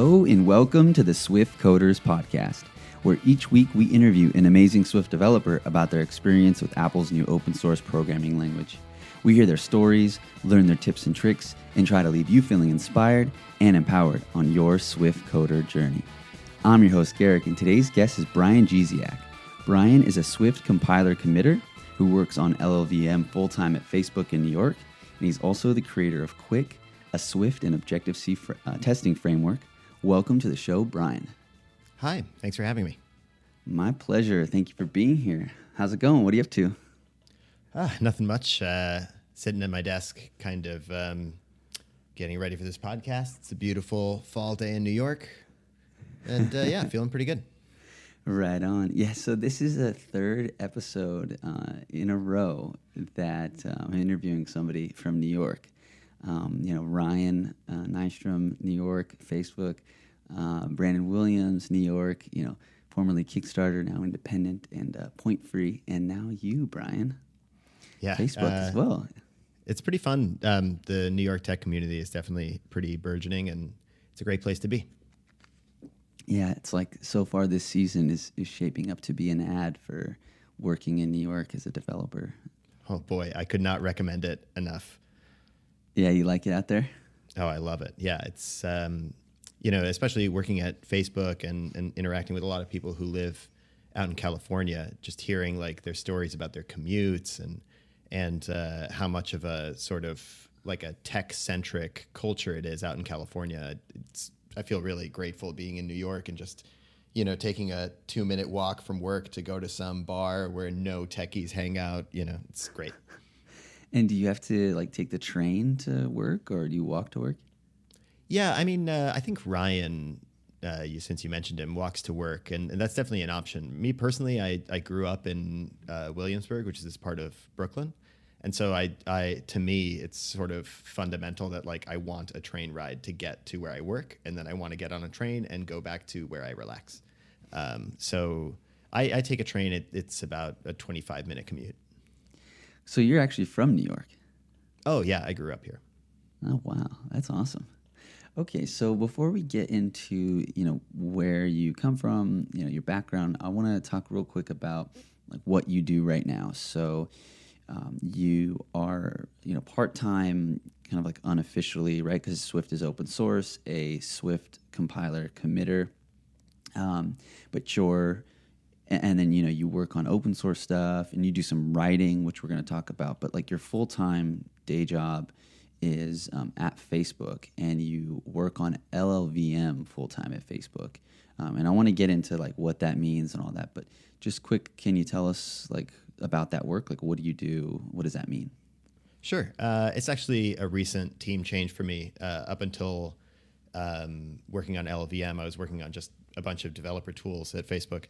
Hello, and welcome to the Swift Coders Podcast, where each week we interview an amazing Swift developer about their experience with Apple's new open source programming language. We hear their stories, learn their tips and tricks, and try to leave you feeling inspired and empowered on your Swift Coder journey. I'm your host, Garric, and today's guest is Brian Gesiak. Brian is a Swift compiler committer who works on LLVM full time at Facebook in New York, and he's also the creator of Quick, a Swift and Objective C fr- uh, testing framework. Welcome to the show, Brian. Hi, thanks for having me. My pleasure. Thank you for being here. How's it going? What are you up to? Ah, nothing much. Uh, sitting at my desk, kind of um, getting ready for this podcast. It's a beautiful fall day in New York, and uh, yeah, feeling pretty good. Right on. Yeah, so this is a third episode uh, in a row that uh, I'm interviewing somebody from New York. Um, you know, Ryan uh, Nystrom, New York, Facebook, uh, Brandon Williams, New York, you know, formerly Kickstarter, now independent and uh, point free, and now you, Brian. Yeah, Facebook as well. It's pretty fun. Um, the New York tech community is definitely pretty burgeoning, and it's a great place to be. Yeah, it's like so far this season is, is shaping up to be an ad for working in New York as a developer. Oh boy, I could not recommend it enough. Yeah, you like it out there? Oh, I love it. Yeah, it's um, you know, especially working at Facebook and, and interacting with a lot of people who live out in California, just hearing like their stories about their commutes and and uh, how much of a sort of like a tech centric culture it is out in California. It's, I feel really grateful being in New York and just you know taking a two minute walk from work to go to some bar where no techies hang out. You know, it's great. And do you have to like take the train to work, or do you walk to work? Yeah, I mean, uh, I think Ryan, uh, you, since you mentioned him, walks to work, and, and, that's definitely an option. Me personally, I, I grew up in uh, Williamsburg, which is this part of Brooklyn, and so I, I to me, it's sort of fundamental that like I want a train ride to get to where I work, and then I want to get on a train and go back to where I relax. Um, so I, I, take a train. It, it's about a 25 minute commute. So you're actually from New York? Oh yeah, I grew up here. Oh wow, that's awesome. Okay, so before we get into you know where you come from, you know your background, I want to talk real quick about like what you do right now. So um, you are you know part time, kind of like unofficially, right? Because Swift is open source, a Swift compiler committer, um, but you're and then you know you work on open source stuff and you do some writing which we're going to talk about but like your full-time day job is um, at facebook and you work on llvm full-time at facebook. Um, and i want to get into like what that means and all that but just quick can you tell us like about that work? Like what do you do? What does that mean? Sure. Uh, it's actually a recent team change for me uh, up until um, working on llvm i was working on just a bunch of developer tools at facebook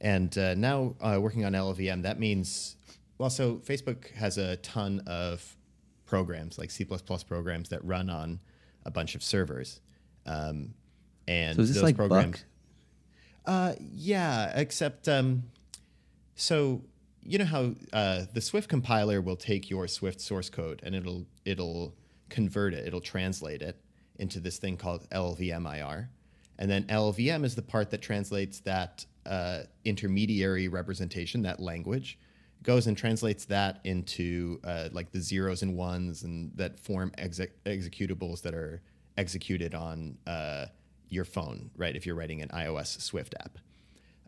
and uh, now uh, working on LLVM, that means, well, so Facebook has a ton of programs, like C programs that run on a bunch of servers. Um, and so is this like programs. Uh, yeah, except um, so you know how uh, the Swift compiler will take your Swift source code and it'll it'll convert it, it'll translate it into this thing called LLVMIR, and then LLVM is the part that translates that uh, intermediary representation, that language, goes and translates that into uh, like the zeros and ones and that form executables that are executed on uh, your phone, right? If you're writing an iOS Swift app.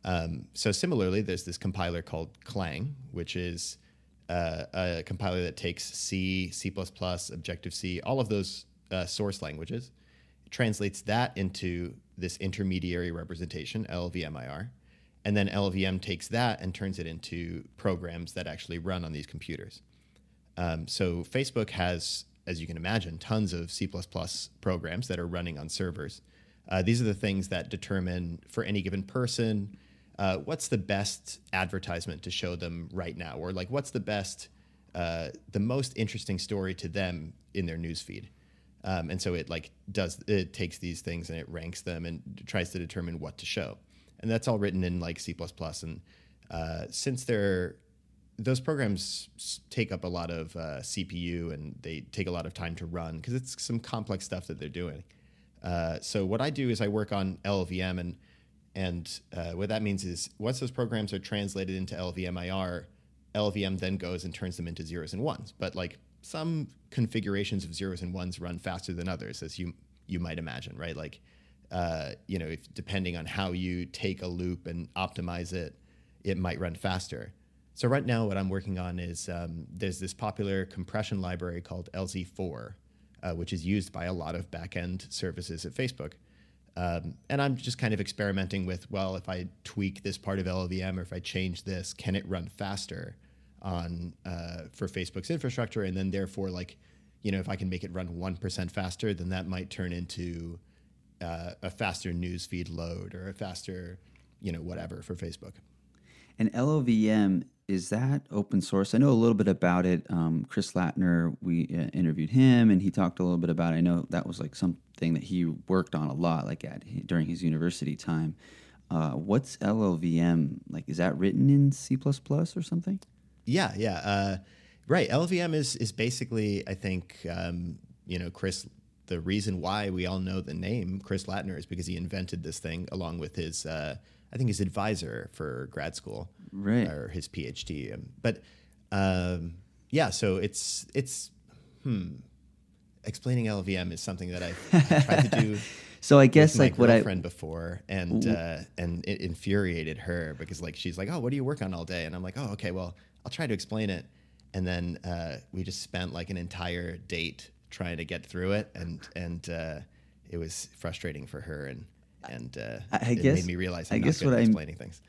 Um, so similarly, there's this compiler called Clang, which is uh, a compiler that takes C, C++, Objective C, all of those uh, source languages, translates that into this intermediary representation, LLVMIR, and then LLVM takes that and turns it into programs that actually run on these computers. Um, so Facebook has, as you can imagine, tons of C programs that are running on servers. Uh, these are the things that determine for any given person uh, what's the best advertisement to show them right now, or like what's the best, uh, the most interesting story to them in their newsfeed. Um, and so it like does it takes these things and it ranks them and tries to determine what to show and that's all written in like C++. And uh, since they're those programs take up a lot of uh, CPU and they take a lot of time to run because it's some complex stuff that they're doing. Uh, so what I do is I work on LLVM, and and uh, what that means is once those programs are translated into LLVM-IR, LLVM then goes and turns them into zeros and ones. But like some configurations of zeros and ones run faster than others, as you you might imagine, right? Like uh, you know, if, depending on how you take a loop and optimize it, it might run faster. So right now, what I'm working on is um, there's this popular compression library called LZ4, uh, which is used by a lot of backend services at Facebook. Um, and I'm just kind of experimenting with, well, if I tweak this part of LLVM or if I change this, can it run faster on uh, for Facebook's infrastructure? And then therefore, like, you know, if I can make it run one percent faster, then that might turn into uh, a faster newsfeed load or a faster, you know, whatever for Facebook. And LLVM is that open source? I know a little bit about it. Um, Chris Lattner, we uh, interviewed him, and he talked a little bit about. It. I know that was like something that he worked on a lot, like at during his university time. Uh, what's LLVM like? Is that written in C or something? Yeah, yeah, uh, right. LLVM is is basically, I think, um, you know, Chris. The reason why we all know the name Chris Lattner is because he invented this thing along with his uh, I think his advisor for grad school, right, or his PhD. Um, but um, yeah, so it's it's hmm, explaining LVM is something that I've tried to do. so I guess like what I friend before, and uh, and it infuriated her because like she's like, oh, what do you work on all day? And I'm like, oh, okay, well, I'll try to explain it. And then uh, we just spent like an entire date trying to get through it, and and uh, it was frustrating for her and and uh, I it guess, made me realize I'm I guess what I'm explaining things.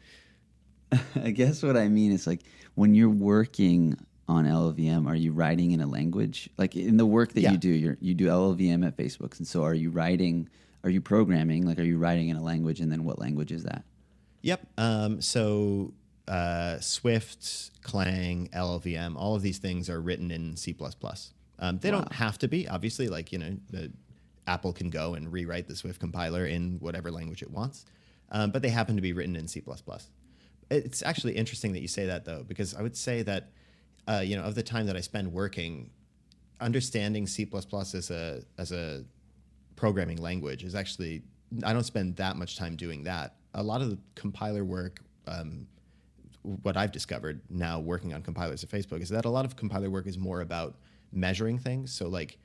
I guess what I mean is like when you're working on LLVM, are you writing in a language? Like in the work that yeah. you do, you you do LLVM at Facebook, and so are you writing? Are you programming? Like, are you writing in a language, and then what language is that? Yep. Um, so uh, Swift, Clang, LLVM, all of these things are written in C++. Um, they wow. don't have to be, obviously. Like you know, the Apple can go and rewrite the Swift compiler in whatever language it wants, um, but they happen to be written in C++. It's actually interesting that you say that though, because I would say that uh, you know of the time that I spend working, understanding C++ as a as a programming language is actually I don't spend that much time doing that. A lot of the compiler work. Um, what I've discovered now working on compilers at Facebook is that a lot of compiler work is more about measuring things. So like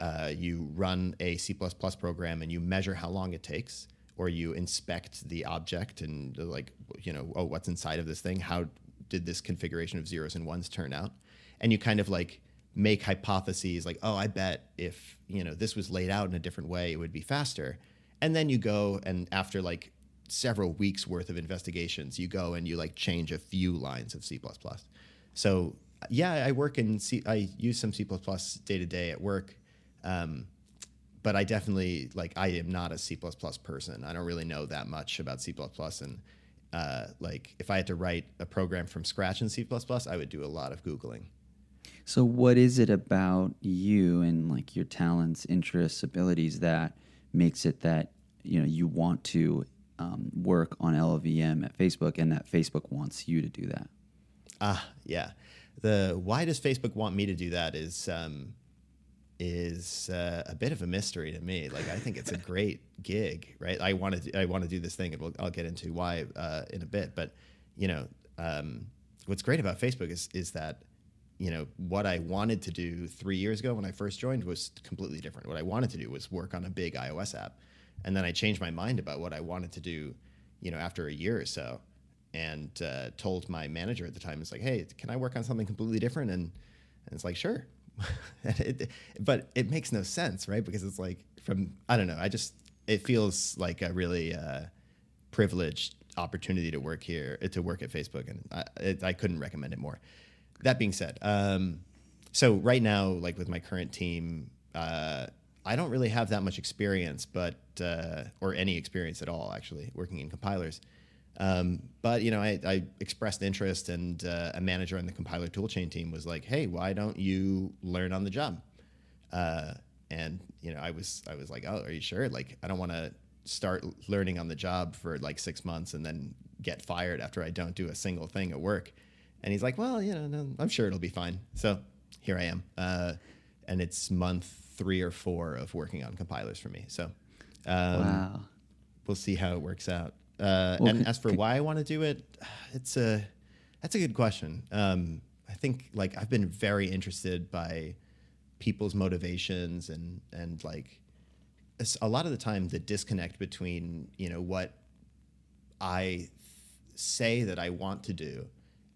uh, you run a C++ program and you measure how long it takes, or you inspect the object and like, you know, oh, what's inside of this thing? How did this configuration of zeros and ones turn out? And you kind of like make hypotheses like, oh, I bet if, you know, this was laid out in a different way, it would be faster. And then you go and after like several weeks worth of investigations, you go and you like change a few lines of C++. So yeah, I work in C, I use some C++ day to day at work um, but I definitely like I am not a C person. I don't really know that much about C and uh, like if I had to write a program from scratch in C I would do a lot of googling. So what is it about you and like your talents, interests, abilities that makes it that you know you want to um, work on LLVM at Facebook and that Facebook wants you to do that? Ah, yeah. The why does Facebook want me to do that is um, is uh, a bit of a mystery to me. Like I think it's a great gig, right? I want to I want to do this thing, and we'll, I'll get into why uh, in a bit. But you know, um, what's great about Facebook is is that you know what I wanted to do three years ago when I first joined was completely different. What I wanted to do was work on a big iOS app, and then I changed my mind about what I wanted to do. You know, after a year or so, and uh, told my manager at the time, "It's like, hey, can I work on something completely different?" And and it's like, sure, it, but it makes no sense, right? Because it's like from I don't know. I just it feels like a really uh, privileged opportunity to work here to work at Facebook, and I, it, I couldn't recommend it more. That being said, um, so right now, like with my current team, uh, I don't really have that much experience, but uh, or any experience at all, actually, working in compilers. Um, but you know, I, I expressed interest, and uh, a manager on the compiler toolchain team was like, "Hey, why don't you learn on the job?" Uh, and you know, I was I was like, "Oh, are you sure? Like, I don't want to start learning on the job for like six months and then get fired after I don't do a single thing at work." And he's like, "Well, you know, no, I'm sure it'll be fine." So here I am, uh, and it's month three or four of working on compilers for me. So Um, wow. We'll see how it works out. Uh, Well, and c- as for c- why I want to do it, it's a that's a good question. Um, I think like I've been very interested by people's motivations and and like a lot of the time the disconnect between you know what I say that I want to do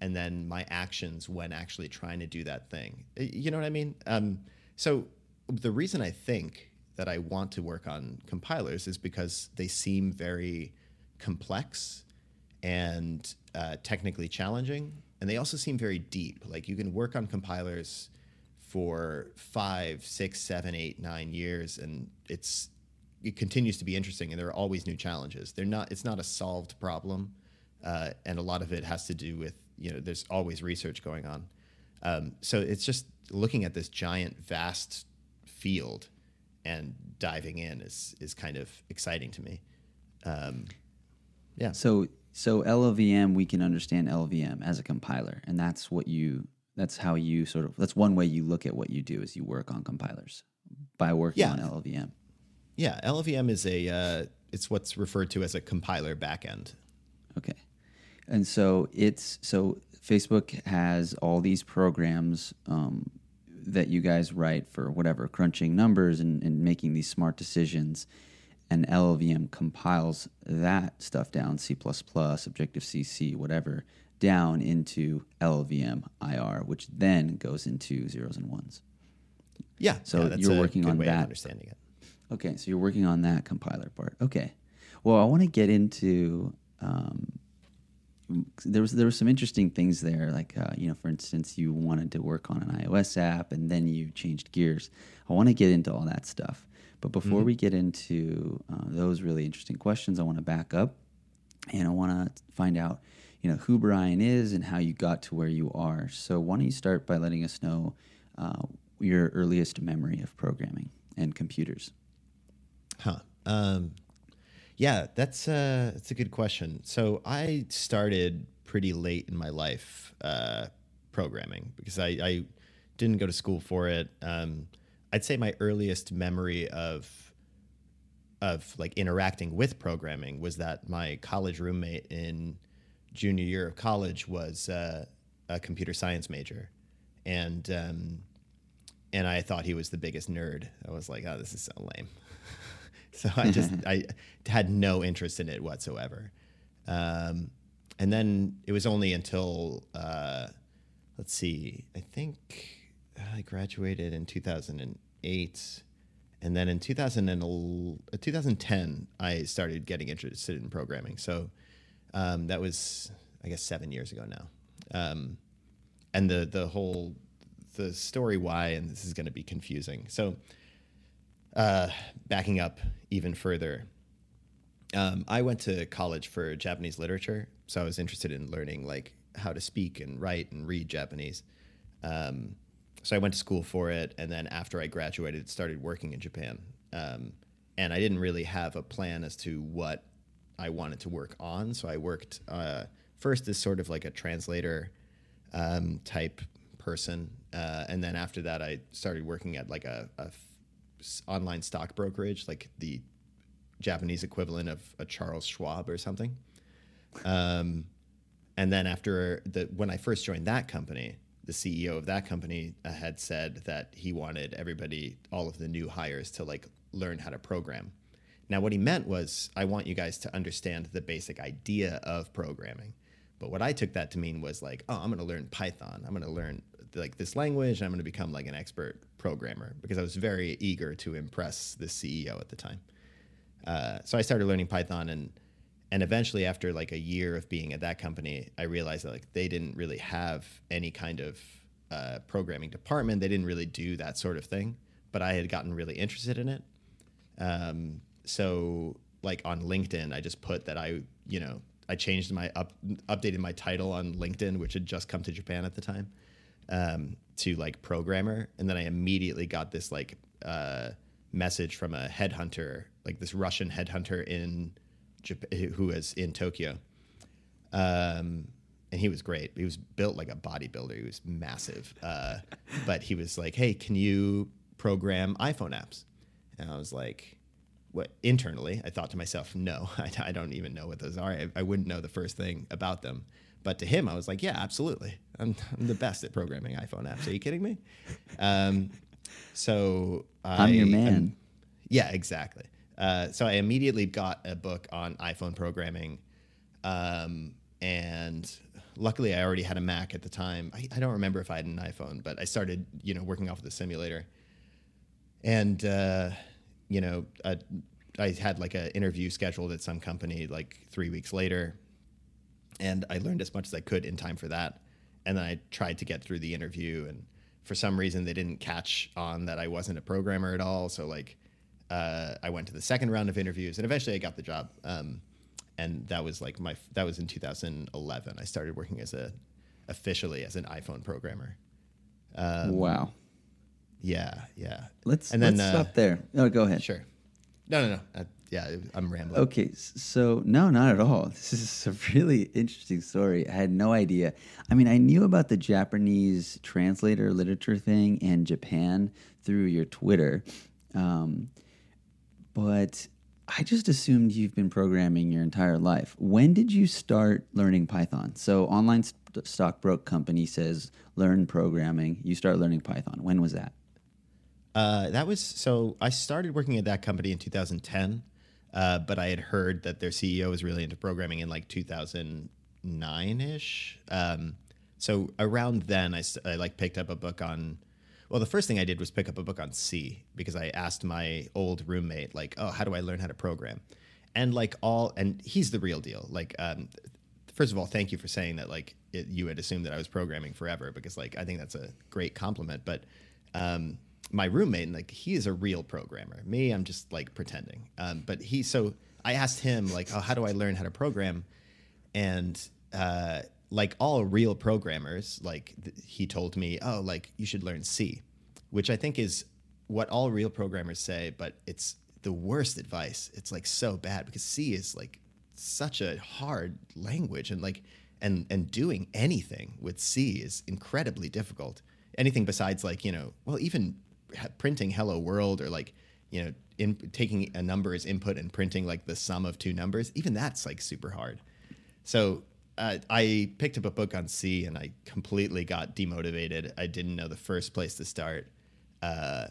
and then my actions when actually trying to do that thing. You know what I mean? Um, so the reason I think that I want to work on compilers is because they seem very complex and uh, technically challenging, and they also seem very deep. Like you can work on compilers for five, six, seven, eight, nine years, and it's it continues to be interesting, and there are always new challenges. They're not. It's not a solved problem, uh, and a lot of it has to do with you know. There's always research going on, um, so it's just looking at this giant, vast field and diving in is is kind of exciting to me. Um, yeah. So so LLVM, we can understand LLVM as a compiler, and that's what you. That's how you sort of. That's one way you look at what you do is you work on compilers by working Yeah. on LLVM. Yeah, LLVM is a uh, it's what's referred to as a compiler backend. Okay. And so it's so Facebook has all these programs um, that you guys write for whatever crunching numbers and, and making these smart decisions. And LLVM compiles that stuff down, C, Objective C, C, whatever, down into LLVM IR, which then goes into zeros and ones. Yeah, So yeah, that's you're a working good on way of that. understanding it. Okay, so you're working on that compiler part. Okay. Well, I want to get into. Um, there was there were some interesting things there, like uh, you know, for instance, you wanted to work on an iOS app, and then you changed gears. I want to get into all that stuff, but before we get into uh, those really interesting questions, I want to back up, and I want to find out, you know, who Brian is and how you got to where you are. So, why don't you start by letting us know uh, your earliest memory of programming and computers? Huh. Um, yeah, that's uh, that's a good question. So I started pretty late in my life uh, programming because I, I didn't go to school for it. Um, I'd say my earliest memory of of like interacting with programming was that my college roommate in junior year of college was uh, a computer science major, and um, and I thought he was the biggest nerd. I was like, oh, this is so lame. so I just I had no interest in it whatsoever. Um, and then it was only until uh, let's see, I think I graduated in 2008, and then in 2000 and el- uh, 2010 I started getting interested in programming. So um, that was I guess seven years ago now. Um, and the the whole the story why and this is going to be confusing. So uh, backing up even further, um, I went to college for Japanese literature, so I was interested in learning like how to speak and write and read Japanese. Um, so I went to school for it, and then after I graduated, started working in Japan. Um, and I didn't really have a plan as to what I wanted to work on, so I worked uh, first as sort of like a translator um, type person, uh, and then after that, I started working at like a, a f- online stock brokerage, like the Japanese equivalent of a Charles Schwab or something. Um, and then after the when I first joined that company, the CEO of that company had said that he wanted everybody, all of the new hires, to like learn how to program. Now, what he meant was, I want you guys to understand the basic idea of programming. But what I took that to mean was like, oh, I'm going to learn Python. I'm going to learn like this language. I'm going to become like an expert programmer because I was very eager to impress the CEO at the time. Uh, so I started learning Python and and eventually after like a year of being at that company, I realized that like they didn't really have any kind of uh, programming department. They didn't really do that sort of thing. But I had gotten really interested in it. Um, so like on LinkedIn, I just put that I you know I changed my up updated my title on LinkedIn, which had just come to Japan at the time, um, to like programmer, and then I immediately got this like uh, message from a headhunter, like this Russian headhunter in Japan, who was in Tokyo. Um, and he was great. He was built like a bodybuilder. He was massive. Uh, but he was like, "Hey, can you program iPhone apps?" And I was like, what internally I thought to myself, no, I, I don't even know what those are. I, I, wouldn't know the first thing about them. But to him, I was like, yeah, absolutely. I'm, I'm the best at programming iPhone apps. Are you kidding me? Um, so I'm I, your man. I'm- yeah, exactly. Uh, so I immediately got a book on iPhone programming, um, and luckily I already had a Mac at the time. I, I don't remember if I had an iPhone, but I started, you know, working off of the simulator, and uh, you know, I, I had like an interview scheduled at some company like three weeks later, and I learned as much as I could in time for that. And then I tried to get through the interview, and for some reason they didn't catch on that I wasn't a programmer at all. So like, uh, I went to the second round of interviews, and eventually I got the job. Um, and that was like my that was in 2011. I started working as a officially as an iPhone programmer. Um, wow. Yeah, yeah. Let's and then, let's uh, stop there. No, go ahead. Sure. No, no, no. Uh, yeah, I'm rambling. Okay, so no, not at all. This is a really interesting story. I had no idea. I mean, I knew about the Japanese translator literature thing and Japan through your Twitter, um, but I just assumed you've been programming your entire life. When did you start learning Python? So, online st- stockbroke company says learn programming. You start learning Python. When was that? Uh, that was so. I started working at that company in 2010, uh, but I had heard that their CEO was really into programming in like 2009 ish. Um, so around then, I, I like picked up a book on. Well, the first thing I did was pick up a book on C because I asked my old roommate, like, "Oh, how do I learn how to program?" And like all, and he's the real deal. Like, um, first of all, thank you for saying that. Like, it, you had assumed that I was programming forever because, like, I think that's a great compliment. But um, my roommate, like, he is a real programmer. Me, I'm just like pretending. Um, but he, so I asked him, like, oh, how do I learn how to program? And uh, like all real programmers, like th- he told me, oh, like you should learn C, which I think is what all real programmers say, but it's the worst advice. It's like so bad because C is like such a hard language and like and and doing anything with C is incredibly difficult. Anything besides like, you know, well even printing hello world or like, you know, in, taking a number as input and printing like the sum of two numbers, even that's like super hard. So uh, I picked up a book on C and I completely got demotivated. I didn't know the first place to start. Uh,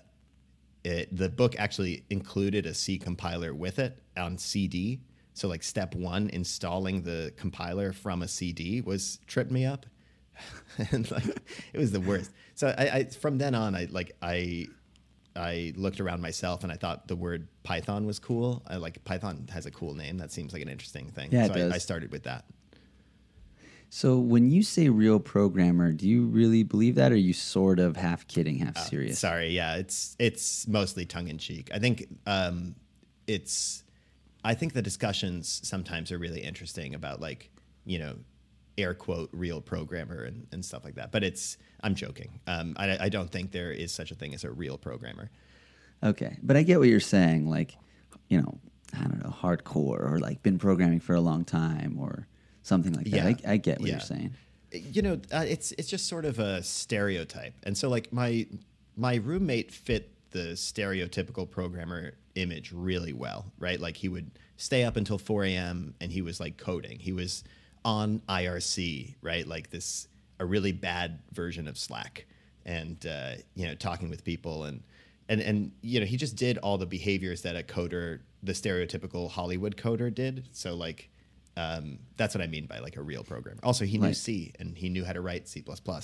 it, the book actually included a C compiler with it on CD. So like step one, installing the compiler from a CD was tripped me up, and like it was the worst. So I, I from then on, I like I I looked around myself and I thought the word Python was cool. I like Python has a cool name. That seems like an interesting thing. Yeah, it so does. I, I started with that. So, when you say real programmer, do you really believe that, or are you sort of half kidding, half serious? Sorry, yeah, it's it's mostly tongue in cheek. I think um, it's I think the discussions sometimes are really interesting about like you know air quote real programmer and, and stuff like that. But it's I'm joking. Um, I, I don't think there is such a thing as a real programmer. Okay, but I get what you're saying. Like, you know, I don't know, hardcore, or like been programming for a long time, or something like that. Yeah. I, I get what Yeah. you're saying. you know uh, it's it's just sort of a stereotype and so like my my roommate fit the stereotypical programmer image really well right like he would stay up until 4 a.m and he was like coding he was on irc right like this a really bad version of slack and uh, you know talking with people and and and you know he just did all the behaviors that a coder the stereotypical hollywood coder did so like um, that's what I mean by like a real programmer. Also, he knew Right. C and he knew how to write C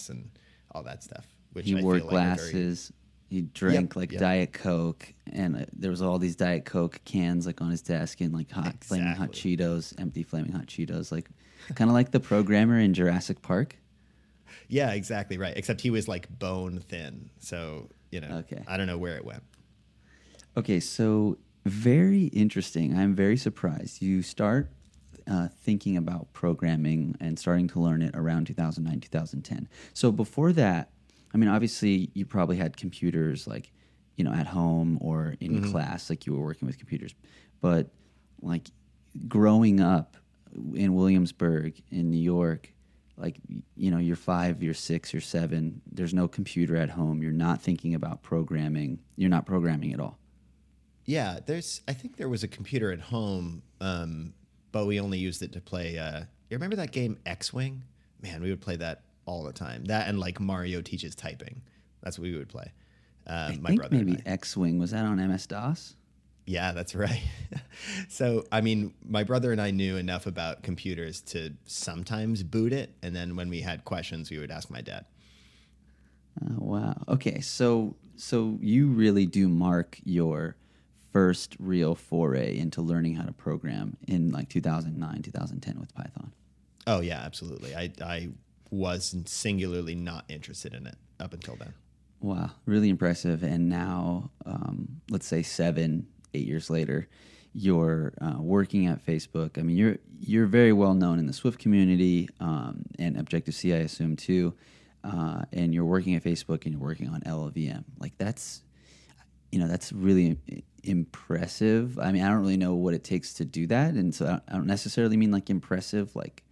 and all that stuff. Which He I wore feel like very- glasses. He drank Yep, like yep. Diet Coke, and uh, there was all these Diet Coke cans like on his desk, and like hot flaming hot Cheetos, empty flaming hot Cheetos, like kind of like the programmer in Jurassic Park. yeah, exactly right. Except he was like bone thin, so you know, Okay. I don't know where it went. Okay, so very interesting. I'm very surprised. You start uh, thinking about programming and starting to learn it around 2009, 2010. So before that, I mean, obviously, you probably had computers like, you know, at home or in class, like you were working with computers. But like growing up in Williamsburg, in New York, like you know you're five you're six you're seven there's no computer at home you're not thinking about programming you're not programming at all Yeah, there's. I think there was a computer at home, um, but we only used it to play. Uh, you remember that game X Wing? Man, we would play that all the time. That and like Mario teaches typing. That's what we would play. Uh, I my think brother maybe X Wing was that on MS DOS? Yeah, that's right. so, I mean, my brother and I knew enough about computers to sometimes boot it, and then when we had questions, we would ask my dad. Oh, wow. Okay, so so you really do mark your first real foray into learning how to program in like 2009, 2010 with Python. Oh yeah, absolutely. I I was singularly not interested in it up until then. Wow, really impressive. And now, um, let's say seven, eight years later, you're uh, working at Facebook. I mean, you're you're very well known in the Swift community um, and Objective C, I assume too. Uh, and you're working at Facebook and you're working on LLVM. Like that's, you know, that's really impressive. I mean, I don't really know what it takes to do that, and so I don't- I don't necessarily mean like impressive, like.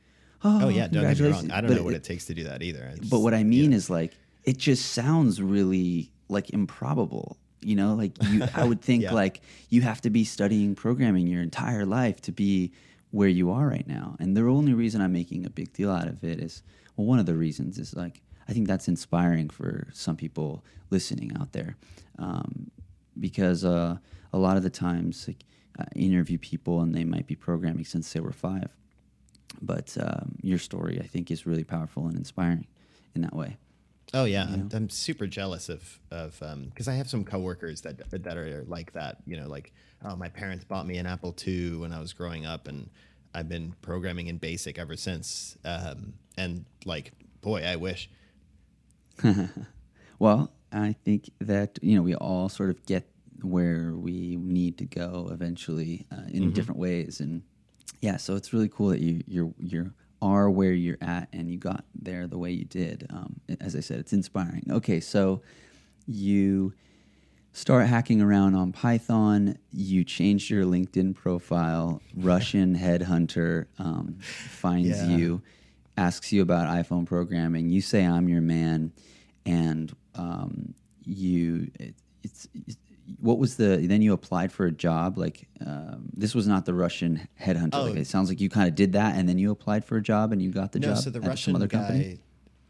Oh yeah, don't get me wrong. congratulations." I don't But know what it- it takes to do that either. I but what I mean yeah. is like it just sounds really like improbable. You know, like you I would think Yeah. like you have to be studying programming your entire life to be where you are right now. And the only reason I'm making a big deal out of it is well one of the reasons is like I think that's inspiring for some people listening out there. Um, because uh, a lot of the times like I interview people and they might be programming since they were 5 but um, your story I think is really powerful and inspiring in that way. Oh yeah, I'm, I'm super jealous of of because I have some coworkers that that are like that. You know, like oh, my parents bought me an Apple II when I was growing up, and I've been programming in BASIC ever since. Um, and like, boy, I wish. Well, I think that you know we all sort of get where we need to go eventually uh, in different ways, and yeah, so it's really cool that you you're you're are where you're at and you got there the way you did. Um, as I said, it's inspiring. Okay, so you start hacking around on Python. You changed your LinkedIn profile. Russian headhunter um, finds Yeah. you, asks you about iPhone programming. You say, "I'm your man," and um, you it, it's, it's what was the then you applied for a job like um, this was not the Russian headhunter. Like, Oh. it sounds like you kind of did that and then you applied for a job and you got the no, job so the at Russian some other guy, company.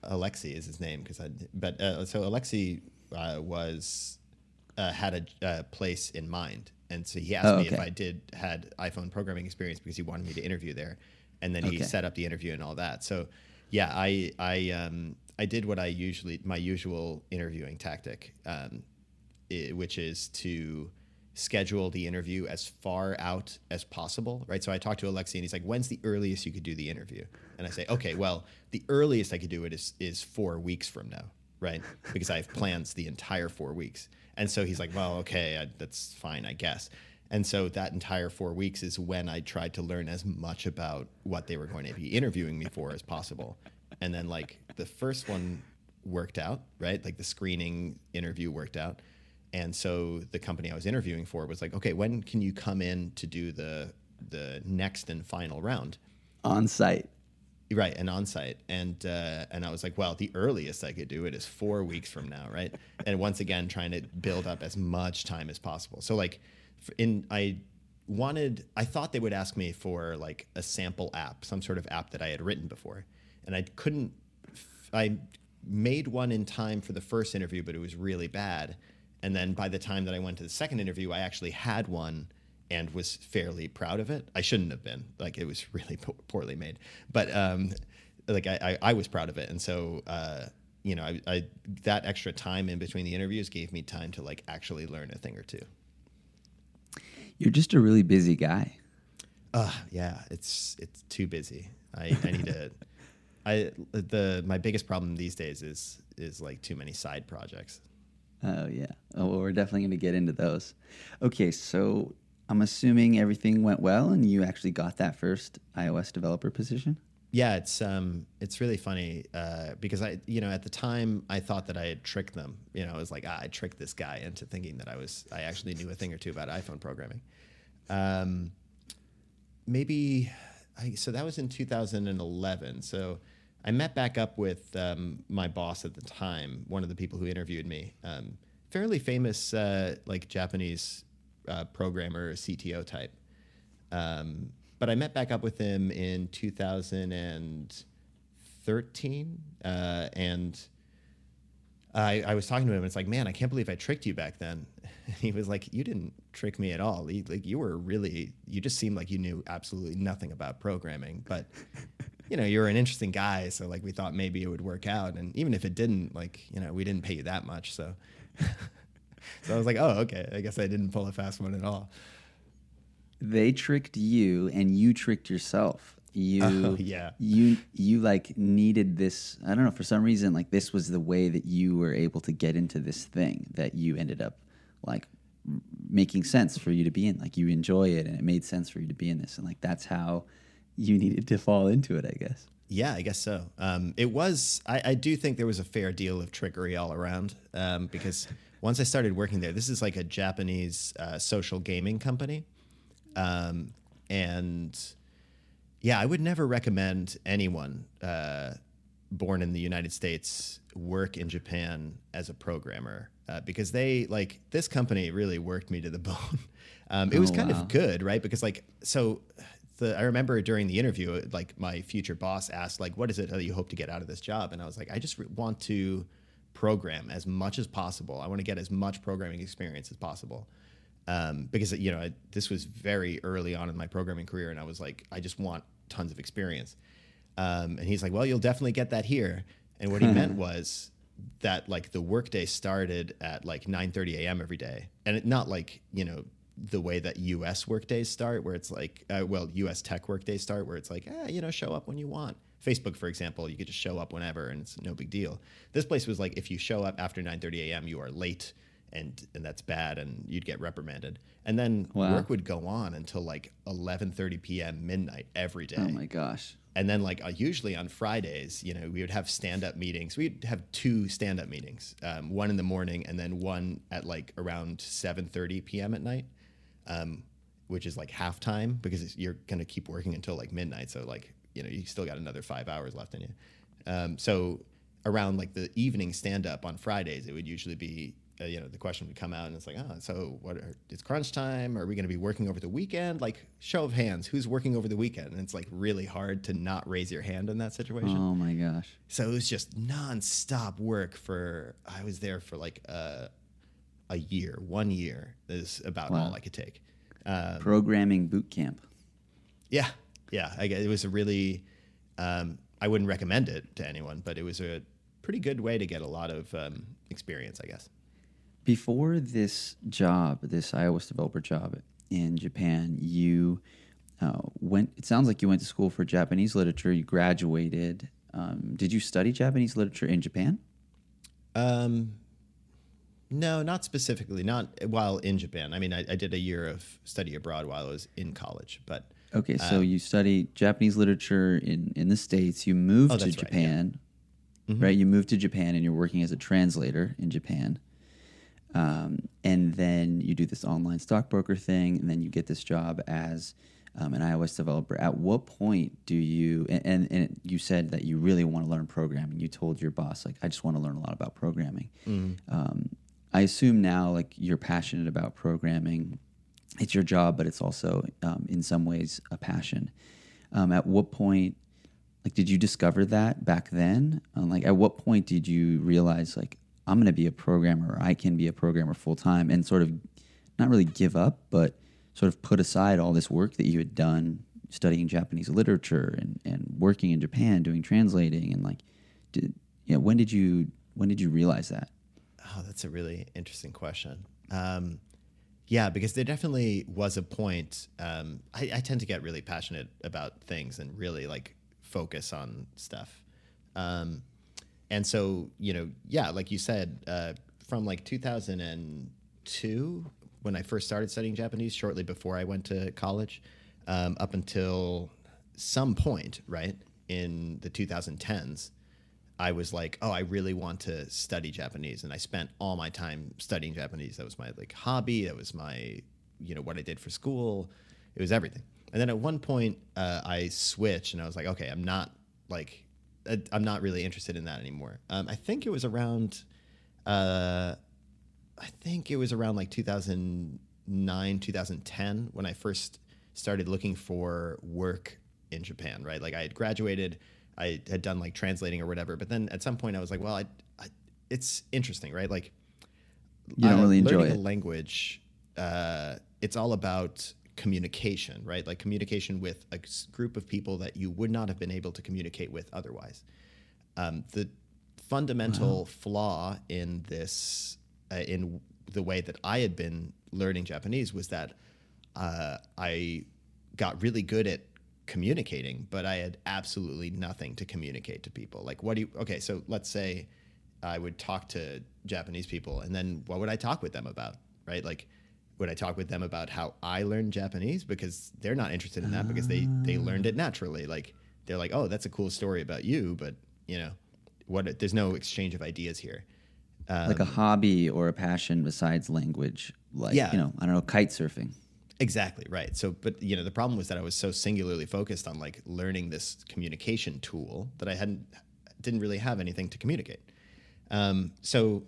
Alexei is his name because I. But uh, so Alexei uh, was uh, had a uh, place in mind, and so he asked Oh, me if. I did had iPhone programming experience because he wanted me to interview there, and then he set up the interview and all that. So yeah, I I um I did what I usually my usual interviewing tactic, um, i which is to schedule the interview as far out as possible, right? So I talked to Alexei and he's like, "When's the earliest you could do the interview?" And I say, "Okay, well, the earliest I could do it is is four weeks from now, right? Because I have plans the entire four weeks." And so he's like, "Well, okay, I, that's fine, I guess." And so that entire four weeks is when I tried to learn as much about what they were going to be interviewing me for as possible. And then like the first one worked out, right? Like the screening interview worked out. And so the company I was interviewing for was like, okay, when can you come in to do the the next and final round? on site. Right, and on site. And uh, and I was like, well, the earliest I could do it is four weeks from now, right? and once again, trying to build up as much time as possible. So like, in I wanted, I thought they would ask me for like a sample app, some sort of app that I had written before, and I couldn't. I made one in time for the first interview, but it was really bad. And then by the time that I went to the second interview, I actually had one and was fairly proud of it. I shouldn't have been. Like it was really po- poorly made, but um, like I, I, I was proud of it. And so uh, you know, I, I that extra time in between the interviews gave me time to like actually learn a thing or two. You're just a really busy guy. Uh, yeah, it's it's too busy. I, I need to. I the my biggest problem these days is is like too many side projects. Oh yeah. Oh, well, we're definitely going to get into those. Okay, so I'm assuming everything went well, and you actually got that first iOS developer position. Yeah, it's um, it's really funny uh, because I, you know, at the time I thought that I had tricked them. You know, I was like, ah, I tricked this guy into thinking that I was, I actually knew a thing or two about iPhone programming. Um, maybe, I, so that was in 2011. So I met back up with um, my boss at the time, one of the people who interviewed me, um, fairly famous, uh, like Japanese uh, programmer, CTO type. Um, but I met back up with him in 2013, uh, and I, I was talking to him. and It's like, man, I can't believe I tricked you back then. he was like, you didn't trick me at all. You, like you were really, you just seemed like you knew absolutely nothing about programming, but you know, you were an interesting guy. So like, we thought maybe it would work out. And even if it didn't, like, you know, we didn't pay you that much. So, so I was like, oh, okay. I guess I didn't pull a fast one at all. They tricked you and you tricked yourself. You Oh, yeah. you you like needed this I don't know for some reason like this was the way that you were able to get into this thing that you ended up like making sense for you to be in like you enjoy it and it made sense for you to be in this and like that's how you needed to fall into it I guess. Yeah, I guess so. Um, it was. I, I do think there was a fair deal of trickery all around um, because once I started working there, this is like a Japanese uh, social gaming company, um, and yeah, I would never recommend anyone uh, born in the United States work in Japan as a programmer uh, because they like this company really worked me to the bone. Um, it was Oh, kind wow. of good, right? Because like so. The, I remember during the interview, like my future boss asked, like, "What is it that you hope to get out of this job?" And I was like, "I just re- want to program as much as possible. I want to get as much programming experience as possible." Um, because you know I, this was very early on in my programming career, and I was like, I just want tons of experience. Um, and he's like, Well, you'll definitely get that here. And what he meant was that like the workday started at like 9:30 a.m. every day, and it, not like you know the way that U.S. workdays start, where it's like, uh, well, U.S. tech workdays start, where it's like, eh, you know, show up when you want. Facebook, for example, you could just show up whenever, and it's no big deal. This place was like, if you show up after 9:30 a.m., you are late and and that's bad and you'd get reprimanded and then Wow. work would go on until like 11:30 p.m. midnight every day Oh my gosh. and then like uh, usually on Fridays you know we would have stand-up meetings we'd have two stand-up meetings um, one in the morning and then one at like around 7:30 p.m. at night um, which is like halftime because it's- you're going to keep working until like midnight so like you know you still got another five hours left in you um, so around like the evening stand up on Fridays, it would usually be, uh, you know, the question would come out and it's like, oh, so what? Are, it's crunch time. Are we going to be working over the weekend? Like, show of hands, who's working over the weekend? And it's like really hard to not raise your hand in that situation. Oh my gosh. So it was just nonstop work for. I was there for like a, a year, one year is about Wow. all I could take. Um, Programming boot camp. yeah, yeah. I guess it was a really. Um, I wouldn't recommend it to anyone, but it was a pretty good way to get a lot of um, experience, I guess. Before this job, this iOS developer job in Japan, you uh, went. It sounds like you went to school for Japanese literature. You graduated. Um, did you study Japanese literature in Japan? Um, no, not specifically. Not while in Japan. I mean, I, I did a year of study abroad while I was in college, but Okay, so Um, you study Japanese literature in, in the States. You moved Oh, to that's right, yeah. Japan, Mhm. right? You moved to Japan and you're working as a translator in Japan. Um, and then you do this online stockbroker thing, and then you get this job as um, an iOS developer. At what point do you, and, and, and you said that you really want to learn programming. You told your boss, like, I just want to learn a lot about programming. Um, I assume now, like, you're passionate about programming. It's your job, but it's also, um, in some ways, a passion. Um, at what point, like, did you discover that back then? Um, like, at what point did you realize, like, I'm going to be a programmer, I can be a programmer full time, and sort of not really give up, but sort of put aside all this work that you had done studying Japanese literature and, and working in Japan, doing translating, and like, did yeah, when did you when did you realize that? Oh, that's a really interesting question. Um, yeah, because there definitely was a point. Um, I, I tend to get really passionate about things and really like focus on stuff. Um, and so, you know, yeah, like you said, uh, from like 2002, when I first started studying Japanese, shortly before I went to college, um, up until some point, right, in the 2010s, I was like, oh, I really want to study Japanese, and I spent all my time studying Japanese. That was my like hobby. That was my, you know, what I did for school. It was everything. And then at one point, uh, I switched, and I was like, okay, I'm not like, uh, I'm not really interested in that anymore. Um, I think it was around, uh, I think it was around like 2009, 2010 when I first started looking for work in Japan, right? Like I had graduated, I had done like translating or whatever, but then at some point I was like, well, I, I it's interesting, right? Like You don't uh, really enjoy learning it. a language. Uh, it's all about communication, right? Like communication with a group of people that you would not have been able to communicate with otherwise. Um, the fundamental flaw in this, uh, in the way that I had been learning Japanese, was that uh, I got really good at communicating, but I had absolutely nothing to communicate to people. Like, what do you? Okay, so let's say I would talk to Japanese people, and then what would I talk with them about? Right, like. Would I talk with them about how I learned Japanese because they're not interested in that because they they learned it naturally. Like they're like, oh, that's a cool story about you, but you know, what? There's no exchange of ideas here. like a hobby or a passion besides language, like Yeah. you know, I don't know, kite surfing. Exactly right. So, but you know, the problem was that I was so singularly focused on like learning this communication tool that I hadn't didn't really have anything to communicate. Um, so,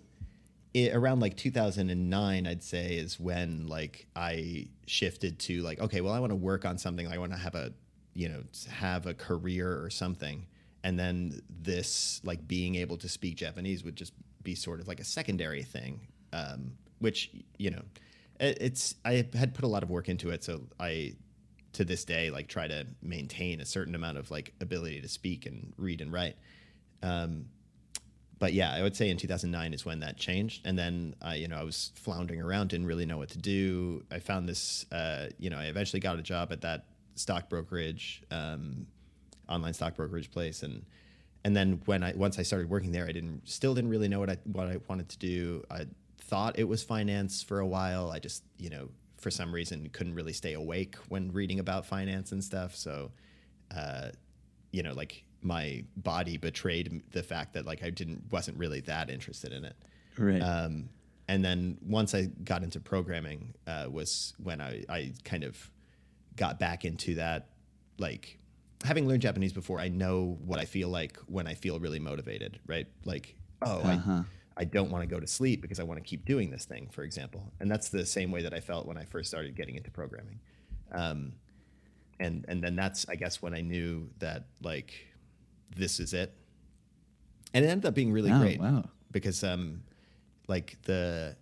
it, around like 2009, I'd say is when like I shifted to like, okay, well, I want to work on something. I want to have a you know have a career or something, and then this like being able to speak Japanese would just be sort of like a secondary thing, um, which you know it- it's I had put a lot of work into it, so I to this day like try to maintain a certain amount of like ability to speak and read and write. Um, but yeah, I would say in 2009 is when that changed, and then uh, you know I was floundering around, didn't really know what to do. I found this, uh, you know, I eventually got a job at that stock brokerage, um, online stock brokerage place, and and then when I once I started working there, I didn't still didn't really know what I what I wanted to do. I thought it was finance for a while. I just you know for some reason couldn't really stay awake when reading about finance and stuff. So, uh, you know, like my body betrayed the fact that like I didn't wasn't really that interested in it. Right. Um, and then once I got into programming, uh, was when I, I kind of got back into that. Like having learned Japanese before, I know what I feel like when I feel really motivated, right? Like, oh, Uh-huh. I, I don't want to go to sleep because I want to keep doing this thing, for example. And that's the same way that I felt when I first started getting into programming. Um, and and then that's I guess when I knew that like this is it. And it ended up being really Oh, great wow. because um like the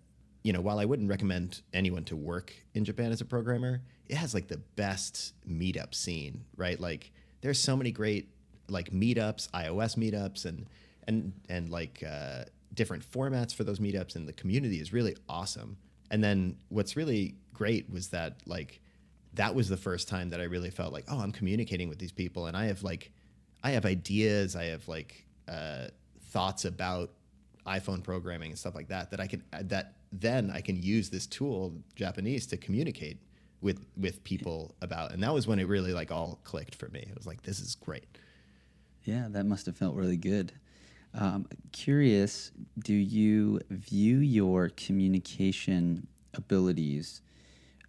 you know while i wouldn't recommend anyone to work in japan as a programmer it has like the best meetup scene right like there's so many great like meetups ios meetups and and and like uh, different formats for those meetups and the community is really awesome and then what's really great was that like that was the first time that i really felt like oh i'm communicating with these people and i have like i have ideas i have like uh, thoughts about iPhone programming and stuff like that that I can that then I can use this tool Japanese to communicate with with people about and that was when it really like all clicked for me. It was like this is great. Yeah, that must have felt really good. Um, curious, do you view your communication abilities,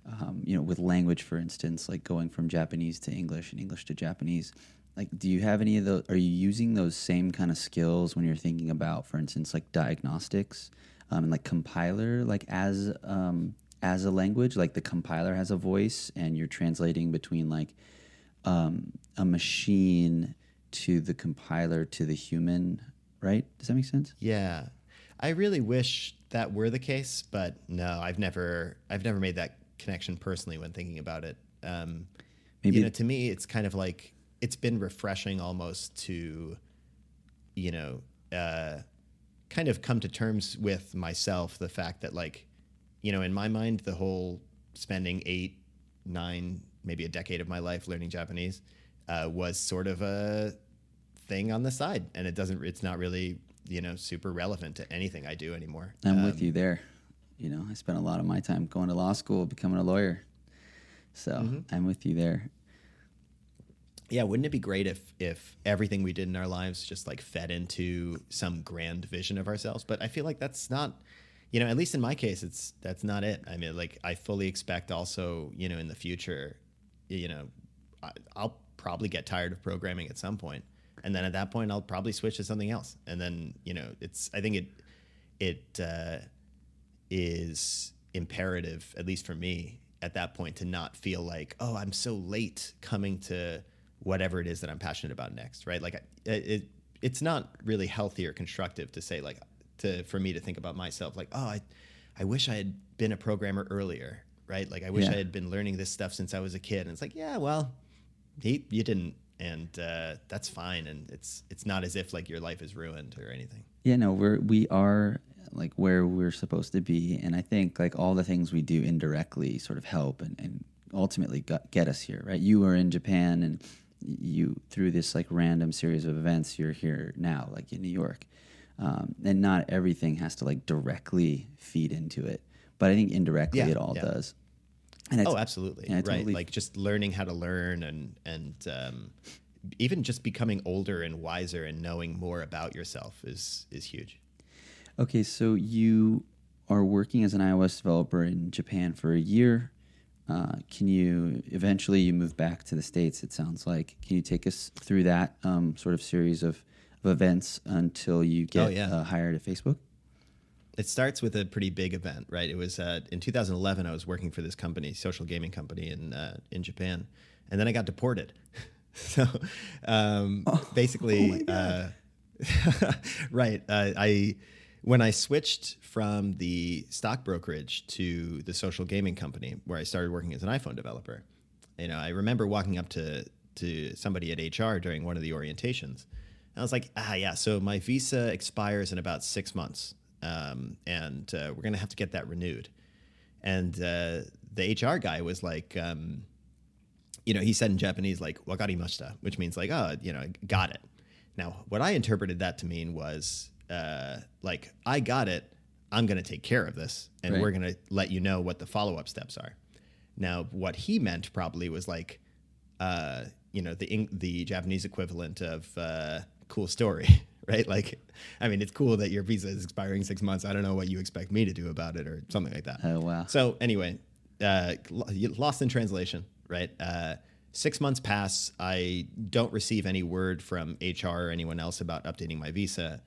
um, you know, with language, for instance, like going from Japanese to English and English to Japanese? Like, do you have any of those? Are you using those same kind of skills when you're thinking about, for instance, like diagnostics um, and like compiler, like as um, as a language, like the compiler has a voice, and you're translating between like um, a machine to the compiler to the human, right? Does that make sense? Yeah. I really wish that were the case, but no, I've never I've never made that connection personally when thinking about it. Um, Maybe you know, to me, it's kind of like it's been refreshing almost to, you know, uh, kind of come to terms with myself the fact that like, you know, in my mind, the whole spending eight, nine, maybe a decade of my life learning Japanese uh, was sort of a thing on the side, and it doesn't. It's not really you know super relevant to anything I do anymore. I'm Um, with you there. You know, I spent a lot of my time going to law school, becoming a lawyer. So Mm-hmm. I'm with you there. Yeah wouldn't it be great if if everything we did in our lives just like fed into some grand vision of ourselves? But i feel like that's not you know at least in my case it's that's not it. I mean like i fully expect also you know in the future you know I, i'll probably get tired of programming at some point and then at that point i'll probably switch to something else. And then you know it's i think it it uh, is imperative, at least for me, at that point, to not feel like, oh, I'm so late coming to whatever it is that I'm passionate about next, right? Like, it, it it's not really healthy or constructive to say like to for me to think about myself like, oh, I, I wish I had been a programmer earlier, right? Like, I wish Yeah. I had been learning this stuff since I was a kid. And it's like, yeah, well, he, you didn't, and uh, that's fine. And it's it's not as if like your life is ruined or anything. Yeah, no, we're we are like where we're supposed to be, and I think like all the things we do indirectly sort of help and, and ultimately got, get us here, right? You were in Japan, and you through this like random series of events, you're here now, like in New York, um, and not everything has to like directly feed into it, but I think indirectly Yeah, it all yeah. does. And Oh, absolutely. I right. Like just learning how to learn and and um, even just becoming older and wiser and knowing more about yourself is is huge. Okay, so you are working as an iOS developer in Japan for a year. Uh, can you eventually you move back to the states? It sounds like. Can you take us through that um, sort of series of, of events until you get Oh, yeah. uh, hired at Facebook? It starts with a pretty big event, right? It was uh, in 2011. I was working for this company, social gaming company in uh, in Japan, and then I got deported. so um, basically, uh, right? Uh, I when I switched from the stock brokerage to the social gaming company, where I started working as an iPhone developer, you know, I remember walking up to to somebody at HR during one of the orientations. And I was like, ah, yeah. So my visa expires in about six months, um, and uh, we're gonna have to get that renewed. And uh, the HR guy was like, um, you know, he said in Japanese like "wakarimashita," which means like, oh, you know, got it. Now, what I interpreted that to mean was uh, like, I got it. I'm going to take care of this, and Right. we're going to let you know what the follow up steps are. Now, what he meant probably was like, uh, you know, the the Japanese equivalent of uh, "cool story," right? Like, I mean, it's cool that your visa is expiring six months. I don't know what you expect me to do about it, or something like that. Oh wow. So anyway, uh, lost in translation, right? Uh, six months pass. I don't receive any word from HR or anyone else about updating my visa.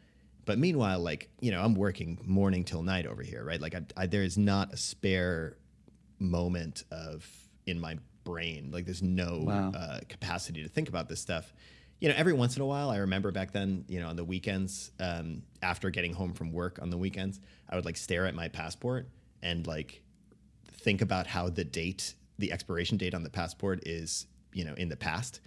But meanwhile, like you know, I'm working morning till night over here, right? Like I, I, there is not a spare moment of in my brain. Like there's no Wow. uh, capacity to think about this stuff. You know, every once in a while, I remember back then, you know, on the weekends, um, after getting home from work on the weekends, I would like stare at my passport and like think about how the date, the expiration date on the passport is, you know, in the past.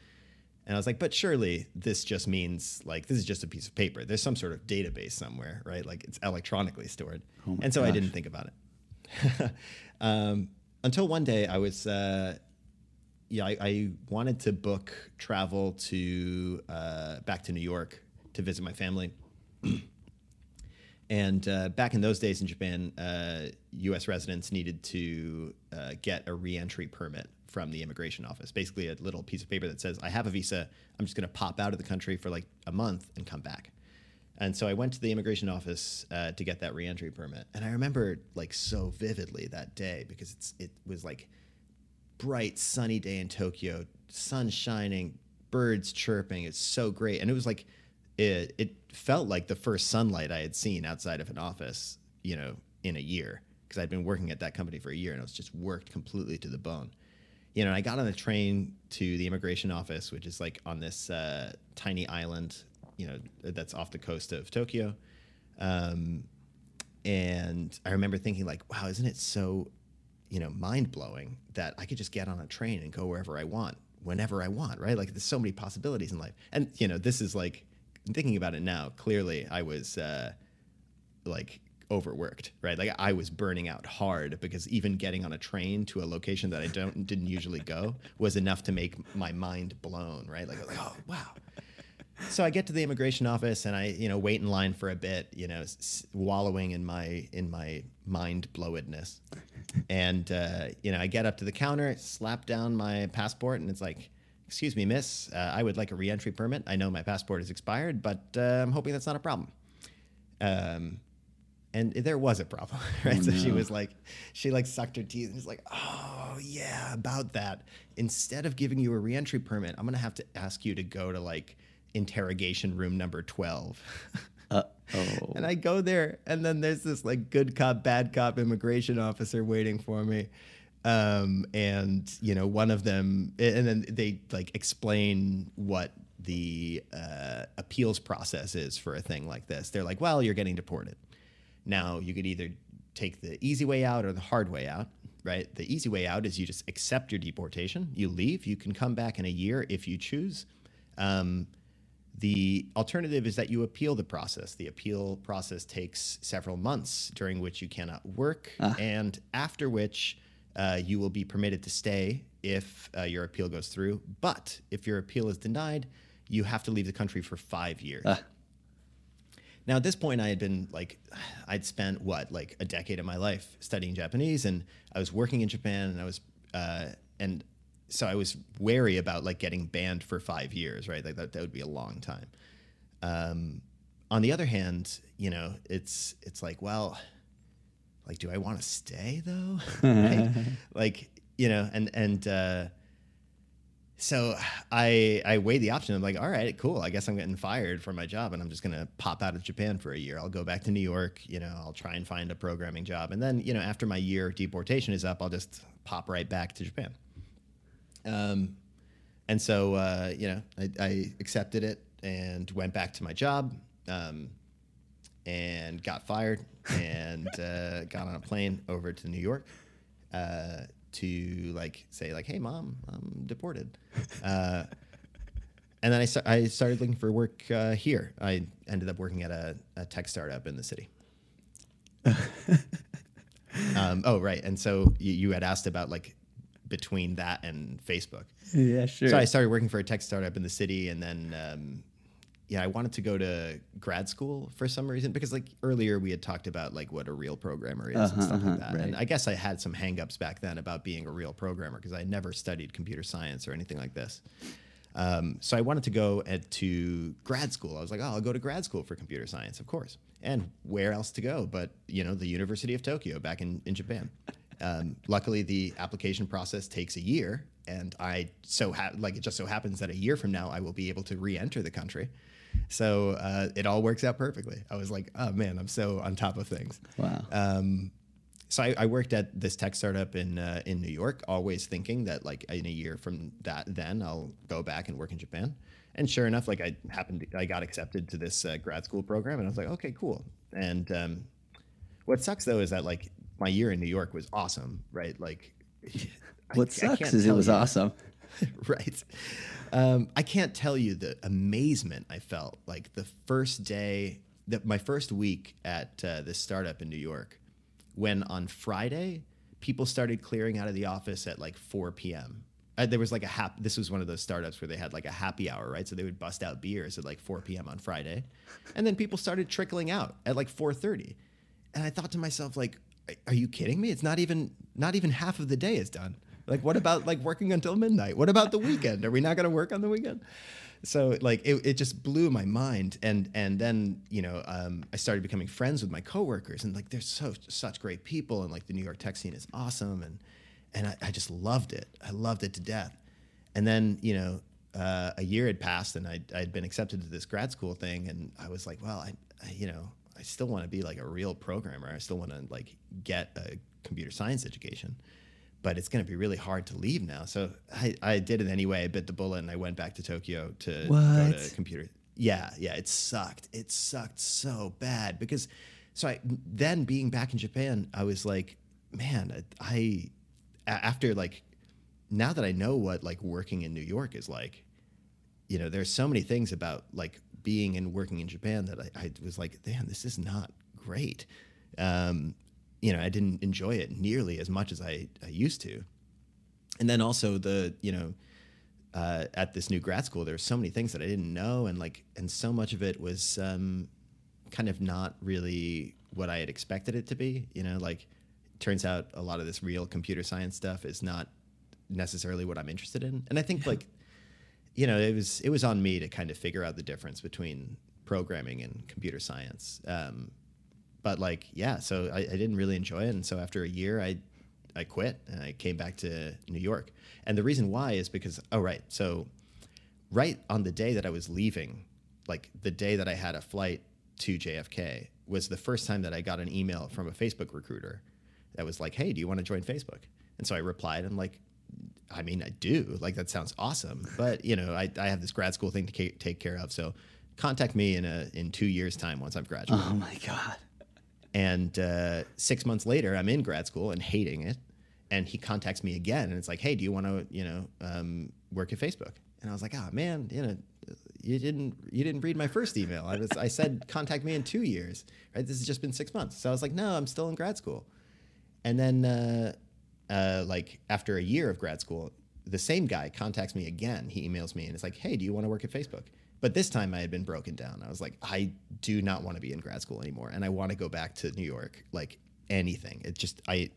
And I was like, but surely this just means like this is just a piece of paper. There's some sort of database somewhere, right? Like it's electronically stored. Oh and so I didn't think about it. um, until one day I was, uh, yeah, I, I wanted to book travel to uh, back to New York to visit my family. And uh, back in those days in Japan, uh, U.S. residents needed to uh, get a reentry permit from the immigration office. Basically, a little piece of paper that says, "I have a visa. I'm just going to pop out of the country for like a month and come back." And so I went to the immigration office uh, to get that reentry permit. And I remember like so vividly that day because it's it was like bright sunny day in Tokyo, sun shining, birds chirping. It's so great, and it was like it, it felt like the first sunlight I had seen outside of an office, you know, in a year because I'd been working at that company for a year and it was just worked completely to the bone. You know, I got on the train to the immigration office, which is like on this uh, tiny island, you know, that's off the coast of Tokyo. Um, and I remember thinking, like, wow, isn't it so you know, mind blowing that I could just get on a train and go wherever I want, whenever I want, right? Like there's so many possibilities in life. And, you know, this is like thinking about it now, clearly I was uh, like overworked, right? Like I was burning out hard because even getting on a train to a location that I don't didn't usually go was enough to make my mind blown, right? Like, like oh wow. So I get to the immigration office and I, you know, wait in line for a bit, you know, s- wallowing in my in my mind blowedness. And uh, you know, I get up to the counter, slap down my passport, and it's like, "Excuse me, miss, uh, I would like a reentry permit. I know my passport is expired, but uh, I'm hoping that's not a problem." Um, and there was a problem, right? so she was like, she like sucked her teeth and was like, "Oh yeah, about that. Instead of giving you a reentry permit, I'm gonna have to ask you to go to like interrogation room number 12." oh. And I go there, and then there's this like good cop, bad cop immigration officer waiting for me. Um, and you know, one of them, and then they like explain what the uh, appeals process is for a thing like this. They're like, well, you're getting deported. Now you could either take the easy way out or the hard way out, right? The easy way out is you just accept your deportation, you leave, you can come back in a year if you choose. Um, the alternative is that you appeal the process. The appeal process takes several months, during which you cannot work, and after which uh, you will be permitted to stay if uh, your appeal goes through. But if your appeal is denied, you have to leave the country for five years. Now, at this point, I had been like, I'd spent what, like a decade of my life studying Japanese, and I was working in Japan, and I was, uh, and so I was wary about like getting banned for five years, right? Like that, that would be a long time. Um, on the other hand, you know, it's it's like, well, like, do I want to stay though? right? Like, you know, and and uh, so I I weighed the option. I'm like, all right, cool. I guess I'm getting fired from my job, and I'm just gonna pop out of Japan for a year. I'll go back to New York. You know, I'll try and find a programming job, and then you know, after my year deportation is up, I'll just pop right back to Japan. Um, and so uh, you know, I, I accepted it and went back to my job. Um, and got fired and uh, got on a plane over to New York uh, to like say like, "Hey, mom, I'm deported." Uh, and then I, sta- I started looking for work uh, here. I ended up working at a, a tech startup in the city. um, oh, right. And so you, you had asked about like between that and Facebook. Yeah, sure. So I started working for a tech startup in the city, and then um, yeah, I wanted to go to grad school for some reason because like earlier we had talked about like what a real programmer is Uh-huh, and stuff uh-huh, like that. And. I guess I had some hangups back then about being a real programmer because I never studied computer science or anything like this. Um, so I wanted to go at, to grad school. I was like, oh, I'll go to grad school for computer science, of course. And where else to go but you know the University of Tokyo back in in Japan. Um, luckily, the application process takes a year, and I so ha- like it just so happens that a year from now I will be able to re-enter the country. So uh, it all works out perfectly. I was like, oh man, I'm so on top of things. wow. Um, so I, I worked at this tech startup in uh, in New York, always thinking that like in a year from that, then I'll go back and work in Japan. And sure enough, like I happened, to, I got accepted to this uh, grad school program, and I was like, okay, cool. And um, what sucks though is that like my year in New York was awesome, right? Like, what I sucks can't is it was you. awesome. right. Um, I can't tell you the amazement I felt like the first day, that my first week at uh, this startup in New York, when on Friday people started clearing out of the office at like 4 p.m. Uh, there was like a hap- this was one of those startups where they had like a happy hour, right? So they would bust out beers at like 4 p.m. on Friday, and then people started trickling out at like 4:30, and I thought to myself like, are you kidding me? It's not even not even half of the day is done. Like, what about like working until midnight? What about the weekend? Are we not going to work on the weekend? So like it, it just blew my mind, and and then you know um, I started becoming friends with my coworkers, and like they're so such great people, and like the New York tech scene is awesome, and and I, I just loved it. I loved it to death. And then you know uh, a year had passed, and I I'd been accepted to this grad school thing, and I was like, well, I, I you know I still want to be like a real programmer. I still want to like get a computer science education but it's going to be really hard to leave now. So I, I did it anyway. I bit the bullet and I went back to Tokyo to go to computer. Yeah, yeah, it sucked. It sucked so bad because so I then being back in Japan, I was like, man, I after like now that I know what like working in New York is like, you know, there's so many things about like being and working in Japan that I, I was like, damn, this is not great. Um, you know, I didn't enjoy it nearly as much as I, I used to. And then also the, you know, uh, at this new grad school, there were so many things that I didn't know, and like, and so much of it was um, kind of not really what I had expected it to be. You know, like, turns out a lot of this real computer science stuff is not necessarily what I'm interested in. And I think like, you know, it was it was on me to kind of figure out the difference between programming and computer science. Um, but like, yeah, so I, I didn't really enjoy it, and so after a year, I I quit and I came back to New York. And the reason why is because oh right, so right on the day that I was leaving, like the day that I had a flight to JFK was the first time that I got an email from a Facebook recruiter that was like, "Hey, do you want to join Facebook?" And so I replied, "I'm like, I mean, I do. Like that sounds awesome, but you know, I, I have this grad school thing to take care of. So contact me in a in two years' time once I've graduated." Oh my god. And uh, six months later, I'm in grad school and hating it. And he contacts me again, and it's like, "Hey, do you want to, you know, um, work at Facebook?" And I was like, "Oh man, you know, you didn't you didn't read my first email. I was I said contact me in two years. Right? This has just been six months. So I was like, no, I'm still in grad school. And then, uh, uh, like after a year of grad school, the same guy contacts me again. He emails me and it's like, hey, do you want to work at Facebook? But this time I had been broken down. I was like, I do not want to be in grad school anymore, and I want to go back to New York. Like anything, it just I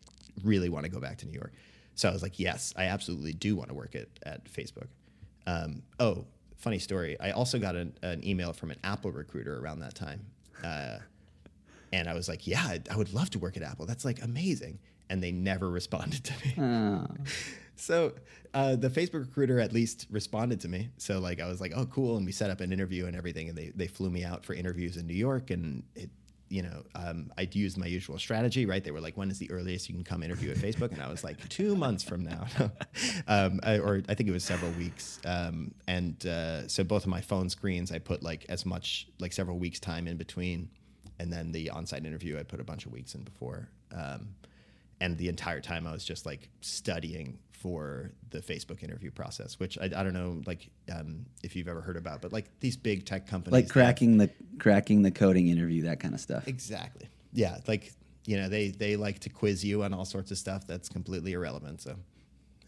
really want to go back to New York. So I was like, yes, I absolutely do want to work at at Facebook. Um, oh, funny story. I also got an, an, email from an Apple recruiter around that time. Uh, and I was like, yeah, I, would love to work at Apple. That's like amazing. And they never responded to me. Oh. So uh, the Facebook recruiter at least responded to me. So like I was like, oh, cool. And we set up an interview and everything. And they, they flew me out for interviews in New York. And it you know, um, I used my usual strategy, right? They were like, when is the earliest you can come interview at Facebook? And I was like, two months from now. um, I, or I think it was several weeks. Um, and uh, so both of my phone screens, I put like as much, like several weeks time in between. And then the on site interview, I put a bunch of weeks in before. Um, and the entire time I was just like studying for the Facebook interview process, which I, I don't know, like um, if you've ever heard about, but like these big tech companies, like cracking the cracking the coding interview, that kind of stuff. Exactly. Yeah, like you know they they like to quiz you on all sorts of stuff that's completely irrelevant. So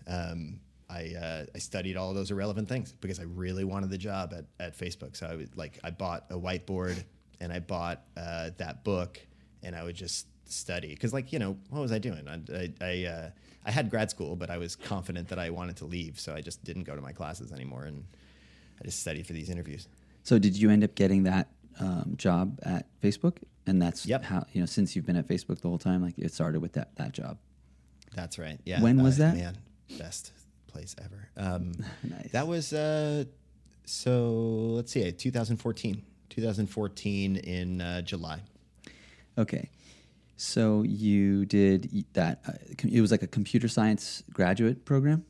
um, I uh, I studied all of those irrelevant things because I really wanted the job at at Facebook. So I would like I bought a whiteboard and I bought uh, that book and I would just study because like you know what was I doing? I I, I, uh, I, had grad school, but I was confident that I wanted to leave, so I just didn't go to my classes anymore, and I just studied for these interviews. So did you end up getting that um, job at Facebook? And that's yep. how you know since you've been at Facebook the whole time, like it started with that that job. That's right. Yeah. When was uh, that? Man, best place ever. Um, nice. That was uh, so. Let's see, 2014. 2014 in uh, July. Okay. So you did that. Uh, it was like a computer science graduate program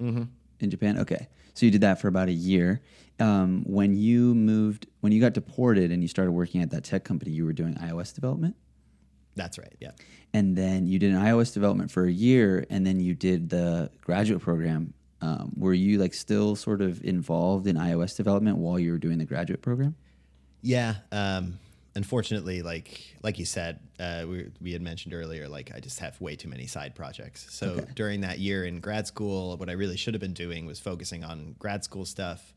mm-hmm. in Japan. Okay, so you did that for about a year. Um, when you moved, when you got deported and you started working at that tech company, you were doing iOS development. That's right. Yeah. And then you did an iOS development for a year, and then you did the graduate program. Um, were you like still sort of involved in iOS development while you were doing the graduate program? Yeah. Um, unfortunately, like like you said, uh, we we had mentioned earlier, like I just have way too many side projects. So okay. during that year in grad school, what I really should have been doing was focusing on grad school stuff.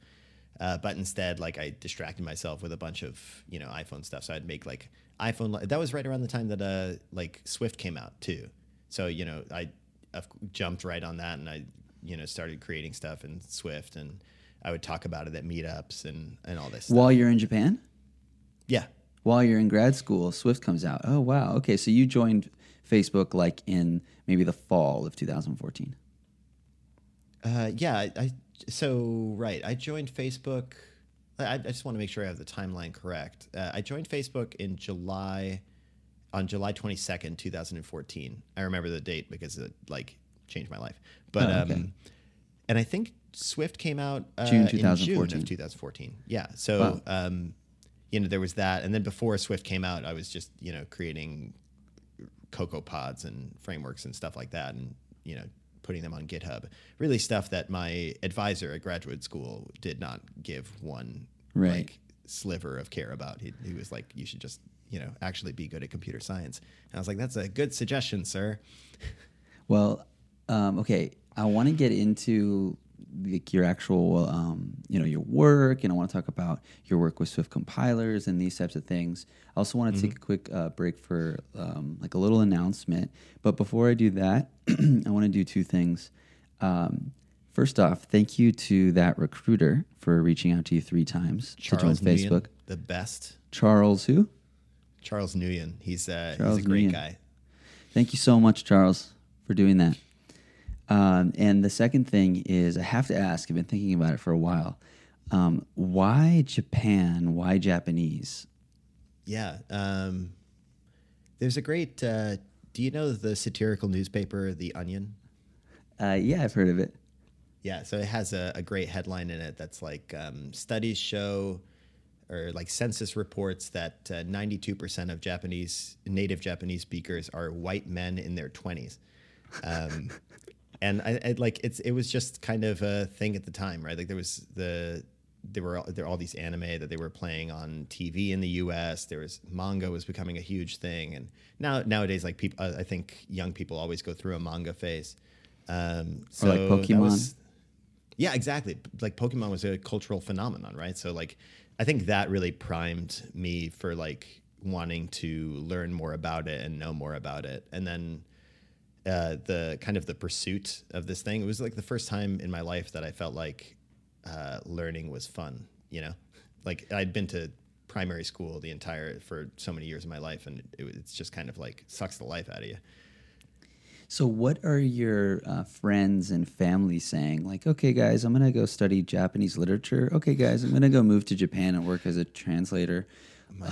Uh, but instead, like I distracted myself with a bunch of you know iPhone stuff. So I'd make like iPhone. That was right around the time that uh like Swift came out too. So you know I jumped right on that and I you know started creating stuff in Swift and I would talk about it at meetups and and all this. While you're in Japan. Yeah, while you're in grad school, Swift comes out. Oh wow. Okay, so you joined Facebook like in maybe the fall of 2014. Uh, yeah, I, I, so right. I joined Facebook. I, I, just want to make sure I have the timeline correct. Uh, I joined Facebook in July, on July 22nd, 2014. I remember the date because it like changed my life. But oh, okay. um, and I think Swift came out uh, June 2014. in June of 2014. Yeah. So wow. um, you know, there was that. And then before Swift came out, I was just, you know, creating CocoaPods and frameworks and stuff like that and, you know, putting them on GitHub. Really stuff that my advisor at graduate school did not give one right. like sliver of care about. He, he was like, you should just, you know, actually be good at computer science. And I was like, that's a good suggestion, sir. Well, um, okay. I want to get into like your actual um, you know your work and i want to talk about your work with swift compilers and these types of things. I also want to mm-hmm. take a quick uh, break for um, like a little announcement. But before i do that i want to do two things. Um, first off thank you to that recruiter for reaching out to you three times charles to join facebook. the best. Charles who? Charles nguyen. He's, uh, charles he's a great Nguyen. guy. Thank you so much charles for doing that um, and the second thing is, I have to ask. I've been thinking about it for a while. Um, why Japan? Why Japanese? Yeah. Um, there's a great. Uh, do you know the satirical newspaper, The Onion? Uh, yeah, I've heard of it. Yeah, so it has a, a great headline in it that's like um, studies show, or like census reports that uh, 92% of Japanese native Japanese speakers are white men in their 20s. Um, and I, I like it's it was just kind of a thing at the time, right? Like there was the there were there were all these anime that they were playing on TV in the U.S. There was manga was becoming a huge thing, and now nowadays, like people, I think young people always go through a manga phase. Um, so or like Pokemon. Was, yeah, exactly. Like Pokemon was a cultural phenomenon, right? So like, I think that really primed me for like wanting to learn more about it and know more about it, and then. Uh, the kind of the pursuit of this thing. It was like the first time in my life that I felt like uh, learning was fun. You know, like I'd been to primary school the entire for so many years of my life, and it, it's just kind of like sucks the life out of you. So, what are your uh, friends and family saying? Like, okay, guys, I'm gonna go study Japanese literature. Okay, guys, I'm gonna go move to Japan and work as a translator.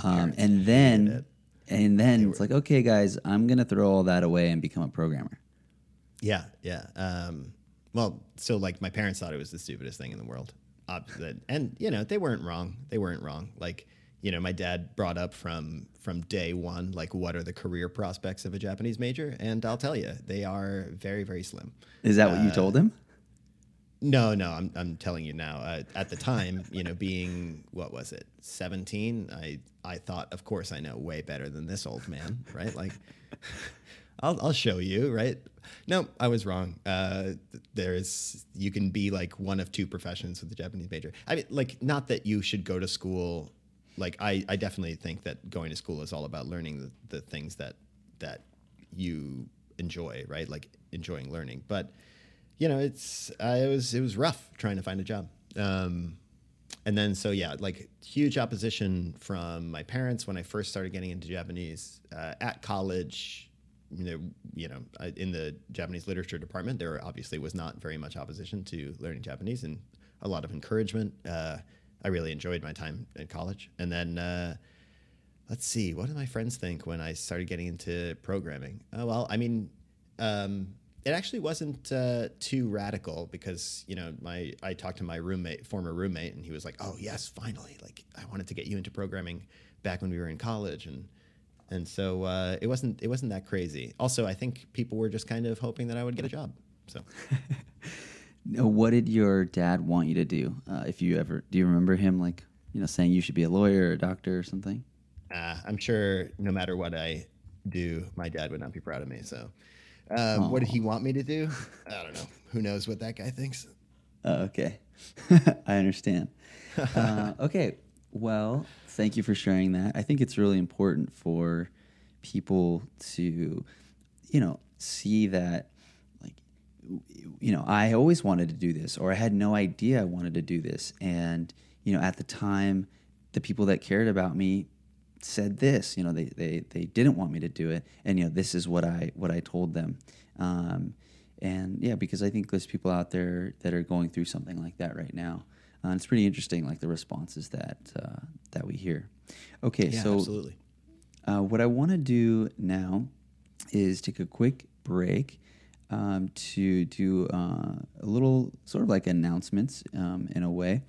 Um, and then, and then it's like, okay, guys, I'm gonna throw all that away and become a programmer. Yeah, yeah. Um, well, so like my parents thought it was the stupidest thing in the world. Uh, and you know, they weren't wrong. They weren't wrong. Like, you know, my dad brought up from from day one, like, what are the career prospects of a Japanese major? And I'll tell you, they are very, very slim. Is that what you told him? No, no, I'm, I'm telling you now. Uh, at the time, you know, being what was it, 17, I I thought, of course, I know way better than this old man, right? Like, I'll I'll show you, right? No, I was wrong. Uh, there's you can be like one of two professions with a Japanese major. I mean, like not that you should go to school. Like I, I definitely think that going to school is all about learning the, the things that that you enjoy, right? Like enjoying learning. But you know, it's uh, it was it was rough trying to find a job. Um, and then so yeah, like huge opposition from my parents when I first started getting into Japanese uh, at college you know, you know, in the Japanese literature department, there obviously was not very much opposition to learning Japanese and a lot of encouragement. Uh, I really enjoyed my time in college. And then, uh, let's see, what did my friends think when I started getting into programming? Oh, well, I mean, um, it actually wasn't uh, too radical because you know my I talked to my roommate, former roommate, and he was like, "Oh yes, finally! Like I wanted to get you into programming back when we were in college." And and so uh, it wasn't it wasn't that crazy. Also, I think people were just kind of hoping that I would get a job. So, what did your dad want you to do? Uh, if you ever do, you remember him like you know saying you should be a lawyer or a doctor or something? Uh, I'm sure no matter what I do, my dad would not be proud of me. So, um, what did he want me to do? I don't know. Who knows what that guy thinks? Uh, okay, I understand. Uh, okay, well, thank you for sharing that. I think it's really important for people to, you know, see that, like, you know, I always wanted to do this, or I had no idea I wanted to do this. And, you know, at the time, the people that cared about me said this, you know, they, they, they didn't want me to do it. And, you know, this is what I, what I told them. Um, and yeah, because I think there's people out there that are going through something like that right now. Uh, it's pretty interesting, like the responses that uh, that we hear. Okay, yeah, so absolutely. Uh, what I want to do now is take a quick break um, to do uh, a little sort of like announcements um, in a way.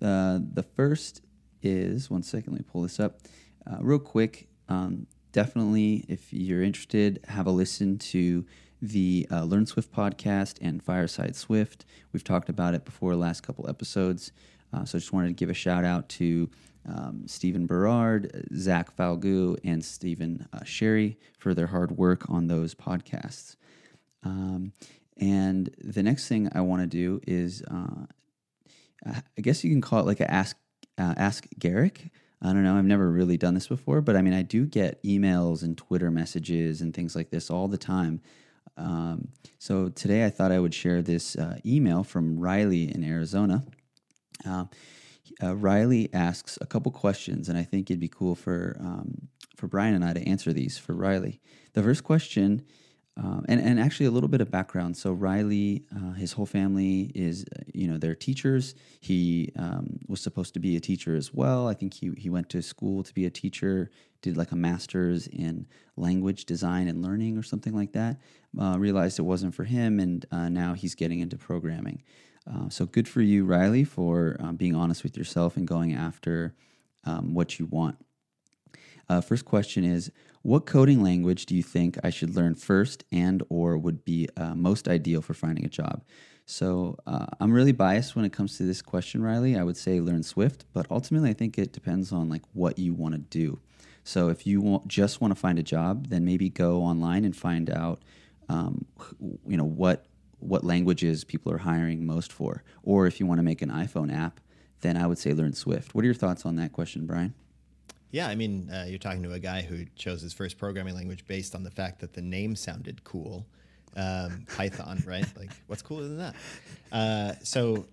Uh, the first is one second. Let me pull this up uh, real quick. Um, definitely, if you're interested, have a listen to the uh, Learn Swift podcast and Fireside Swift. We've talked about it before the last couple episodes. Uh, so just wanted to give a shout out to um, Stephen Berard, Zach Falgout, and Stephen uh, Sherry for their hard work on those podcasts. Um, and the next thing I want to do is, uh, I guess you can call it like a ask uh, ask Garric. I don't know. I've never really done this before, but I mean, I do get emails and Twitter messages and things like this all the time um, so today I thought I would share this uh, email from Riley in Arizona. Uh, uh, Riley asks a couple questions, and I think it'd be cool for um, for Brian and I to answer these for Riley. The first question Um, and, and actually, a little bit of background. So, Riley, uh, his whole family is, uh, you know, they're teachers. He um, was supposed to be a teacher as well. I think he, he went to school to be a teacher, did like a master's in language design and learning or something like that. Uh, realized it wasn't for him, and uh, now he's getting into programming. Uh, so, good for you, Riley, for um, being honest with yourself and going after um, what you want. First question is what coding language do you think I should learn first and or would be uh, most ideal for finding a job? So uh, I'm really biased when it comes to this question, Riley. I would say learn Swift, but ultimately I think it depends on like what you want to do. So if you want, just want to find a job, then maybe go online and find out, um, you know, what what languages people are hiring most for. Or if you want to make an iPhone app, then I would say learn Swift. What are your thoughts on that question, Brian? Yeah, I mean, uh, you're talking to a guy who chose his first programming language based on the fact that the name sounded cool. Um, Python, right? Like, what's cooler than that? Uh, so,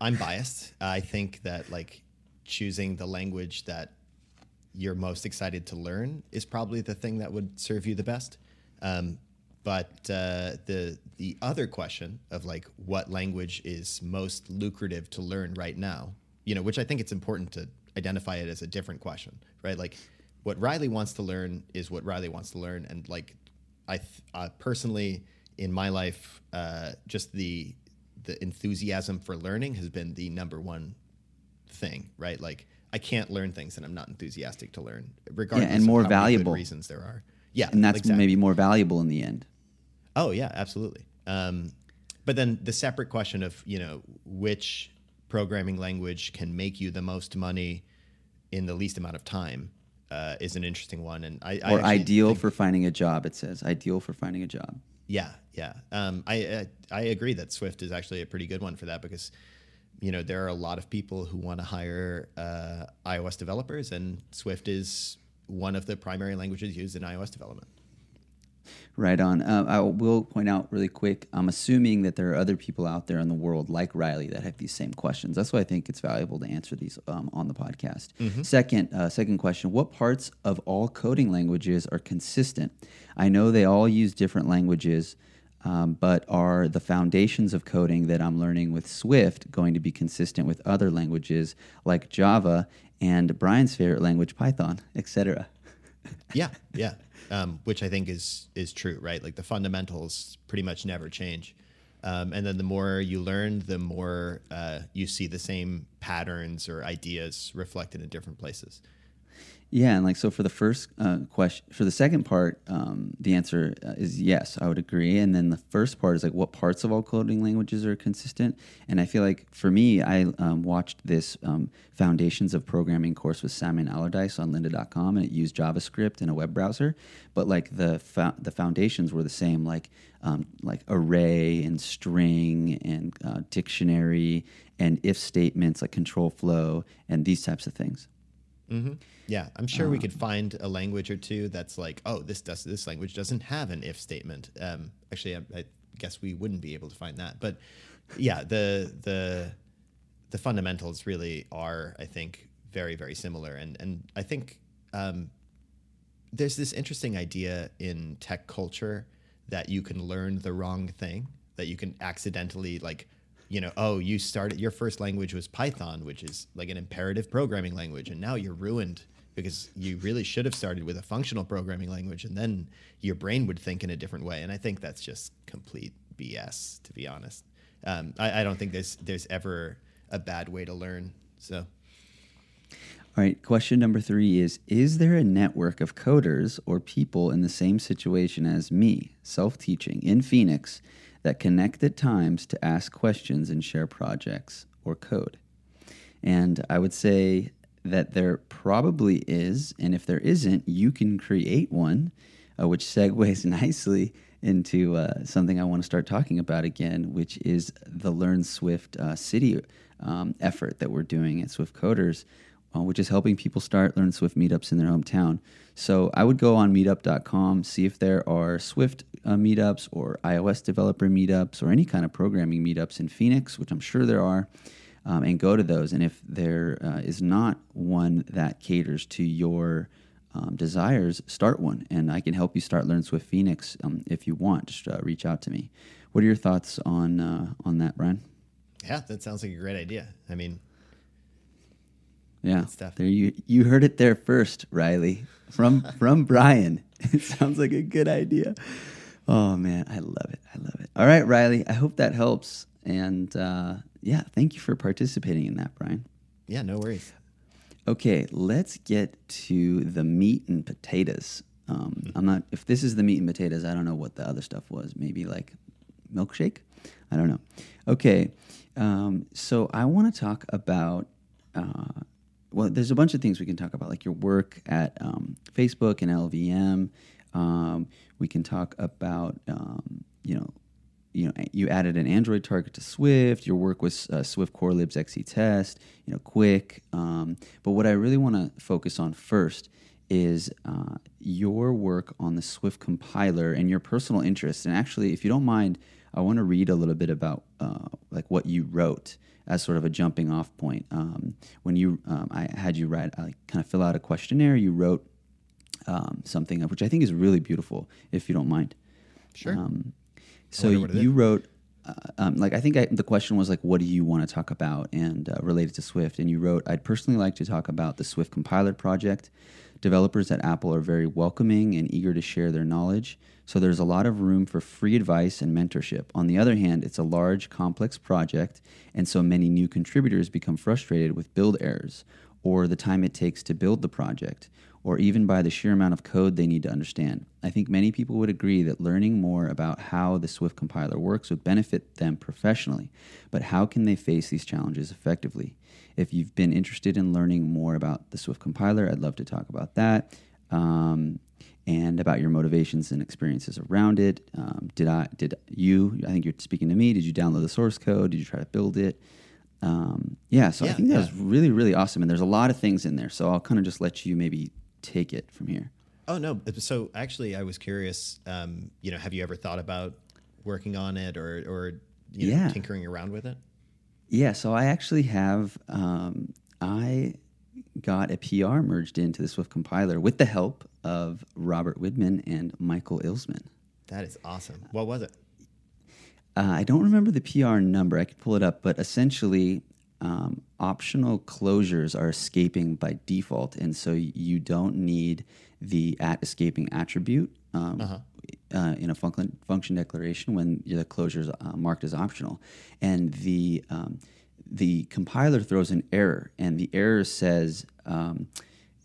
I'm biased. I think that like choosing the language that you're most excited to learn is probably the thing that would serve you the best. Um, but uh, the the other question of like what language is most lucrative to learn right now, you know, which I think it's important to identify it as a different question, right? Like what Riley wants to learn is what Riley wants to learn, and like I th- uh, personally in my life, uh, just the the enthusiasm for learning has been the number one thing, right? Like I can't learn things that I'm not enthusiastic to learn, regardless yeah, and more of how valuable reasons there are. Yeah, and that's exactly. maybe more valuable in the end. Oh yeah, absolutely. Um, but then the separate question of you know which programming language can make you the most money in the least amount of time uh, is an interesting one. And I, I or ideal for finding a job. It says ideal for finding a job. Yeah, yeah. Um, I, I I agree that Swift is actually a pretty good one for that because you know there are a lot of people who want to hire uh, iOS developers, and Swift is one of the primary languages used in iOS development. Right on. Uh, I will point out really quick. I'm assuming that there are other people out there in the world like Riley that have these same questions. That's why I think it's valuable to answer these um, on the podcast. Mm-hmm. Second, uh, second question: What parts of all coding languages are consistent? I know they all use different languages, um, but are the foundations of coding that I'm learning with Swift going to be consistent with other languages like Java and Brian's favorite language, Python, etc.? Yeah, yeah um, which I think is is true, right? Like the fundamentals pretty much never change. Um, and then the more you learn, the more uh, you see the same patterns or ideas reflected in different places. Yeah, and like so for the first uh, question, for the second part, um, the answer uh, is yes, I would agree. And then the first part is like what parts of all coding languages are consistent. And I feel like for me, I um, watched this um, Foundations of Programming course with Simon Allardyce on Lynda.com, and it used JavaScript in a web browser. But like the fo- the foundations were the same, like um, like array and string and uh, dictionary and if statements, like control flow and these types of things. Mm-hmm. Yeah, I'm sure um, we could find a language or two that's like, oh, this does this language doesn't have an if statement. Um, actually, I, I, guess we wouldn't be able to find that, but yeah, the the the fundamentals really are, I think, very very similar, and and I think um, there's this interesting idea in tech culture that you can learn the wrong thing, that you can accidentally like you know, oh, you started your first language was Python, which is like an imperative programming language, and now you're ruined because you really should have started with a functional programming language, and then your brain would think in a different way. And I think that's just complete BS, to be honest. Um, I, I don't think there's there's ever a bad way to learn. So. All right, question number three is Is there a network of coders or people in the same situation as me, self teaching, in Phoenix that connect at times to ask questions and share projects or code. And I would say that there probably is, and if there isn't, you can create one, uh, which segues nicely into uh, something I want to start talking about again, which is the Learn Swift uh, City um, effort that we're doing at Swift Coders, uh, which is helping people start Learn Swift meetups in their hometown. So I would go on meetup.com, see if there are Swift uh, meetups or iOS developer meetups or any kind of programming meetups in Phoenix, which I'm sure there are, um, and go to those. And if there uh, is not one that caters to your um, desires, start one, and I can help you start Learn Swift Phoenix um, if you want. Just uh, reach out to me. What are your thoughts on uh, on that, Brian? Yeah, that sounds like a great idea. I mean, Yeah, Good stuff. there you you heard it there first, Riley, from from Brian. It sounds like a good idea. Oh man, I love it. I love it. All right, Riley. I hope that helps. And uh, yeah, thank you for participating in that, Brian. yeah, no worries. Okay, let's get to the meat and potatoes. Um, I'm not. If this is the meat and potatoes, I don't know what the other stuff was. Maybe like milkshake. I don't know. Okay, um, so I want to talk about. Uh, well, there's a bunch of things we can talk about, like your work at um, Facebook and LLVM. Um, we can talk about, um, you know, you know, you added an Android target to Swift. Your work with uh, Swift Core Libs XCTest, you know, Quick. Um, but what I really want to focus on first is uh, your work on the Swift compiler and your personal interests. And actually, if you don't mind, I want to read a little bit about uh, like what you wrote as sort of a jumping off point. Um, when you, um, I had you write, I kind of fill out a questionnaire. You wrote um, something which I think is really beautiful. If you don't mind. Sure. Um, so wonder what it you wrote, uh, um, like I think I, the question was like, what do you want to talk about and uh, related to Swift? And you wrote, I'd personally like to talk about the Swift compiler project. Developers at Apple are very welcoming and eager to share their knowledge. So there's a lot of room for free advice and mentorship. On the other hand, it's a large, complex project, and so many new contributors become frustrated with build errors or the time it takes to build the project, or even by the sheer amount of code they need to understand. I think many people would agree that learning more about how the Swift compiler works would benefit them professionally, but how can they face these challenges effectively? If you've been interested in learning more about the Swift compiler, I'd love to talk about that. Um, and about your motivations and experiences around it. Um, did I? Did you? I think you're speaking to me. Did you download the source code? Did you try to build it? Um, yeah. So I think that yeah. was really, really awesome. And there's a lot of things in there. So I'll kind of just let you maybe take it from here. Oh no. So actually, I was curious. Um, you know, have you ever thought about working on it or or you know, Yeah. tinkering around with it? Yeah. So I actually have. Um, I got a PR merged into the Swift compiler with the help of Robert Widmann and Michael Ilseman. That is awesome. What was it? Uh, I don't remember the PR number. I could pull it up, but essentially, um, optional closures are escaping by default, and so you don't need the at escaping attribute um, uh, in a function function declaration when the closure is uh, marked as optional, and the um, the compiler throws an error, and the error says um,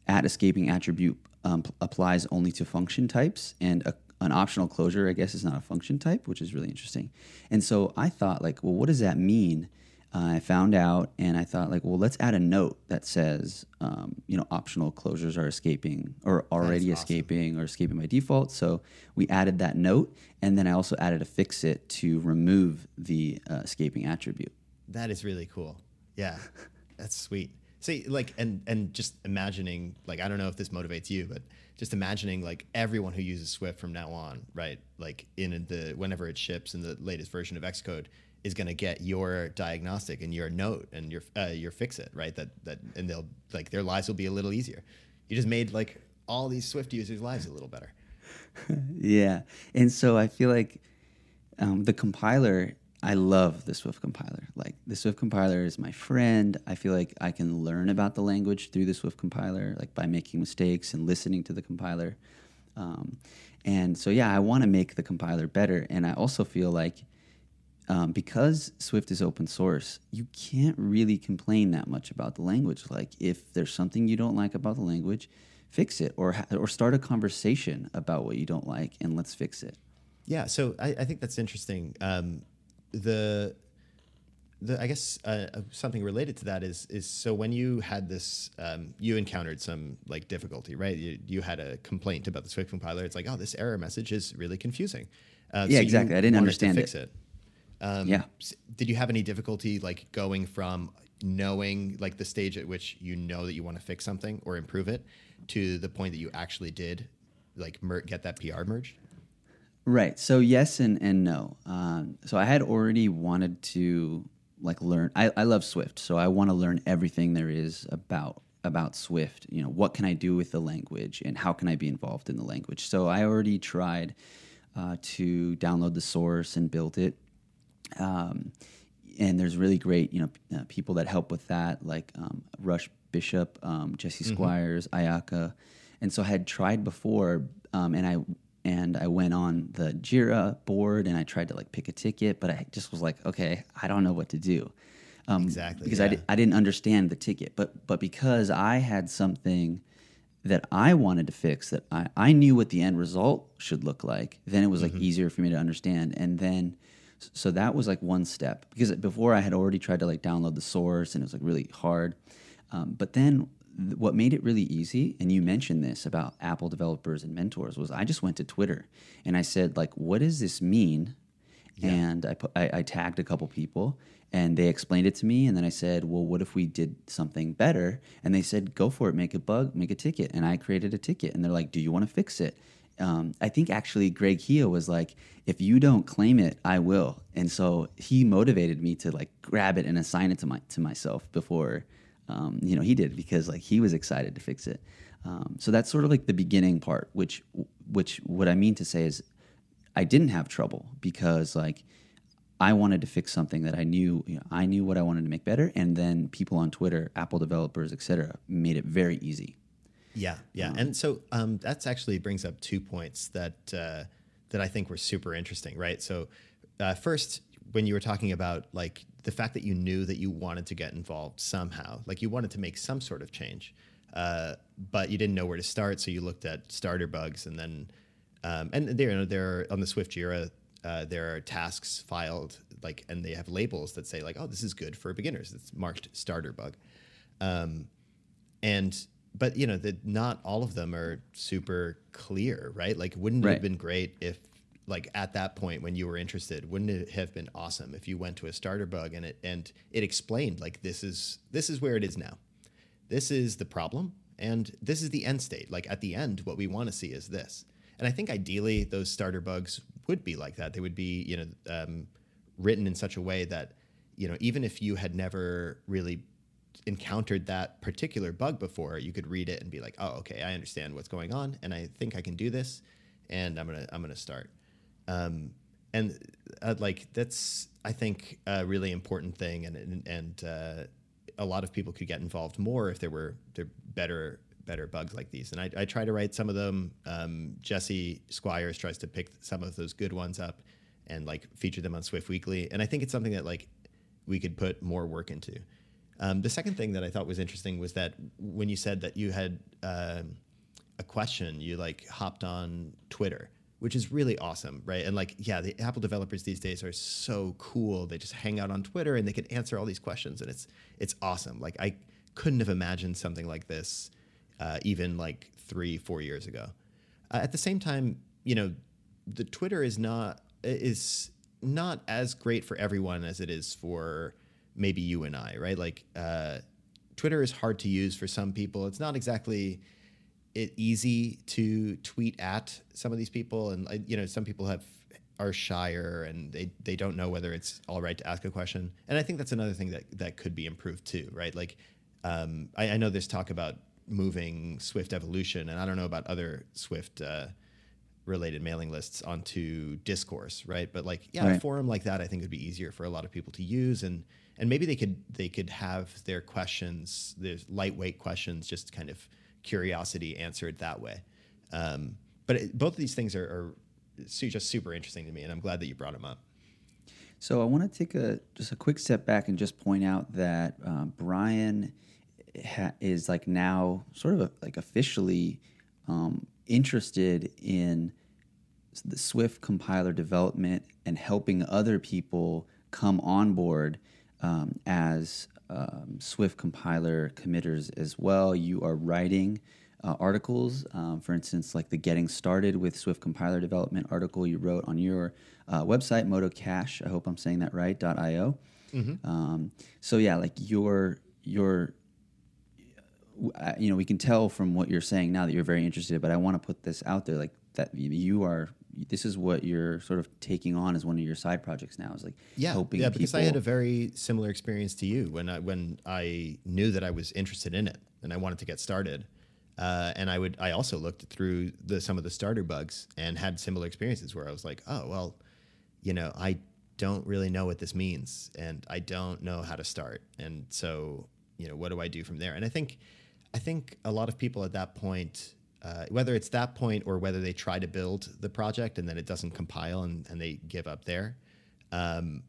at escaping attribute um, p- applies only to function types, and a, an optional closure, I guess, is not a function type, which is really interesting. And so I thought, like, well, what does that mean? I found out, and I thought, like, well, let's add a note that says, um, you know, optional closures are escaping or already awesome. escaping or escaping by default. So we added that note, and then I also added a fix it to remove the uh, escaping attribute. That is really cool. Yeah, that's sweet. See, like, and and just imagining, like, I don't know if this motivates you, but just imagining, like, everyone who uses Swift from now on, right? Like, in the whenever it ships in the latest version of Xcode, is going to get your diagnostic and your note and your uh, your fix it, right? That that and they'll like their lives will be a little easier. You just made like all these Swift users' lives a little better. Yeah. And so I feel like um, the compiler, I love the Swift compiler. Like the Swift compiler is my friend. I feel like I can learn about the language through the Swift compiler, like by making mistakes and listening to the compiler. Um, and so, yeah, I want to make the compiler better. And I also feel like um, because Swift is open source, you can't really complain that much about the language. Like, if there's something you don't like about the language, fix it, or ha- or start a conversation about what you don't like, and let's fix it. Yeah, so I, I think that's interesting. Um, the the I guess uh, uh, something related to that is is so when you had this, um, you encountered some like difficulty, right? You, you had a complaint about the Swift compiler. It's like, oh, this error message is really confusing. Uh, Yeah, you exactly. I didn't understand to it. it. Um, Yeah. Did you have any difficulty like going from knowing like the stage at which you know that you want to fix something or improve it to the point that you actually did like mer- get that PR merged? Right. So yes and and no. Um, so I had already wanted to like learn. I, I love Swift, so I want to learn everything there is about about Swift. You know, what can I do with the language, and how can I be involved in the language? So I already tried uh, to download the source and build it. Um, and there's really great, you know, uh, people that help with that, like um, Russ Bishop, um, Jesse mm-hmm. Squires, Ayaka, and so I had tried before, um, and I and I went on the Jira board and I tried to like pick a ticket, but I just was like, okay, I don't know what to do. Um, exactly. Because yeah. I, di- I didn't understand the ticket, but but because I had something that I wanted to fix that I, I knew what the end result should look like, then it was like mm-hmm. easier for me to understand. And then so that was like one step because before I had already tried to like download the source and it was like really hard. Um, but then th- what made it really easy, and you mentioned this about Apple developers and mentors, was I just went to Twitter and I said like, what does this mean? Yeah. And I, put, I, I tagged a couple people and they explained it to me and then i said well what if we did something better and they said go for it make a bug make a ticket and i created a ticket and they're like do you want to fix it um, I think actually Greg Hia was like, if you don't claim it, I will. And so he motivated me to like grab it and assign it to my to myself before, um, you know, he did because like he was excited to fix it. Um, so that's sort of like the beginning part, which which what I mean to say is, I didn't have trouble because like I wanted to fix something that I knew you know, I knew what I wanted to make better, and then people on Twitter, Apple developers, etc., made it very easy. Yeah, yeah, um, and so um, that's actually brings up two points that uh, that I think were super interesting, right? So uh, first, when you were talking about like the fact that you knew that you wanted to get involved somehow, like you wanted to make some sort of change, uh, but you didn't know where to start, so you looked at starter bugs, and then um, and there, you know, there on the Swift Jira, uh, there are tasks filed like, and they have labels that say like, oh, this is good for beginners. It's marked starter bug, um, and but you know that not all of them are super clear, right? Like, wouldn't right. it have been great if like at that point when you were interested wouldn't it have been awesome if you went to a starter bug and it and it explained like this is this is where it is now this is the problem and this is the end state like at the end what we want to see is this and i think ideally those starter bugs would be like that they would be you know um, written in such a way that you know even if you had never really encountered that particular bug before, you could read it and be like, "Oh, okay, I understand what's going on, and I think I can do this, and I'm gonna I'm gonna start." Um, and uh, like that's I think a really important thing, and and, and uh, a lot of people could get involved more if there were there better better bugs like these. And I, I try to write some of them. Um, Jesse Squires tries to pick some of those good ones up and like feature them on Swift Weekly. And I think it's something that like we could put more work into. Um, the second thing that I thought was interesting was that when you said that you had uh, a question, you like hopped on Twitter, which is really awesome, right? And like, yeah, the Apple developers these days are so cool. They just hang out on Twitter and they can answer all these questions, and it's it's awesome. Like, I couldn't have imagined something like this uh, even like three, four years ago. Uh, at the same time, you know, the Twitter is not is not as great for everyone as it is for maybe you and I, right? Like uh, Twitter is hard to use for some people. It's not exactly it easy to tweet at some of these people, and you know, some people have are shyer and they they don't know whether it's all right to ask a question. And I think that's another thing that that could be improved too, right? Like um, I, I, know there's talk about moving Swift Evolution, and I don't know about other Swift. Uh, related mailing lists onto discourse right but like yeah right. a forum like that i think would be easier for a lot of people to use and and maybe they could they could have their questions, there's lightweight questions, just kind of curiosity answered that way. Um, but it, both of these things are, are just super interesting to me, and I'm glad that you brought them up. So I want to take a just a quick step back and just point out that um, Brian ha- is like now sort of a, like officially um, interested in the Swift compiler development and helping other people come on board um, as um, Swift compiler committers as well. You are writing uh, articles, um, for instance, like the Getting Started with Swift compiler development article you wrote on your uh, website, modocache. I hope I'm saying that right. .io. Mm-hmm. Um, so yeah, like your your uh, you know we can tell from what you're saying now that you're very interested but i want to put this out there like that you are this is what you're sort of taking on as one of your side projects now is like yeah helping yeah because people. I had a very similar experience to you when I when I knew that I was interested in it and I wanted to get started. Uh, and I would I also looked through the some of the starter bugs and had similar experiences where I was like, oh well, you know, I don't really know what this means and I don't know how to start. And so, you know, what do I do from there? And I think I think a lot of people at that point, uh, whether it's that point or whether they try to build the project and then it doesn't compile and, and they give up there, um,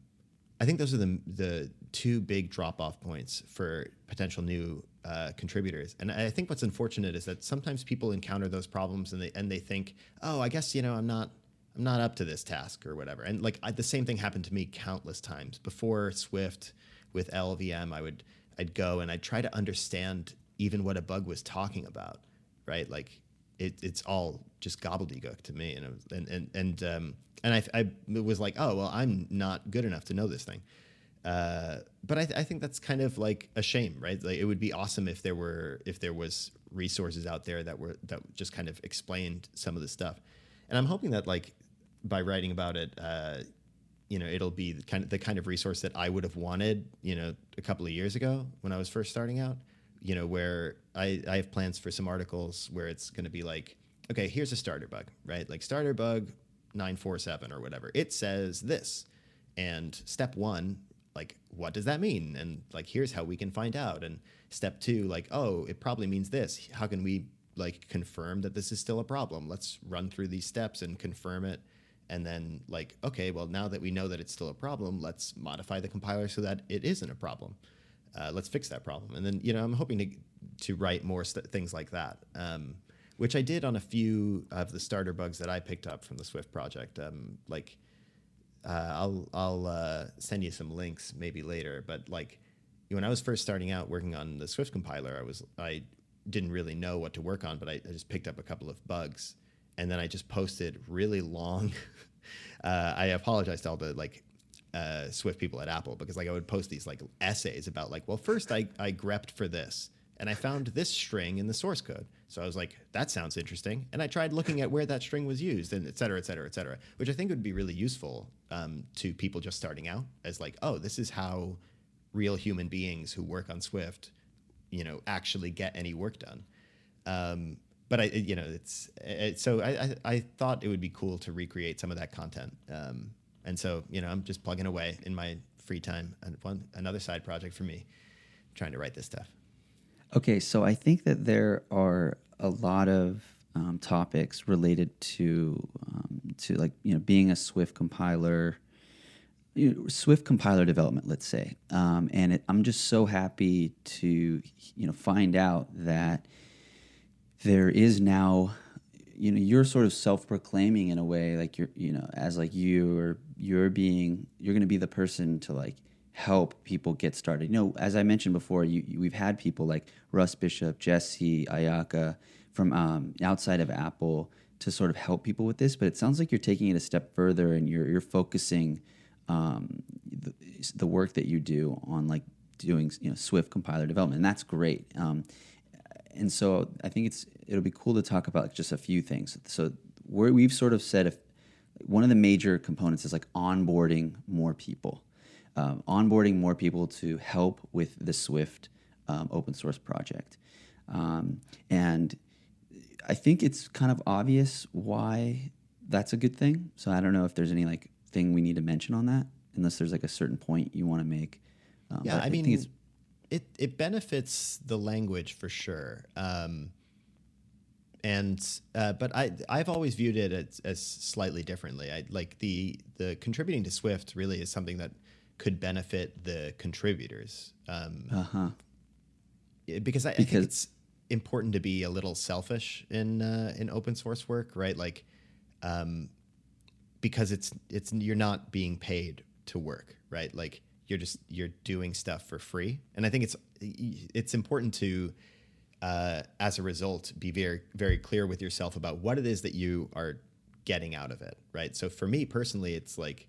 I think those are the the two big drop off points for potential new uh, contributors. And I think what's unfortunate is that sometimes people encounter those problems and they and they think, oh, I guess you know I'm not I'm not up to this task or whatever. And like I, the same thing happened to me countless times before Swift with LLVM. I would I'd go and I'd try to understand even what a bug was talking about, right? Like it, it's all just gobbledygook to me, and was, and and and um, and I, I was like, oh well, I'm not good enough to know this thing. Uh, but I, th- I, think that's kind of like a shame, right? Like it would be awesome if there were if there was resources out there that were that just kind of explained some of the stuff. And I'm hoping that like by writing about it, uh, you know, it'll be the kind of the kind of resource that I would have wanted, you know, a couple of years ago when I was first starting out. You know, where I, I have plans for some articles where it's going to be like, okay, here's a starter bug, right? Like starter bug 947 or whatever. It says this. And step one like what does that mean and like here's how we can find out and step two like oh it probably means this how can we like confirm that this is still a problem let's run through these steps and confirm it and then like okay well now that we know that it's still a problem let's modify the compiler so that it isn't a problem uh, let's fix that problem and then you know i'm hoping to to write more st- things like that um, which i did on a few of the starter bugs that i picked up from the swift project um, like uh, I'll I'll uh, send you some links maybe later. But like when I was first starting out working on the Swift compiler, I was I didn't really know what to work on, but I, I just picked up a couple of bugs, and then I just posted really long. uh, I apologize to all the like uh, Swift people at Apple because like I would post these like essays about like, well, first I I grepped for this, and I found this string in the source code. So I was like, that sounds interesting. And I tried looking at where that string was used and et cetera, et cetera, et cetera, which I think would be really useful um, to people just starting out as like, oh, this is how real human beings who work on Swift, you know, actually get any work done. Um, but I, you know, it's, it, so I, I, I, thought it would be cool to recreate some of that content. Um, and so, you know, I'm just plugging away in my free time and one, another side project for me, trying to write this stuff. Okay, so I think that there are a lot of um, topics related to um, to like you know being a Swift compiler, you know, Swift compiler development, let's say, um, and it, I'm just so happy to you know find out that there is now you know you're sort of self-proclaiming in a way like you're you know as like you or you're being you're going to be the person to like help people get started. You know, as I mentioned before, you, you, we've had people like Russ Bishop, Jesse Ayaka from um, outside of Apple to sort of help people with this. But it sounds like you're taking it a step further and you're you're focusing um, the, the, work that you do on like doing you know Swift compiler development, and that's great. Um, and so I think it's it'll be cool to talk about just a few things. So we've sort of said one of the major components is like onboarding more people um, onboarding more people to help with the Swift um, open source project. Um, and I think it's kind of obvious why that's a good thing. So I don't know if there's any like thing we need to mention on that, unless there's like a certain point you want to make. Um, yeah, I, I mean, it it benefits the language for sure. Um, and uh, but I I've always viewed it as, as slightly differently. I like the the contributing to Swift really is something that could benefit the contributors. Um, uh-huh. Because I, because I think it's important to be a little selfish in uh, in open source work, right? Like, um, because it's it's you're not being paid to work, right? Like you're just you're doing stuff for free, and I think it's it's important to. Uh, as a result, be very, very clear with yourself about what it is that you are getting out of it, right? So for me personally, it's like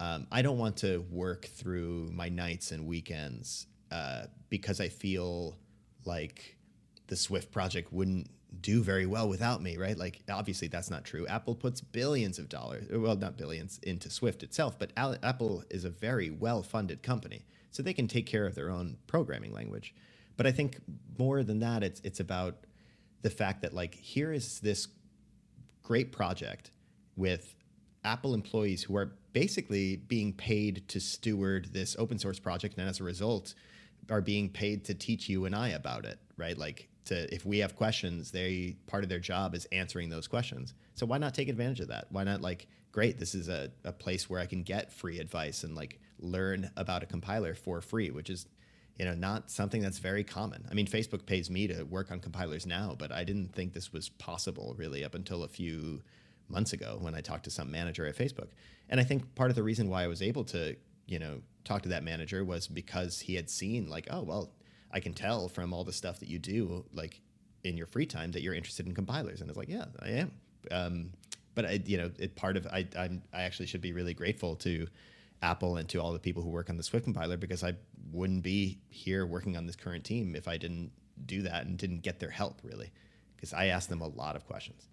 um, I don't want to work through my nights and weekends uh, because I feel like the Swift project wouldn't do very well without me, right? Like, obviously, that's not true. Apple puts billions of dollars, well, not billions, into Swift itself, but Apple is a very well funded company. So they can take care of their own programming language. But I think more than that, it's it's about the fact that like here is this great project with Apple employees who are basically being paid to steward this open source project, and as a result, are being paid to teach you and I about it, right? Like to if we have questions, they part of their job is answering those questions. So why not take advantage of that? Why not like great, this is a, a place where I can get free advice and like learn about a compiler for free, which is you know not something that's very common. I mean, Facebook pays me to work on compilers now, but I didn't think this was possible really up until a few months ago when I talked to some manager at Facebook. And I think part of the reason why I was able to, you know, talk to that manager was because he had seen like, oh, well, I can tell from all the stuff that you do like in your free time that you're interested in compilers. And it's like, yeah, I am. Um, but I, you know, it part of I I'm, I actually should be really grateful to Apple and to all the people who work on the Swift compiler because I wouldn't be here working on this current team if I didn't do that and didn't get their help really because I asked them a lot of questions.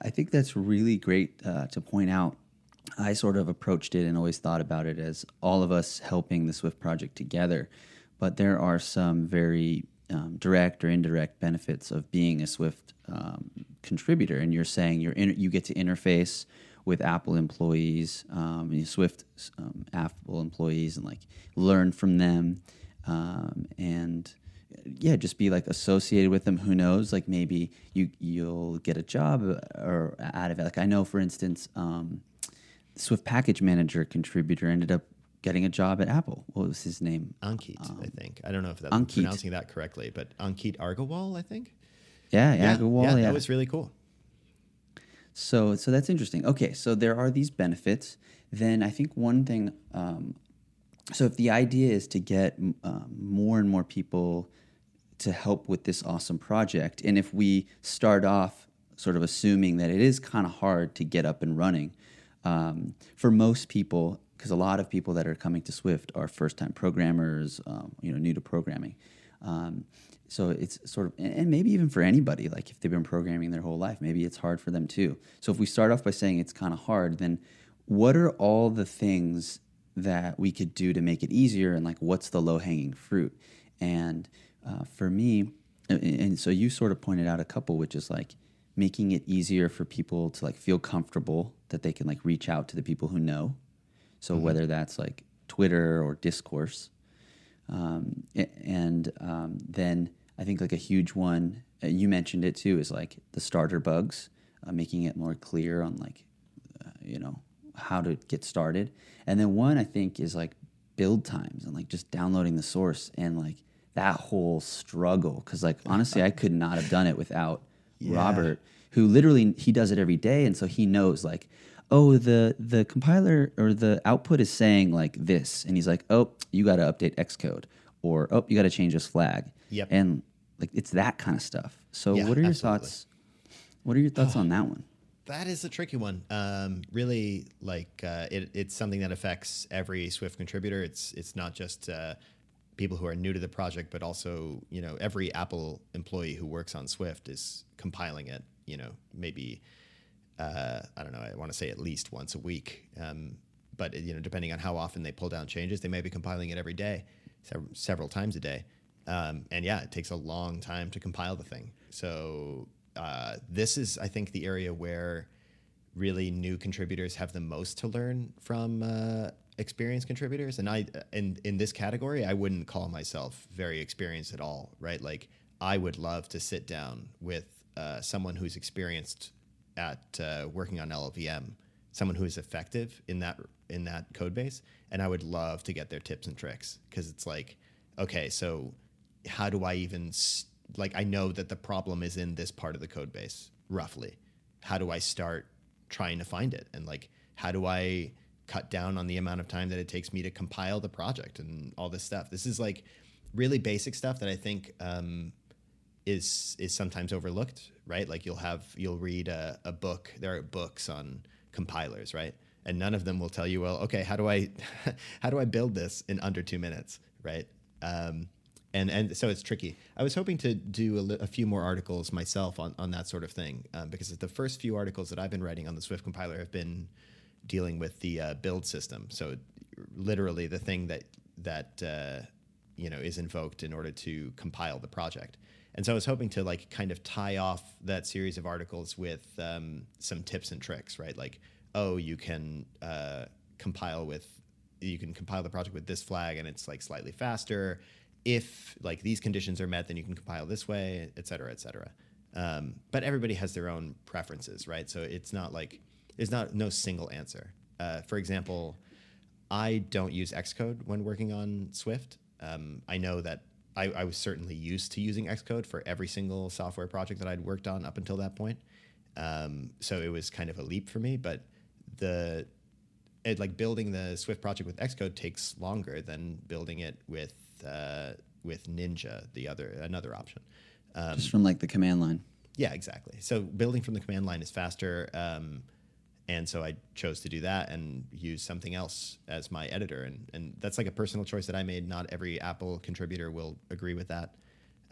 I think that's really great uh, to point out. I sort of approached it and always thought about it as all of us helping the Swift project together, but there are some very um, direct or indirect benefits of being a Swift um, contributor. And you're saying you're in, you get to interface with Apple employees, um, Swift um, Apple employees, and like learn from them, um, and yeah, just be like associated with them. Who knows? Like maybe you you'll get a job or out of it. Like I know, for instance, um, Swift Package Manager contributor ended up getting a job at Apple. What was his name? Ankit, um, I think. I don't know if that, I'm pronouncing that correctly, but Ankit Aggarwal, I think. Yeah, yeah, Aggarwal, yeah, yeah, that was really cool. So, so that's interesting. Okay, so there are these benefits. Then I think one thing. Um, so if the idea is to get um, more and more people to help with this awesome project, and if we start off sort of assuming that it is kind of hard to get up and running, um, for most people, because a lot of people that are coming to Swift are first-time programmers, um, you know, new to programming. Um, so it's sort of, and maybe even for anybody, like if they've been programming their whole life, maybe it's hard for them too. So if we start off by saying it's kind of hard, then what are all the things that we could do to make it easier and like what's the low hanging fruit? And uh, for me, and so you sort of pointed out a couple, which is like making it easier for people to like feel comfortable that they can like reach out to the people who know. So mm-hmm. whether that's like Twitter or discourse, um, and um, then I think like a huge one, uh, you mentioned it too, is like the starter bugs, uh, making it more clear on like, uh, you know, how to get started. And then one I think is like build times and like just downloading the source and like that whole struggle. Cause like honestly, I could not have done it without yeah. Robert, who literally he does it every day. And so he knows like, oh, the the compiler or the output is saying like this. And he's like, oh, you got to update Xcode or oh, you got to change this flag. Yep. And like it's that kind of stuff. So yeah, what are your absolutely. thoughts? What are your thoughts on that one? That is a tricky one. Um, really, like uh, it, it's something that affects every Swift contributor. It's it's not just uh, people who are new to the project, but also you know every Apple employee who works on Swift is compiling it. You know, maybe uh, I don't know. I want to say at least once a week. Um, but you know, depending on how often they pull down changes, they may be compiling it every day, several times a day. Um, and yeah, it takes a long time to compile the thing. So uh, this is, I think, the area where really new contributors have the most to learn from uh, experienced contributors. And I, in in this category, I wouldn't call myself very experienced at all, right? Like I would love to sit down with uh, someone who's experienced at uh, working on LLVM, someone who is effective in that in that code base, and I would love to get their tips and tricks because it's like, okay, so how do I even like I know that the problem is in this part of the code base roughly. How do I start trying to find it and like how do I cut down on the amount of time that it takes me to compile the project and all this stuff. This is like really basic stuff that I think um, is is sometimes overlooked, right? Like you'll have you'll read a, a book. There are books on compilers, right? And none of them will tell you, well, okay, how do I how do I build this in under two minutes, right? Um, and and so it's tricky. I was hoping to do a, a few more articles myself on, on that sort of thing um, because the first few articles that I've been writing on the Swift compiler have been dealing with the uh, build system. So literally the thing that that uh, you know is invoked in order to compile the project. And so I was hoping to like kind of tie off that series of articles with um, some tips and tricks, right? Like, oh, you can uh, compile with you can compile the project with this flag and it's like slightly faster. If like these conditions are met, then you can compile this way, et cetera, et cetera. Um, but everybody has their own preferences, right? So it's not like there's not no single answer. Uh, for example, I don't use Xcode when working on Swift. Um, I know that I, I, was certainly used to using Xcode for every single software project that I'd worked on up until that point. Um, so it was kind of a leap for me, but the it, like building the Swift project with Xcode takes longer than building it with uh, with Ninja, the other another option. Um, Just from like the command line. Yeah, exactly. So building from the command line is faster. Um, and so I chose to do that and use something else as my editor, and and that's like a personal choice that I made. Not every Apple contributor will agree with that,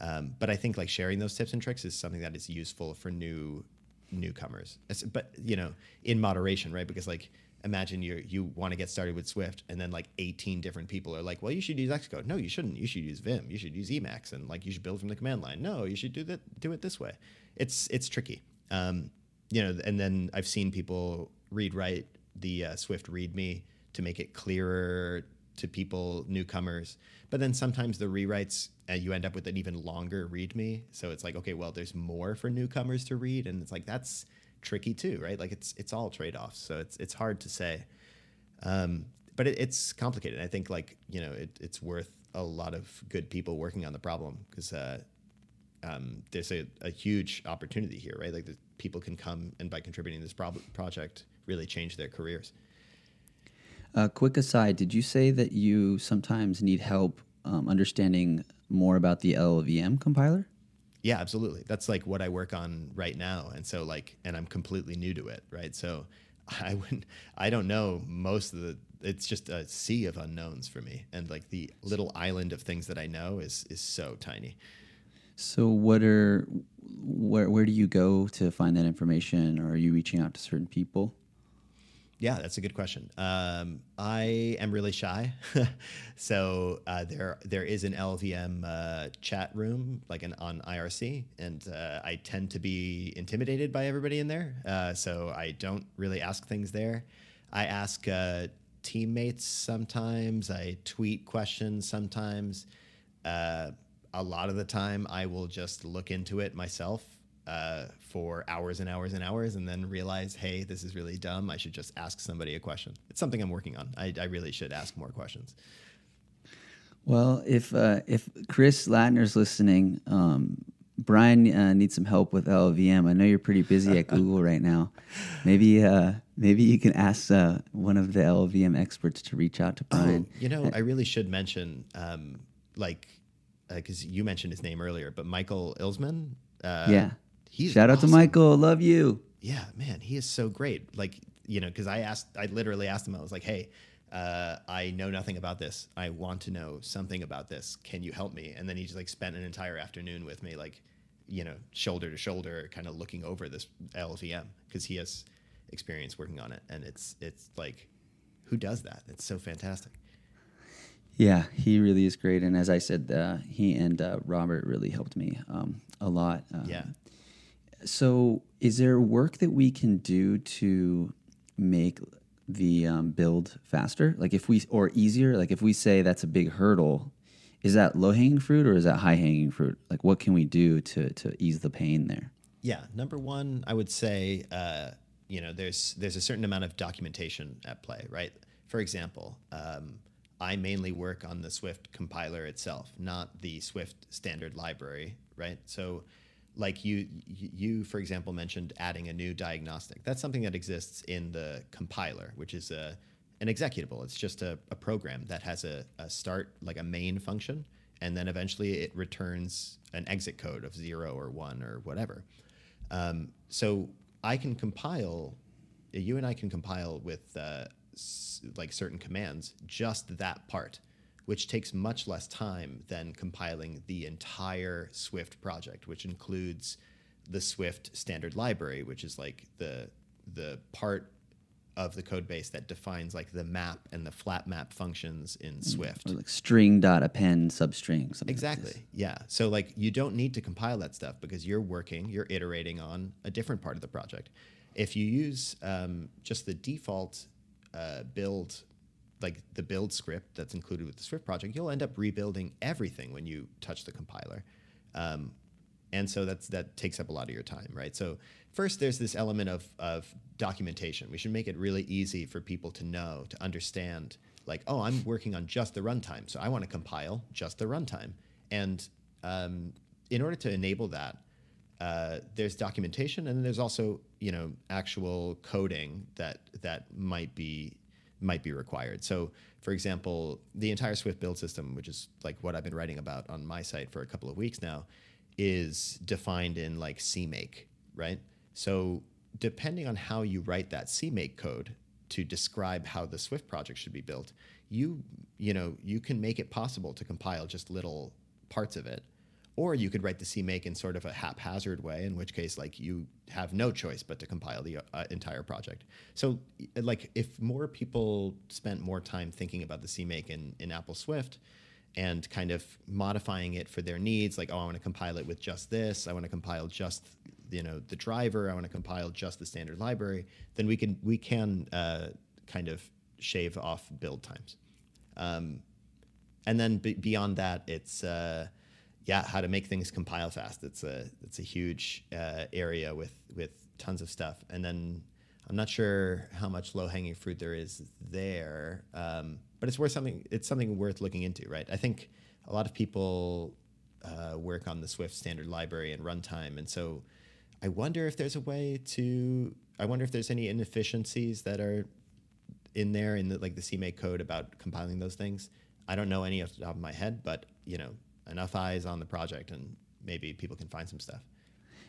um, but I think like sharing those tips and tricks is something that is useful for new newcomers. But you know, in moderation, right? Because like imagine you you want to get started with Swift, and then like 18 different people are like, well, you should use Xcode. No, you shouldn't. You should use Vim. You should use Emacs, and like you should build from the command line. No, you should do that. Do it this way. It's it's tricky. Um, you know, and then I've seen people rewrite the uh, Swift README to make it clearer to people, newcomers. But then sometimes the rewrites, uh, you end up with an even longer README. So it's like, okay, well, there's more for newcomers to read, and it's like that's tricky too, right? Like it's it's all trade offs. So it's it's hard to say. Um, but it, it's complicated. I think like you know it, it's worth a lot of good people working on the problem because uh, um, there's a, a, huge opportunity here, right? Like the people can come and by contributing to this pro- project, really change their careers. Uh, quick aside: Did you say that you sometimes need help um, understanding more about the LLVM compiler? Yeah, absolutely. That's like what I work on right now, and so like, and I'm completely new to it, right? So I wouldn't, I don't know most of the. It's just a sea of unknowns for me, and like the little island of things that I know is is so tiny. So, what are where where do you go to find that information, or are you reaching out to certain people? Yeah, that's a good question. Um, I am really shy, so uh, there there is an LLVM uh, chat room like an on IRC, and uh, I tend to be intimidated by everybody in there, uh, so I don't really ask things there. I ask uh, teammates sometimes. I tweet questions sometimes. Uh, a lot of the time I will just look into it myself uh, for hours and hours and hours and then realize, hey, this is really dumb. I should just ask somebody a question. It's something I'm working on. I, I really should ask more questions. Well, if uh, if Chris Lattner's listening, um, Brian uh, needs some help with LLVM. I know you're pretty busy at Google right now. Maybe uh, maybe you can ask uh, one of the LLVM experts to reach out to oh, Brian. Oh, you know, I really should mention, um, like because uh, you mentioned his name earlier, but Michael Ilseman. Uh, yeah. He's Shout awesome. out to Michael. Love you. Yeah, man, he is so great. Like, you know, because I asked, I literally asked him, I was like, hey, uh, I know nothing about this. I want to know something about this. Can you help me? And then he just like spent an entire afternoon with me, like, you know, shoulder to shoulder, kind of looking over this LLVM because he has experience working on it, and it's it's like, who does that? It's so fantastic. Yeah, he really is great. And as I said, uh, he and uh, Robert really helped me um, a lot. Um, yeah. So, is there work that we can do to make the um, build faster? Like, if we, or easier? Like, if we say that's a big hurdle, is that low hanging fruit or is that high hanging fruit? Like, what can we do to, to ease the pain there? Yeah. Number one, I would say, uh, you know, there's, there's a certain amount of documentation at play, right? For example, um, I mainly work on the Swift compiler itself, not the Swift standard library, right? So, like you, you for example mentioned adding a new diagnostic. That's something that exists in the compiler, which is a an executable. It's just a, a program that has a, a start, like a main function, and then eventually it returns an exit code of zero or one or whatever. Um, so I can compile, you and I can compile with uh, like certain commands, just that part, which takes much less time than compiling the entire Swift project, which includes the Swift standard library, which is like the the part of the code base that defines like the map and the flat map functions in Swift. Or like string dot append substring. something like Exactly. this. yeah. So like you don't need to compile that stuff because you're working, you're iterating on a different part of the project. If you use um, just the default uh, build, like the build script that's included with the Swift project, you'll end up rebuilding everything when you touch the compiler. Um, and so that's that takes up a lot of your time right? So first there's this element of, of documentation. We should make it really easy for people to know to understand like oh i'm working on just the runtime so i want to compile just the runtime. And um, in order to enable that uh, there's documentation and there's also you know actual coding that that might be might be required. So, for example, the entire Swift build system, which is like what I've been writing about on my site for a couple of weeks now, is defined in like CMake, right? So, depending on how you write that CMake code to describe how the Swift project should be built, you you know you can make it possible to compile just little parts of it or you could write the CMake in sort of a haphazard way, in which case, like you have no choice but to compile the uh, entire project. So, like, if more people spent more time thinking about the CMake in, in Apple Swift and kind of modifying it for their needs, like, oh, I want to compile it with just this, I want to compile just you know the driver, I want to compile just the standard library, then we can we can uh, kind of shave off build times. Um, and then be beyond that, it's uh, yeah, how to make things compile fast. It's a it's a huge uh, area with with tons of stuff. And then I'm not sure how much low hanging fruit there is there, um, but it's worth something. It's something worth looking into, right? I think a lot of people uh, work on the Swift standard library and runtime, and so I wonder if there's a way to. I wonder if there's any inefficiencies that are in there in the, like the CMake code about compiling those things. I don't know any off the top of my head, but you know, enough eyes on the project, and maybe people can find some stuff.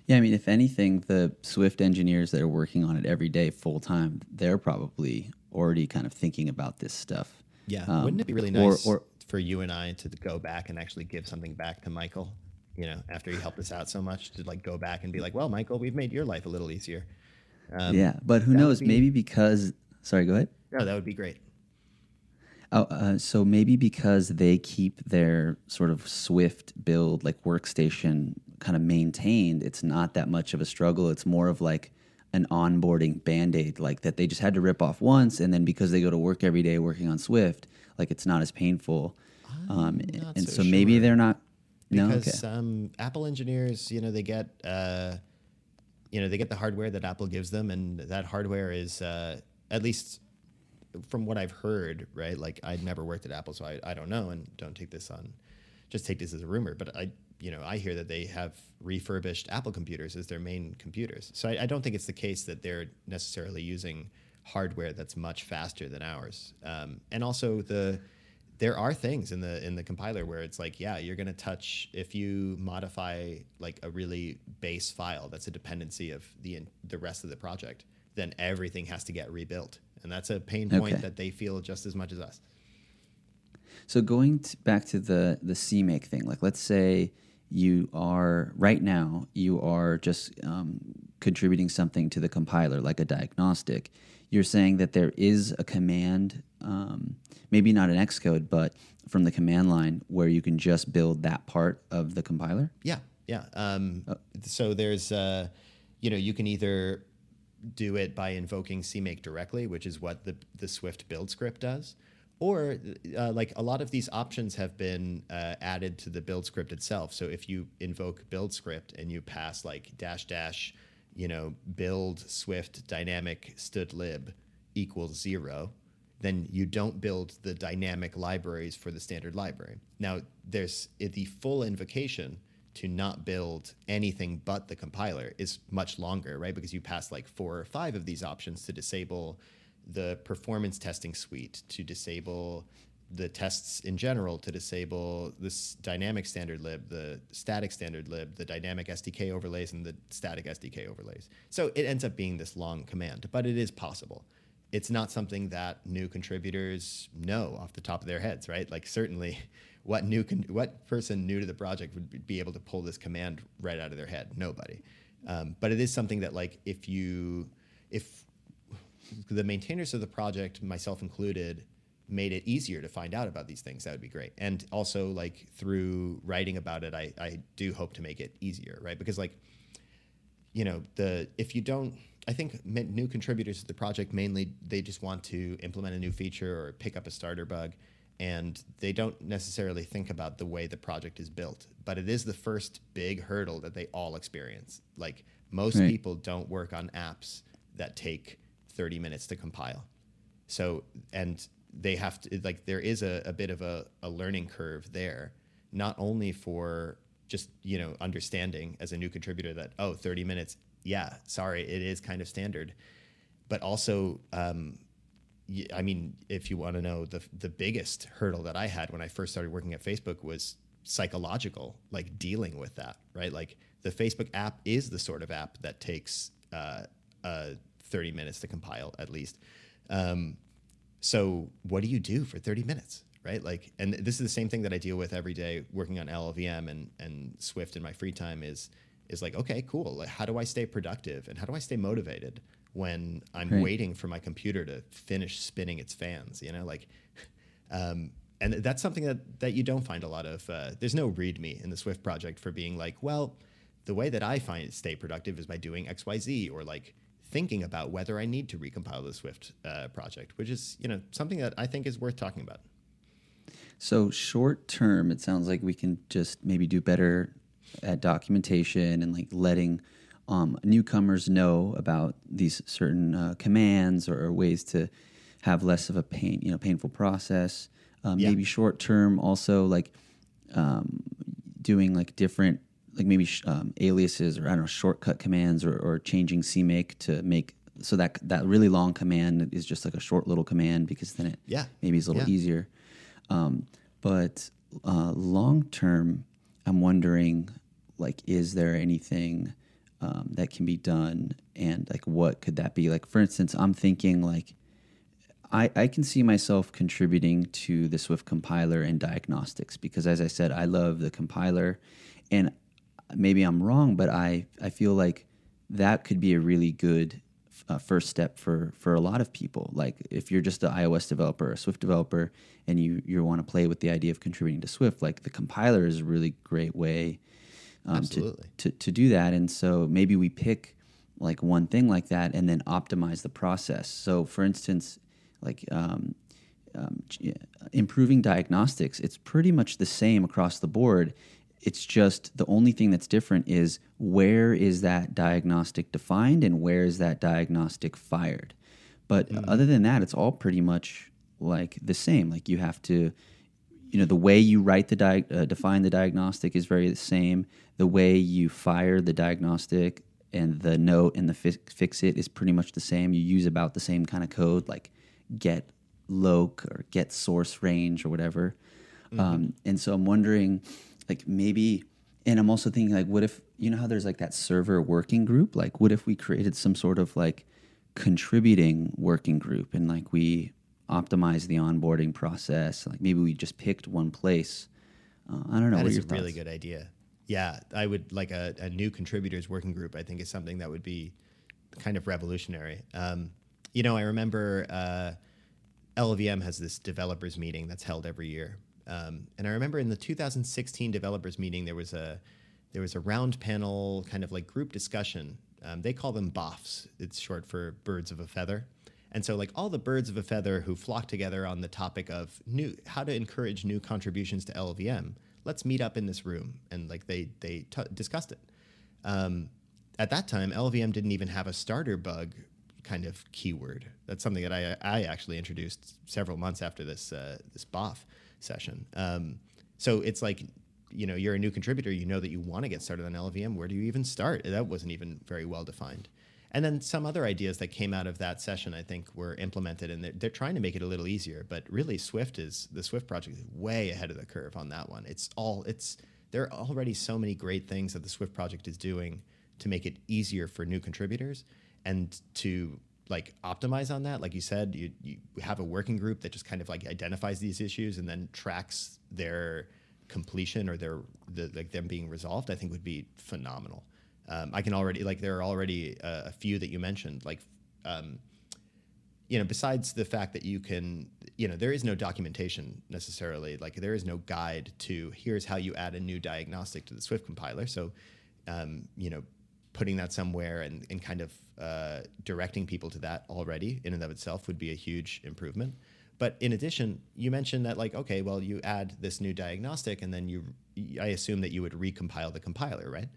Yeah, I mean, if anything, the Swift engineers that are working on it every day full time, they're probably already kind of thinking about this stuff. Yeah, Um, wouldn't it be really nice or- for you and I to go back and actually give something back to Michael? You know, after he helped us out so much, to like go back and be like, "Well, Michael, we've made your life a little easier." Um, yeah, but who knows? be- Maybe because sorry, go ahead. No, that would be great. Oh, uh, so maybe because they keep their sort of Swift build, like workstation, kind of maintained, it's not that much of a struggle. It's more of like an onboarding band aid, like that they just had to rip off once, and then because they go to work every day working on Swift, like it's not as painful. Um, not and so so, maybe they're not. No, okay. because um, Apple engineers, you know, they get uh, you know they get the hardware that Apple gives them, and that hardware is uh, at least from what I've heard, right? Like I'd never worked at Apple, so I, I don't know, and don't take this on, just take this as a rumor. But I, you know, I hear that they have refurbished Apple computers as their main computers. So I, I don't think it's the case that they're necessarily using hardware that's much faster than ours. Um, and also the there are things in the in the compiler where it's like, yeah, you're gonna touch if you modify like a really base file that's a dependency of the the rest of the project, then everything has to get rebuilt, and that's a pain point Okay. that they feel just as much as us. So going back to the the CMake thing, like let's say you are right now you are just um, contributing something to the compiler, like a diagnostic. You're saying that there is a command, um, maybe not an Xcode, but from the command line where you can just build that part of the compiler. Yeah, yeah. Um, So there's, uh, you know, you can either do it by invoking CMake directly, which is what the the Swift build script does, or uh, like a lot of these options have been uh, added to the build script itself. So if you invoke build script and you pass like dash dash, you know, build Swift dynamic std lib equals zero, then you don't build the dynamic libraries for the standard library. Now, there's the full invocation to not build anything but the compiler is much longer, right? Because you pass like four or five of these options to disable the performance testing suite, to disable the tests in general, to disable this dynamic standard lib, the static standard lib, the dynamic SDK overlays, and the static SDK overlays. So it ends up being this long command, but it is possible it's not something that new contributors know off the top of their heads, right? Like certainly, what new con- what person new to the project would be able to pull this command right out of their head? Nobody. Um, but it is something that like if you if the maintainers of the project, myself included, made it easier to find out about these things, that would be great. And also, like through writing about it, I, I do hope to make it easier, right? Because like, you know, the if you don't, I think new contributors to the project mainly they just want to implement a new feature or pick up a starter bug, and they don't necessarily think about the way the project is built. But it is the first big hurdle that they all experience. Like most right. people don't work on apps that take 30 minutes to compile. So and they have to like there is a, a bit of a, a learning curve there not only for just you know understanding as a new contributor that oh 30 minutes yeah sorry it is kind of standard but also um, I mean, if you want to know the the biggest hurdle that I had when I first started working at Facebook was psychological, like dealing with that, right? Like the Facebook app is the sort of app that takes uh, uh, 30 minutes to compile at least. Um, so what do you do for 30 minutes? Right. Like, and this is the same thing that I deal with every day working on LLVM and, and Swift in my free time is, is like, okay, cool. Like, how do I stay productive and how do I stay motivated when I'm right. waiting for my computer to finish spinning its fans, you know, like, um, and that's something that, that you don't find a lot of, uh, there's no readme in the Swift project for being like, well, the way that I find stay productive is by doing X, Y, Z, or like thinking about whether I need to recompile the Swift uh, project, which is you know something that I think is worth talking about. So short term, it sounds like we can just maybe do better at documentation and like letting um, newcomers know about these certain uh, commands or, or, ways to have less of a pain, you know, painful process. Um, yeah. Maybe short term, also like um, doing like different like maybe um, aliases or I don't know shortcut commands or, or changing CMake to make so that that really long command is just like a short little command because then it yeah maybe is a little yeah. easier. Um, but uh, long term, I'm wondering like is there anything um, that can be done and like what could that be like? For instance, I'm thinking like. I, I can see myself contributing to the Swift compiler and diagnostics because, as I said, I love the compiler and maybe I'm wrong, but I, I feel like that could be a really good uh, first step for for a lot of people. Like if you're just an iOS developer, a Swift developer, and you you want to play with the idea of contributing to Swift, like the compiler is a really great way um, to, to to do that. And so maybe we pick like one thing like that and then optimize the process. So for instance, like um, um, improving diagnostics, it's pretty much the same across the board. It's just the only thing that's different is where is that diagnostic defined and where is that diagnostic fired. But mm. other than that, it's all pretty much like the same. Like you have to, you know, the way you write the di- uh, define the diagnostic is very the same. The way you fire the diagnostic and the note and the fi- fix it is pretty much the same. You use about the same kind of code, like get loc or get source range or whatever. Mm-hmm. Um, and so I'm wondering like maybe and i'm also thinking like what if you know how there's like that server working group like what if we created some sort of like contributing working group and like we optimize the onboarding process like maybe we just picked one place uh, i don't know that is a thoughts? really good idea yeah i would like a, a, new contributors working group i think is something that would be kind of revolutionary um, you know i remember uh, LLVM has this developers meeting that's held every year um, and I remember in the 2016 developers meeting, there was a there was a round panel kind of like group discussion. Um, they call them BOFs. It's short for birds of a feather. And so, like all the birds of a feather who flock together on the topic of new how to encourage new contributions to LLVM, let's meet up in this room. And like they they t- discussed it. Um, at that time, LLVM didn't even have a starter bug kind of keyword. That's something that I I actually introduced several months after this uh, this BOF session. Um, so it's like, you know, you're a new contributor, you know that you want to get started on LLVM. Where do you even start? That wasn't even very well defined. And then some other ideas that came out of that session, I think, were implemented, and they're, they're, trying to make it a little easier. But really, Swift is the Swift project is way ahead of the curve on that one. It's all it's there are already so many great things that the Swift project is doing to make it easier for new contributors and to like optimize on that like you said you, you have a working group that just kind of like identifies these issues and then tracks their completion or their the, like them being resolved i think would be phenomenal um, i can already like there are already a, a few that you mentioned like um, you know, besides the fact that you can, you know, there is no documentation necessarily. Like there is no guide to here's how you add a new diagnostic to the Swift compiler. So, um, you know, putting that somewhere and, and kind of uh, directing people to that already in and of itself would be a huge improvement. But in addition, you mentioned that like, okay, well, you add this new diagnostic and then you, I assume that you would recompile the compiler, right?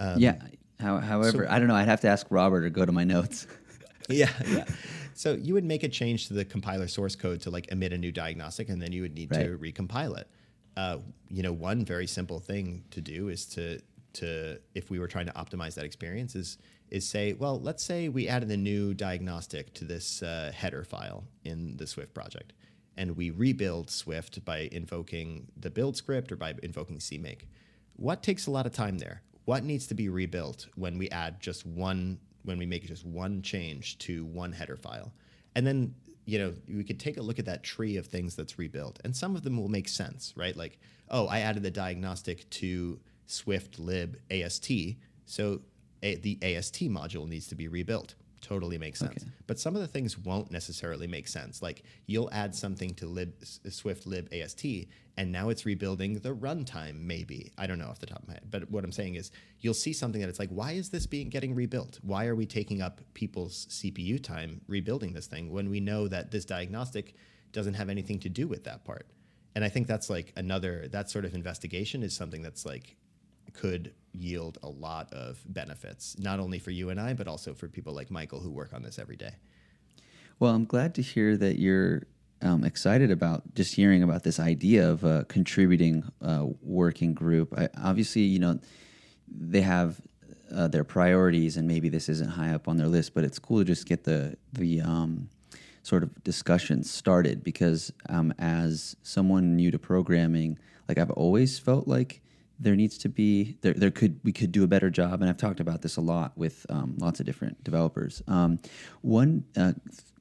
Um, yeah. How, however, so, I don't know. I'd have to ask Robert or go to my notes. yeah, yeah. So you would make a change to the compiler source code to like emit a new diagnostic, and then you would need right. to recompile it. Uh, you know, one very simple thing to do is to to if we were trying to optimize that experience is is say, well, let's say we added a new diagnostic to this uh, header file in the Swift project, and we rebuild Swift by invoking the build script or by invoking CMake. What takes a lot of time there? What needs to be rebuilt when we add just one when we make just one change to one header file. And then, you know, we could take a look at that tree of things that's rebuilt. And some of them will make sense, right? Like, oh, I added the diagnostic to Swift lib AST. So a, the AST module needs to be rebuilt totally makes sense. Okay. But some of the things won't necessarily make sense. Like you'll add something to lib, Swift lib AST, and now it's rebuilding the runtime. Maybe I don't know off the top of my head, but what I'm saying is you'll see something that it's like, why is this being getting rebuilt? Why are we taking up people's CPU time rebuilding this thing when we know that this diagnostic doesn't have anything to do with that part? And I think that's like another that sort of investigation is something that's like could yield a lot of benefits, not only for you and I, but also for people like Michael who work on this every day. Well, I'm glad to hear that you're um, excited about just hearing about this idea of a contributing uh, working group. I, obviously, you know, they have uh, their priorities, and maybe this isn't high up on their list, but it's cool to just get the the um, sort of discussion started because um, as someone new to programming, like I've always felt like there needs to be there, there could we could do a better job and i've talked about this a lot with um, lots of different developers um, one uh,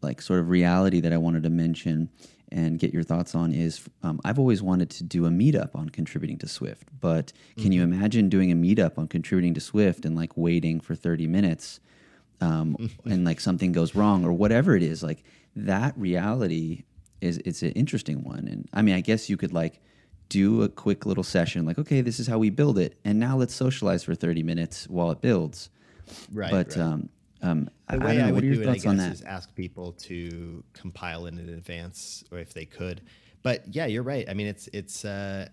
like sort of reality that i wanted to mention and get your thoughts on is um, i've always wanted to do a meetup on contributing to swift but can mm-hmm. you imagine doing a meetup on contributing to swift and like waiting for 30 minutes um, mm-hmm. and like something goes wrong or whatever it is like that reality is it's an interesting one and i mean i guess you could like do a quick little session like okay this is how we build it and now let's socialize for 30 minutes while it builds right but right. um um, the I, way I, I would do it, I guess, is ask people to compile it in advance, or if they could. But yeah, you're right. I mean, it's it's uh,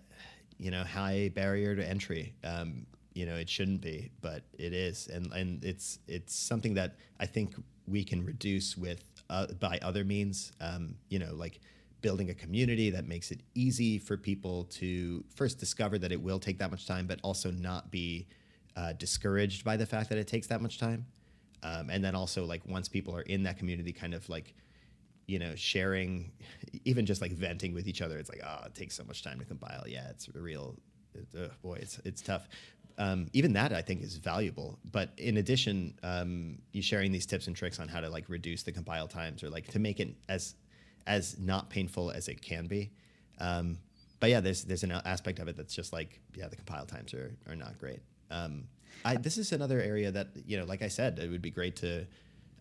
you know high barrier to entry. Um, you know, it shouldn't be, but it is, and and it's it's something that I think we can reduce with uh, by other means. Um, you know, like building a community that makes it easy for people to first discover that it will take that much time, but also not be uh, discouraged by the fact that it takes that much time. Um, and then also like once people are in that community, kind of like you know sharing, even just like venting with each other. It's like oh, it takes so much time to compile. Yeah, it's a real uh, boy, it's it's tough. Um, even that I think is valuable. But in addition, um, you sharing these tips and tricks on how to like reduce the compile times or like to make it as as not painful as it can be. Um, but yeah, there's there's an aspect of it that's just like yeah, the compile times are are not great. Um, I, this is another area that you know, like I said, it would be great to.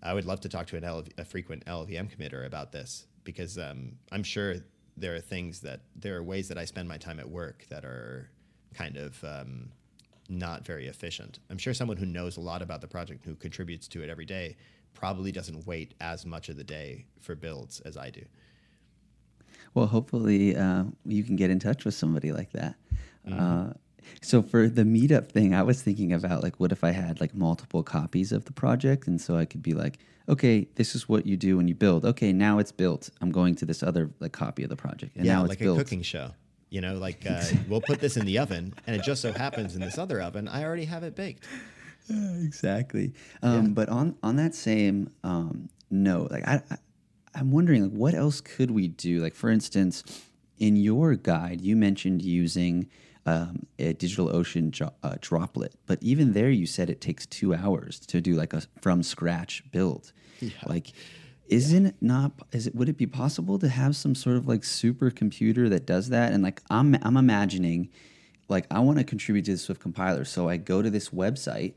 I would love to talk to an LV, a frequent LLVM committer about this because um, I'm sure there are things that there are ways that I spend my time at work that are kind of um, not very efficient. I'm sure someone who knows a lot about the project who contributes to it every day probably doesn't wait as much of the day for builds as I do. Well, hopefully uh, you can get in touch with somebody like that. Mm-hmm. Uh, so for the meetup thing, I was thinking about like, what if I had like multiple copies of the project, and so I could be like, okay, this is what you do when you build. Okay, now it's built. I'm going to this other like copy of the project, and yeah, now it's like built. a cooking show. You know, like uh, we'll put this in the oven, and it just so happens in this other oven, I already have it baked. exactly. Um, yeah. But on on that same um, note, like I, I I'm wondering, like, what else could we do? Like, for instance, in your guide, you mentioned using um, a DigitalOcean jo- uh, droplet, but even there, you said it takes two hours to do like a from scratch build. Yeah. Like, isn't yeah. it not? Is it? Would it be possible to have some sort of like supercomputer that does that? And like, I'm I'm imagining, like, I want to contribute to the Swift compiler, so I go to this website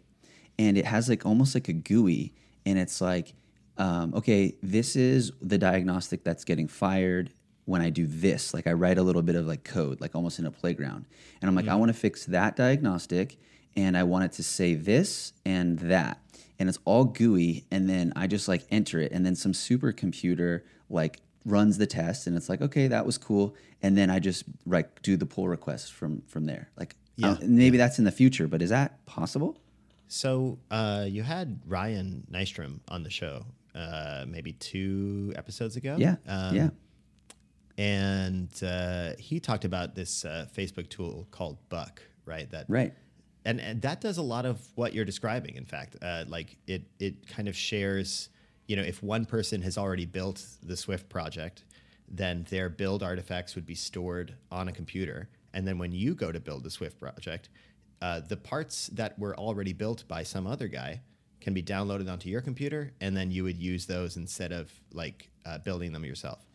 and it has like almost like a GUI, and it's like um, okay, this is the diagnostic that's getting fired when I do this. Like I write a little bit of like code, like almost in a playground. And I'm like, I want to fix that diagnostic and I want it to say this and that. And it's all GUI. And then I just like enter it. And then some supercomputer like runs the test and it's like, okay, that was cool. And then I just like do the pull request from from there. Like Yeah. uh, maybe that's in the future, but is that possible? So uh, you had Ryan Nystrom on the show uh, maybe two episodes ago. Yeah. Um, yeah. And uh, he talked about this uh, Facebook tool called Buck, right? That Right. and, and that does a lot of what you're describing. In fact, uh, like it it kind of shares. You know, if one person has already built the Swift project, then their build artifacts would be stored on a computer, and then when you go to build the Swift project, uh, the parts that were already built by some other guy can be downloaded onto your computer, and then you would use those instead of like uh, building them yourself.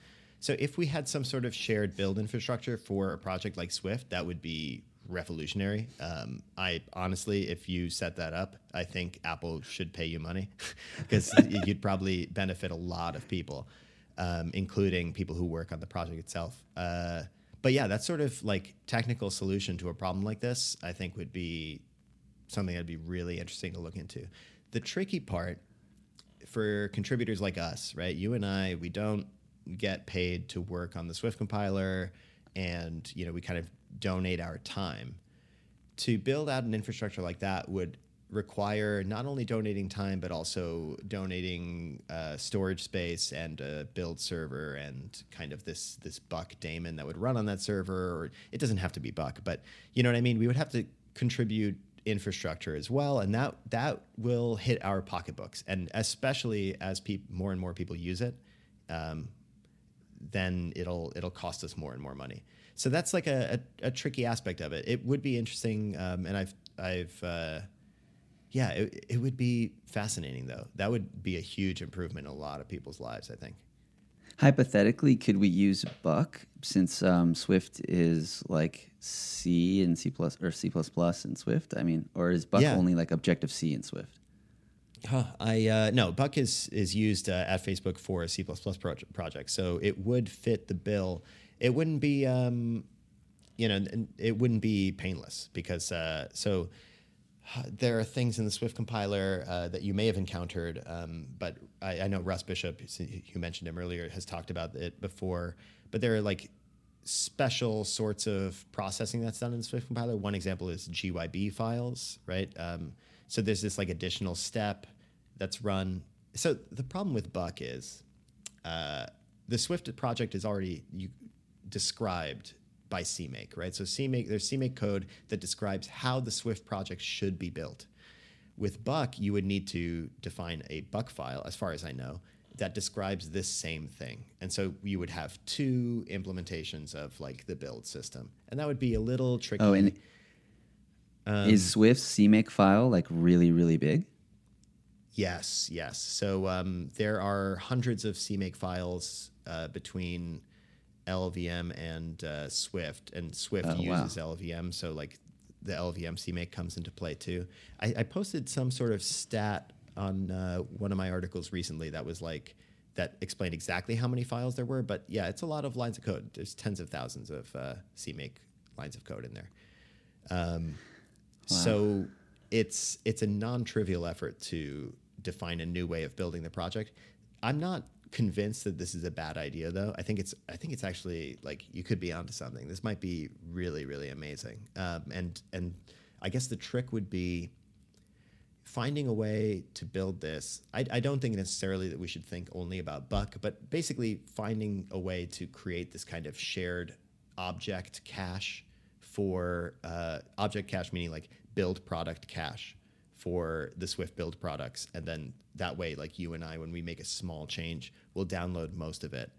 So if we had some sort of shared build infrastructure for a project like Swift, that would be revolutionary. Um, I honestly, if you set that up, I think Apple should pay you money because you'd probably benefit a lot of people, um, including people who work on the project itself. Uh, but yeah, that sort of like technical solution to a problem like this, I think would be something that'd be really interesting to look into. The tricky part for contributors like us, right? You and I, we don't get paid to work on the Swift compiler, and you know we kind of donate our time. To build out an infrastructure like that would require not only donating time but also donating uh, storage space and a build server and kind of this this buck daemon that would run on that server or it doesn't have to be buck but you know what i mean we would have to contribute infrastructure as well and that that will hit our pocketbooks and especially as peop more and more people use it um, then it'll it'll cost us more and more money. So that's like a, a, a tricky aspect of it. It would be interesting, um, and I've I've uh, yeah, it, it would be fascinating though. That would be a huge improvement in a lot of people's lives. I think. Hypothetically, could we use Buck since um, Swift is like C and C plus or C plus plus in Swift? I mean, or is Buck Yeah. only like Objective C in Swift? Huh, I uh, no Buck is is used uh, at Facebook for a C proje- project, so it would fit the bill. It wouldn't be, um, you know, it wouldn't be painless because uh, so there are things in the Swift compiler uh, that you may have encountered, um, but I, I know Russ Bishop, who mentioned him earlier, has talked about it before. But there are like special sorts of processing that's done in the Swift compiler. One example is GYB files, right? Um, so there's this like additional step that's run. So the problem with Buck is uh, the Swift project is already you, described by CMake, right? So CMake, there's CMake code that describes how the Swift project should be built. With Buck, you would need to define a Buck file, as far as I know, that describes this same thing. And so you would have two implementations of like the build system, and that would be a little tricky. Oh, and Um, is Swift's CMake file like really really big? Yes, yes. So um, there are hundreds of CMake files uh, between LLVM and uh, Swift, and Swift Oh, wow. uses LLVM, so like the LLVM CMake comes into play too. I, I posted some sort of stat on uh, one of my articles recently that was like that explained exactly how many files there were, but yeah, it's a lot of lines of code. There's tens of thousands of uh, CMake lines of code in there. Um, So it's it's a non-trivial effort to define a new way of building the project. I'm not convinced that this is a bad idea though. I think it's I think it's actually like you could be onto something. This might be really really amazing. Um, and and I guess the trick would be finding a way to build this. I, I don't think necessarily that we should think only about Buck, but basically finding a way to create this kind of shared object cache for uh, object cache, meaning like build product cache for the Swift build products. And then that way, like you and I, when we make a small change, we'll download most of it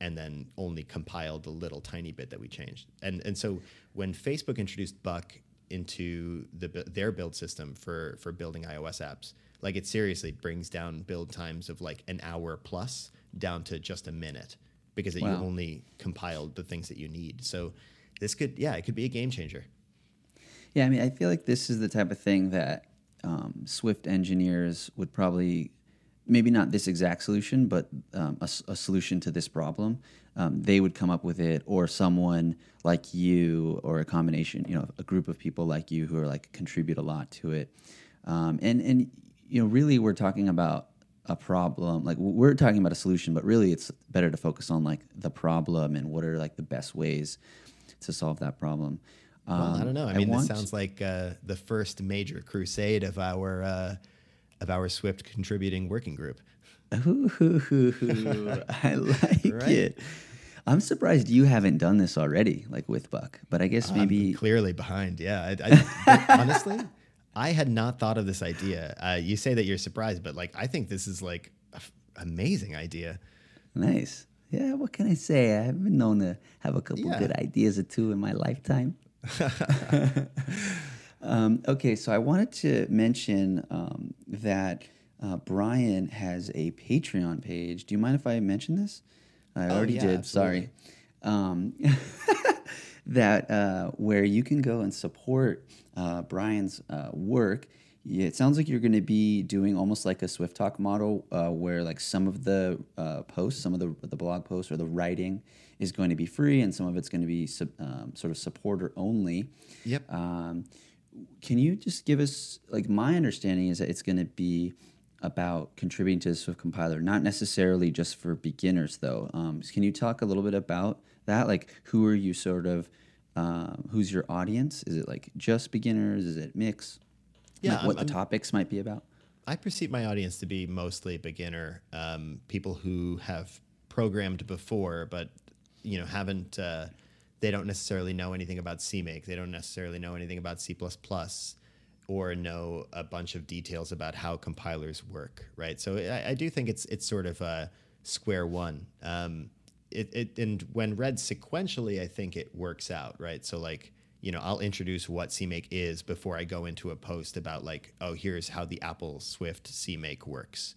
and then only compile the little tiny bit that we changed. And and so when Facebook introduced Buck into the their build system for for building iOS apps, like it seriously brings down build times of like an hour plus down to just a minute because you Wow. only compiled the things that you need. So this could yeah, it could be a game changer. Yeah, I mean, I feel like this is the type of thing that um, Swift engineers would probably maybe not this exact solution, but um, a, a solution to this problem, um, they would come up with it, or someone like you, or a combination, you know, a group of people like you who are like contribute a lot to it, um, and and you know, really, we're talking about a problem. Like we're talking about a solution, but really, it's better to focus on like the problem and what are like the best ways to solve that problem. Well, I Um, don't know. I mean, this sounds like uh, the first major crusade of our uh, of our Swift contributing working group. Ooh, I like Right? it. I'm surprised you haven't done this already, like with Buck. But I guess I'm maybe clearly behind. Yeah, I, I, honestly, I had not thought of this idea. Uh, you say that you're surprised, but like I think this is like an amazing idea. nice. Yeah, what can I say? I've been known to have a couple Yeah. good ideas or two in my lifetime. um, okay, so I wanted to mention um, that uh, Brian has a Patreon page. Do you mind if I mention this? I Oh, already yeah, did. absolutely. Sorry. Um, that uh, where you can go and support uh, Brian's uh, work. It sounds like you're going to be doing almost like a Swift Talk model, uh, where like some of the uh, posts, some of the the blog posts or the writing is going to be free, and some of it's going to be sub, um, sort of supporter only. Yep. Um, can you just give us like my understanding is that it's going to be about contributing to the Swift compiler, not necessarily just for beginners though. Um, can you talk a little bit about that? Like, who are you sort of? Um, who's your audience? Is it like just beginners? Is it mix? Yeah, Like what I'm- the I'm- topics might be about? I perceive my audience to be mostly beginner um, people who have programmed before, but you know haven't. Uh, they don't necessarily know anything about CMake. They don't necessarily know anything about C++, or know a bunch of details about how compilers work. Right. So I, I do think it's it's sort of a square one. Um, it, it and when read sequentially, I think it works out. Right. So like you know, I'll introduce what CMake is before I go into a post about like, oh, here's how the Apple Swift CMake works.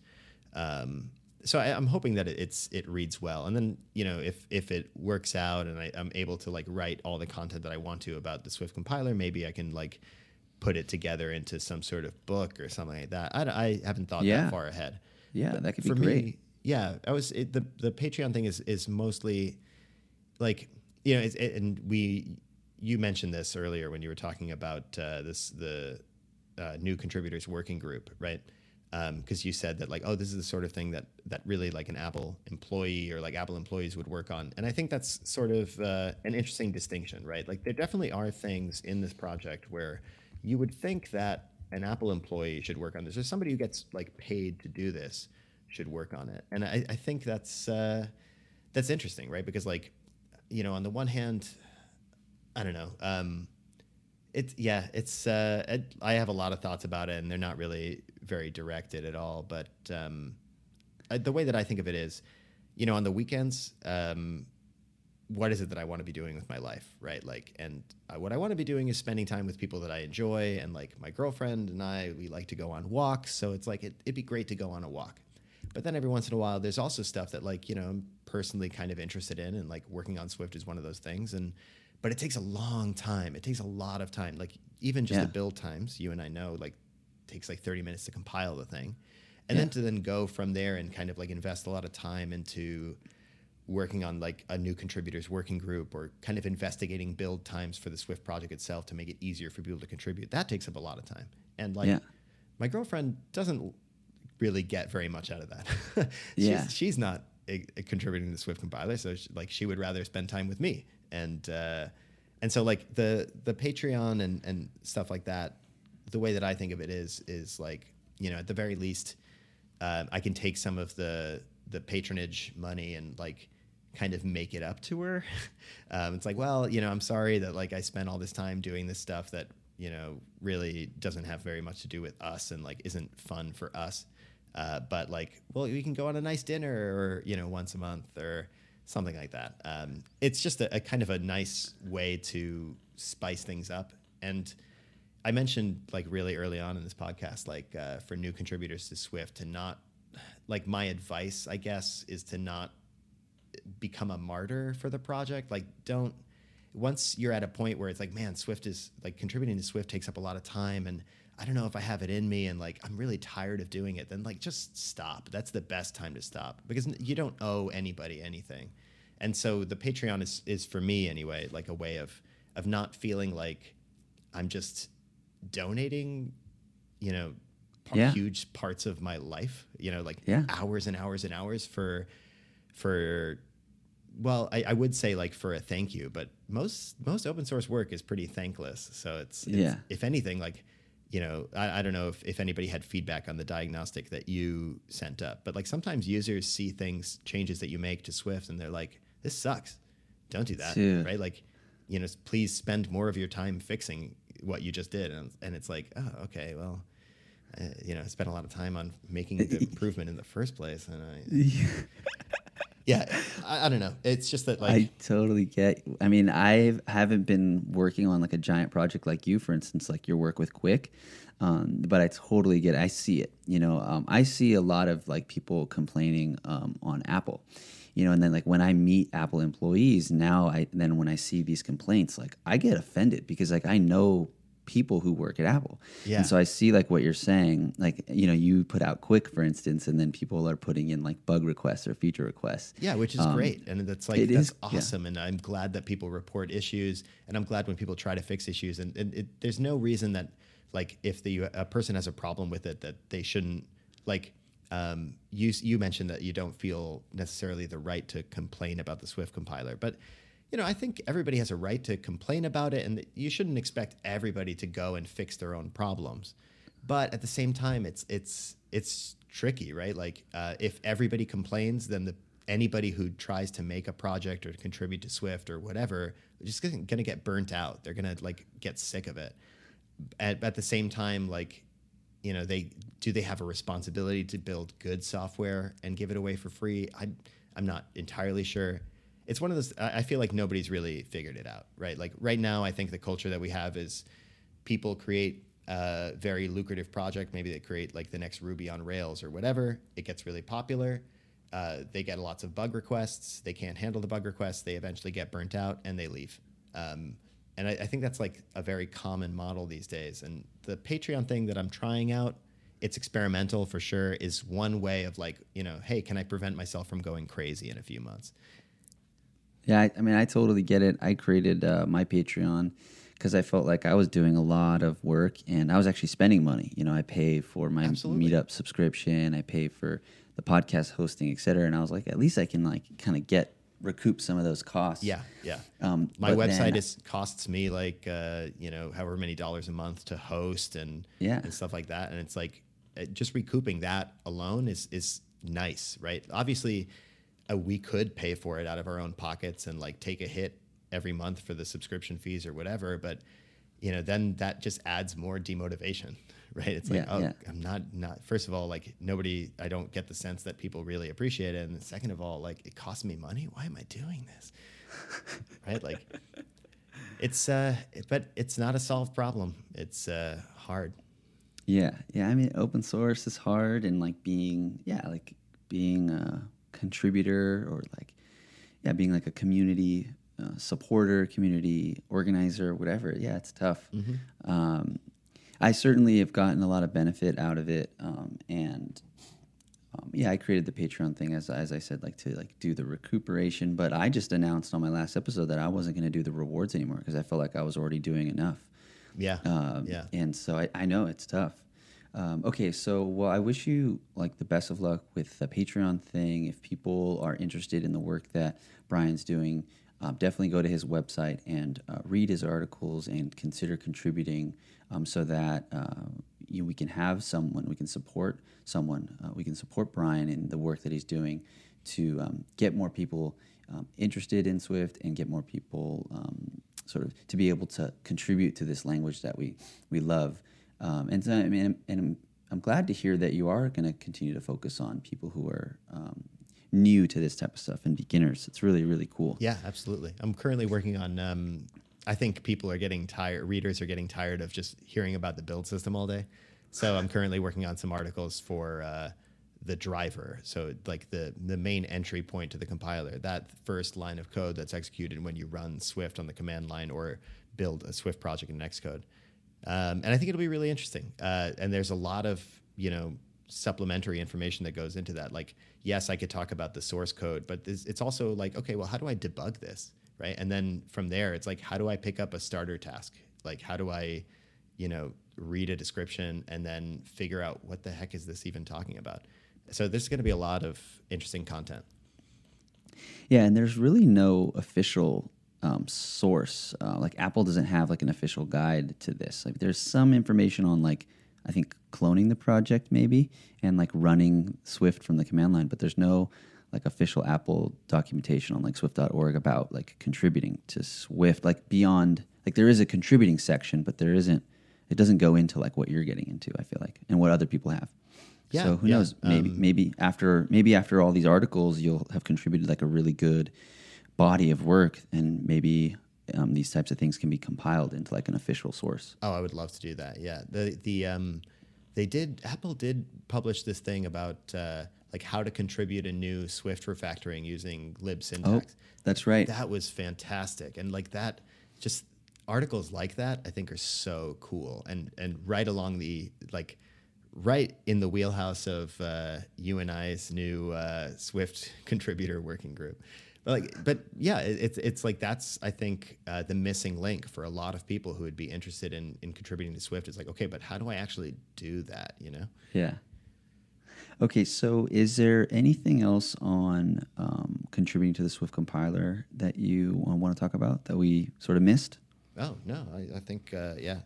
Um, so I, I'm hoping that it, it's it reads well, and then you know if if it works out and I, I'm able to like write all the content that I want to about the Swift compiler, maybe I can like put it together into some sort of book or something like that. I, I haven't thought Yeah. that far ahead. Yeah, that could be For great. me, yeah, I was it, the the Patreon thing is is mostly like you know, it's, it, and we you mentioned this earlier when you were talking about uh, this the uh, new contributors working group, right? Because you said that like, oh, this is the sort of thing that that really like an Apple employee or like Apple employees would work on, and I think that's sort of uh, an interesting distinction, right? Like there definitely are things in this project where you would think that an Apple employee should work on this, or somebody who gets like paid to do this should work on it, and I, I think that's uh, that's interesting, right? Because like, you know, on the one hand, I don't know. Um, it's yeah, it's. Uh, it, I have a lot of thoughts about it, and they're not really very directed at all. But um, I, the way that I think of it is, you know, on the weekends, um, what is it that I want to be doing with my life, right? Like, and uh, what I want to be doing is spending time with people that I enjoy, and like my girlfriend and I, we like to go on walks. So it's like it, it'd be great to go on a walk. But then every once in a while, there's also stuff that like you know I'm personally kind of interested in, and like working on Swift is one of those things. And but it takes a long time. It takes a lot of time. Like even just Yeah. the build times, you and I know, like takes like 30 minutes to compile the thing, and Yeah. then to then go from there and kind of like invest a lot of time into working on like a new contributors working group or kind of investigating build times for the Swift project itself to make it easier for people to contribute. That takes up a lot of time. And like Yeah. my girlfriend doesn't really get very much out of that. Yeah. she's, she's not a, a contributing to the Swift compiler, so she, like she would rather spend time with me. And uh, and so like the the Patreon and and stuff like that, the way that I think of it is is like you know at the very least, uh, I can take some of the the patronage money and like kind of make it up to her. um, it's like, well, you know, I'm sorry that like I spent all this time doing this stuff that you know really doesn't have very much to do with us and like isn't fun for us. Uh, but like, well, we can go on a nice dinner or you know once a month or something like that. Um, it's just a, a kind of a nice way to spice things up. And I mentioned like really early on in this podcast, like uh, for new contributors to Swift to not like my advice, I guess, is to not become a martyr for the project. Like, don't once you're at a point where it's like, man, Swift is like contributing to Swift takes up a lot of time, and I don't know if I have it in me and like I'm really tired of doing it, then like just stop. That's the best time to stop because you don't owe anybody anything. And so the Patreon is is for me anyway, like a way of of not feeling like I'm just donating, you know, p- Yeah. huge parts of my life, you know, like Yeah. hours and hours and hours for for well, I, I would say like for a thank you, but most most open source work is pretty thankless. So it's, it's Yeah. if anything, like you know, I, I don't know if, if anybody had feedback on the diagnostic that you sent up, but like sometimes users see things changes that you make to Swift and they're like, this sucks. Don't do that, Dude. right? Like, you know, please spend more of your time fixing what you just did, and and it's like, oh, okay, well. Uh, you know, I spent a lot of time on making the improvement in the first place, and I, yeah, I, I don't know. It's just that, like, I totally get. I mean, I haven't been working on like a giant project like you, for instance, like your work with Quick. Um, but I totally get. It. I see it. You know, um, I see a lot of like people complaining um, on Apple. You know, and then like when I meet Apple employees now, I then when I see these complaints, like I get offended because like I know people who work at Apple. Yeah. And so I see like what you're saying, like you know, you put out Quick, for instance, and then people are putting in like bug requests or feature requests. Yeah, which is great, and that's like Um, that's is- yeah. awesome, and I'm glad that people report issues, and I'm glad when people try to fix issues, and, and it, there's no reason that like if the a person has a problem with it that they shouldn't like. Um, you you mentioned that you don't feel necessarily the right to complain about the Swift compiler, but you know I think everybody has a right to complain about it, and you shouldn't expect everybody to go and fix their own problems. But at the same time, it's it's it's tricky, right? Like uh, if everybody complains, then the anybody who tries to make a project or to contribute to Swift or whatever just going to get burnt out. They're going to like get sick of it. At, at the same time, like you know, they do they have a responsibility to build good software and give it away for free? I I'm not entirely sure. It's one of those. I feel like nobody's really figured it out, right? Like right now, I think the culture that we have is people create a very lucrative project. Maybe they create like the next Ruby on Rails or whatever. It gets really popular. Uh, they get lots of bug requests. They can't handle the bug requests. They eventually get burnt out and they leave. Um, and I, I think that's like a very common model these days. And the Patreon thing that I'm trying out, it's experimental for sure, is one way of like, you know, hey, can I prevent myself from going crazy in a few months? Yeah, I, I mean, I totally get it. I created uh, my Patreon because I felt like I was doing a lot of work and I was actually spending money. You know, I pay for my Absolutely. meetup subscription, I pay for the podcast hosting, et cetera. And I was like, at least I can like kind of get recoup some of those costs. Yeah, yeah. Um, My website is costs me like uh, you know however many dollars a month to host and Yeah. and stuff like that, and it's like uh, just recouping that alone is is nice, right? Obviously, uh, we could pay for it out of our own pockets and like take a hit every month for the subscription fees or whatever, but you know then that just adds more demotivation, right? It's like Yeah, oh, yeah. I'm not not first of all like nobody I don't get the sense that people really appreciate it, and second of all like it costs me money. Why am I doing this? right? Like it's uh but it's not a solved problem. It's uh hard. Yeah, yeah. I mean, open source is hard, and like being, yeah, like being a contributor or like, yeah, being like a community uh, supporter, community organizer, whatever. Yeah, it's tough. Um, I certainly have gotten a lot of benefit out of it, um, and um, yeah, I created the Patreon thing as as I said, like to like do the recuperation. But I just announced on my last episode that I wasn't going to do the rewards anymore because I felt like I was already doing enough. Yeah. Um, yeah. And so I, I know it's tough. Um, okay, so well, I wish you like the best of luck with the Patreon thing. If people are interested in the work that Brian's doing, um, definitely go to his website and uh, read his articles and consider contributing um, so that uh, you, we can have someone, we can support someone, uh, we can support Brian in the work that he's doing to um, get more people um, interested in Swift and get more people um, sort of to be able to contribute to this language that we we love. And so, I mean, and I'm, I'm glad to hear that you are going to continue to focus on people who are new to this type of stuff and beginners. It's really really cool. Yeah, absolutely. I'm currently working on um I think people are getting tired readers are getting tired of just hearing about the build system all day. So I'm currently working on some articles for uh the driver. So like the the main entry point to the compiler, that first line of code that's executed when you run Swift on the command line or build a Swift project in Xcode. Um, and I think it'll be really interesting. Uh, and there's a lot of you know supplementary information that goes into that. Like, yes, I could talk about the source code, but this, it's also like, okay, well, how do I debug this, right? And then from there, it's like, how do I pick up a starter task? Like, how do I, you know, read a description and then figure out what the heck is this even talking about? So there's going to be a lot of interesting content. Yeah, and there's really no official um, source. Uh, like Apple doesn't have like an official guide to this. Like there's some information on like I think cloning the project maybe and like running Swift from the command line, but there's no like official Apple documentation on like swift.org about like contributing to Swift like beyond like there is a contributing section, but there isn't it doesn't go into like what you're getting into, I feel like, and what other people have. Yeah, so who yeah, knows? Maybe um, maybe after maybe after all these articles, you'll have contributed like a really good body of work, and maybe um, these types of things can be compiled into like an official source. Oh, I would love to do that. Yeah, the the um, they did Apple did publish this thing about uh, like how to contribute a new Swift refactoring using lib syntax. Oh, that's right. That was fantastic, and like that, just articles like that, I think are so cool, and and right along the like. Right in the wheelhouse of uh, you and I's new uh, Swift contributor working group, like, but yeah, it, it's it's like that's I think uh, the missing link for a lot of people who would be interested in in contributing to Swift. Is like, okay, but how do I actually do that? You know? Yeah. Okay, so is there anything else on um, contributing to the Swift compiler that you want to talk about that we sort of missed? Oh no, I, I think uh, yeah.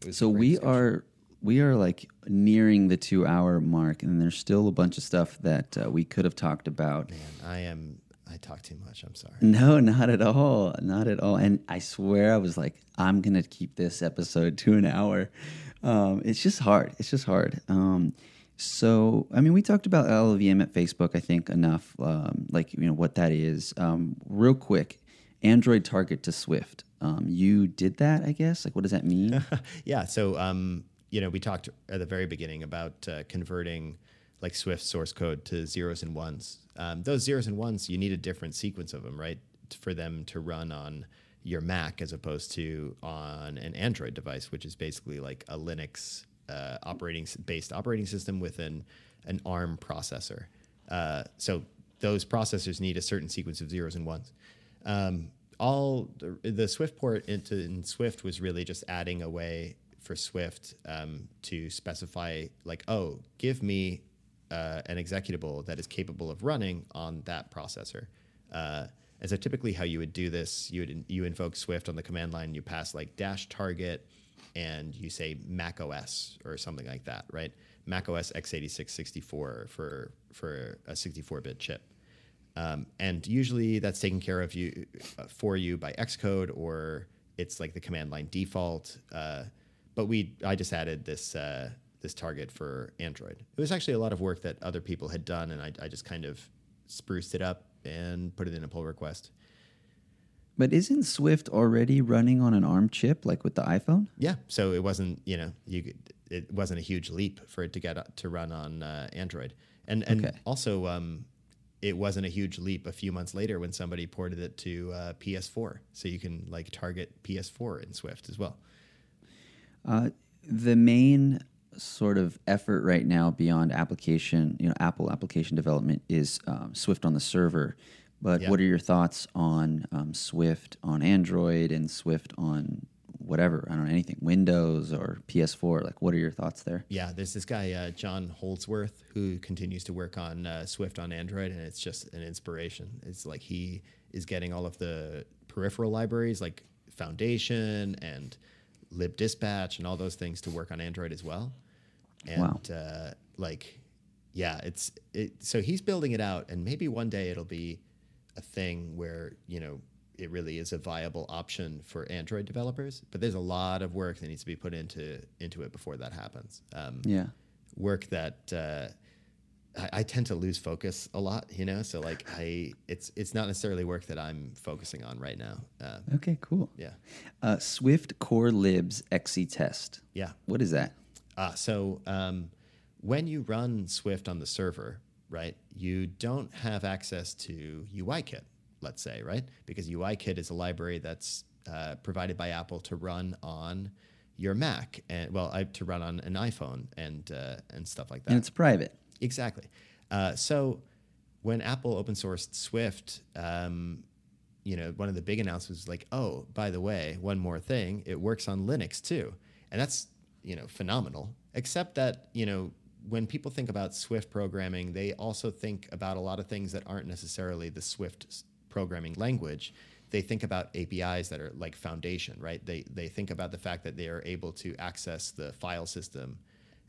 It was a So we are we are like nearing the two hour mark, and there's still a bunch of stuff that uh, we could have talked about. Man, I am. I talk too much. I'm sorry. No, not at all. Not at all. And I swear I was like, I'm going to keep this episode to an hour. Um, it's just hard. It's just hard. Um, so, I mean, we talked about LLVM at Facebook, I think, enough, um, like, you know, what that is. Um, real quick Android target to Swift. Um, you did that, I guess? Like, what does that mean? yeah. So, um, you know, we talked at the very beginning about uh, converting like Swift source code to zeros and ones. Um, those zeros and ones, you need a different sequence of them, right? For them to run on your Mac as opposed to on an Android device, which is basically like a Linux uh, operating based operating system with an, an ARM processor. Uh, so those processors need a certain sequence of zeros and ones. Um, all the, the Swift port into in Swift was really just adding a way for Swift um, to specify like, oh, give me uh, an executable that is capable of running on that processor. Uh, and so typically how you would do this, you would you invoke Swift on the command line, you pass like dash target, and you say Mac OS or something like that, right? Mac OS x86 64 for for a 64-bit chip. Um, and usually that's taken care of you uh, for you by Xcode or it's like the command line default. Uh, but we, I just added this uh, this target for Android. It was actually a lot of work that other people had done, and I, I just kind of spruced it up and put it in a pull request. but isn't Swift already running on an ARM chip, like with the iPhone? Yeah, so it wasn't you know you could- it wasn't a huge leap for it to get to run on uh, Android, and and Okay. also um, it wasn't a huge leap a few months later when somebody ported it to uh, PS4, so you can like target PS4 in Swift as well. Uh, the main sort of effort right now beyond application, you know, Apple application development is um, Swift on the server. But Yeah. what are your thoughts on um, Swift on Android and Swift on whatever? I don't know anything, Windows or PS4. Like, what are your thoughts there? Yeah, there's this guy uh, John Holdsworth who continues to work on uh, Swift on Android, and it's just an inspiration. It's like he is getting all of the peripheral libraries like Foundation and libdispatch and all those things to work on Android as well. And Wow. uh, like, yeah, it's it. So he's building it out, and maybe one day it'll be a thing where you know it really is a viable option for Android developers. But there's a lot of work that needs to be put into into it before that happens. Um, Yeah. Work that uh, I, I tend to lose focus a lot, you know. So like I, it's it's not necessarily work that I'm focusing on right now. Uh, Okay, cool. yeah, Uh, Swift core libs exe test. yeah. What is that? Uh, so um, when you run Swift on the server, right, you don't have access to UIKit, let's say, right? Because UIKit is a library that's uh, provided by Apple to run on your Mac and well, I to run on an iPhone and uh, and stuff like that. And it's private. Exactly. Uh, so when Apple open sourced Swift, um, you know, one of the big announcements was like, oh, by the way, one more thing, it works on Linux too, and that's you know phenomenal. Except that you know when people think about Swift programming, they also think about a lot of things that aren't necessarily the Swift programming language. They think about APIs that are like foundation, right? They they think about the fact that they are able to access the file system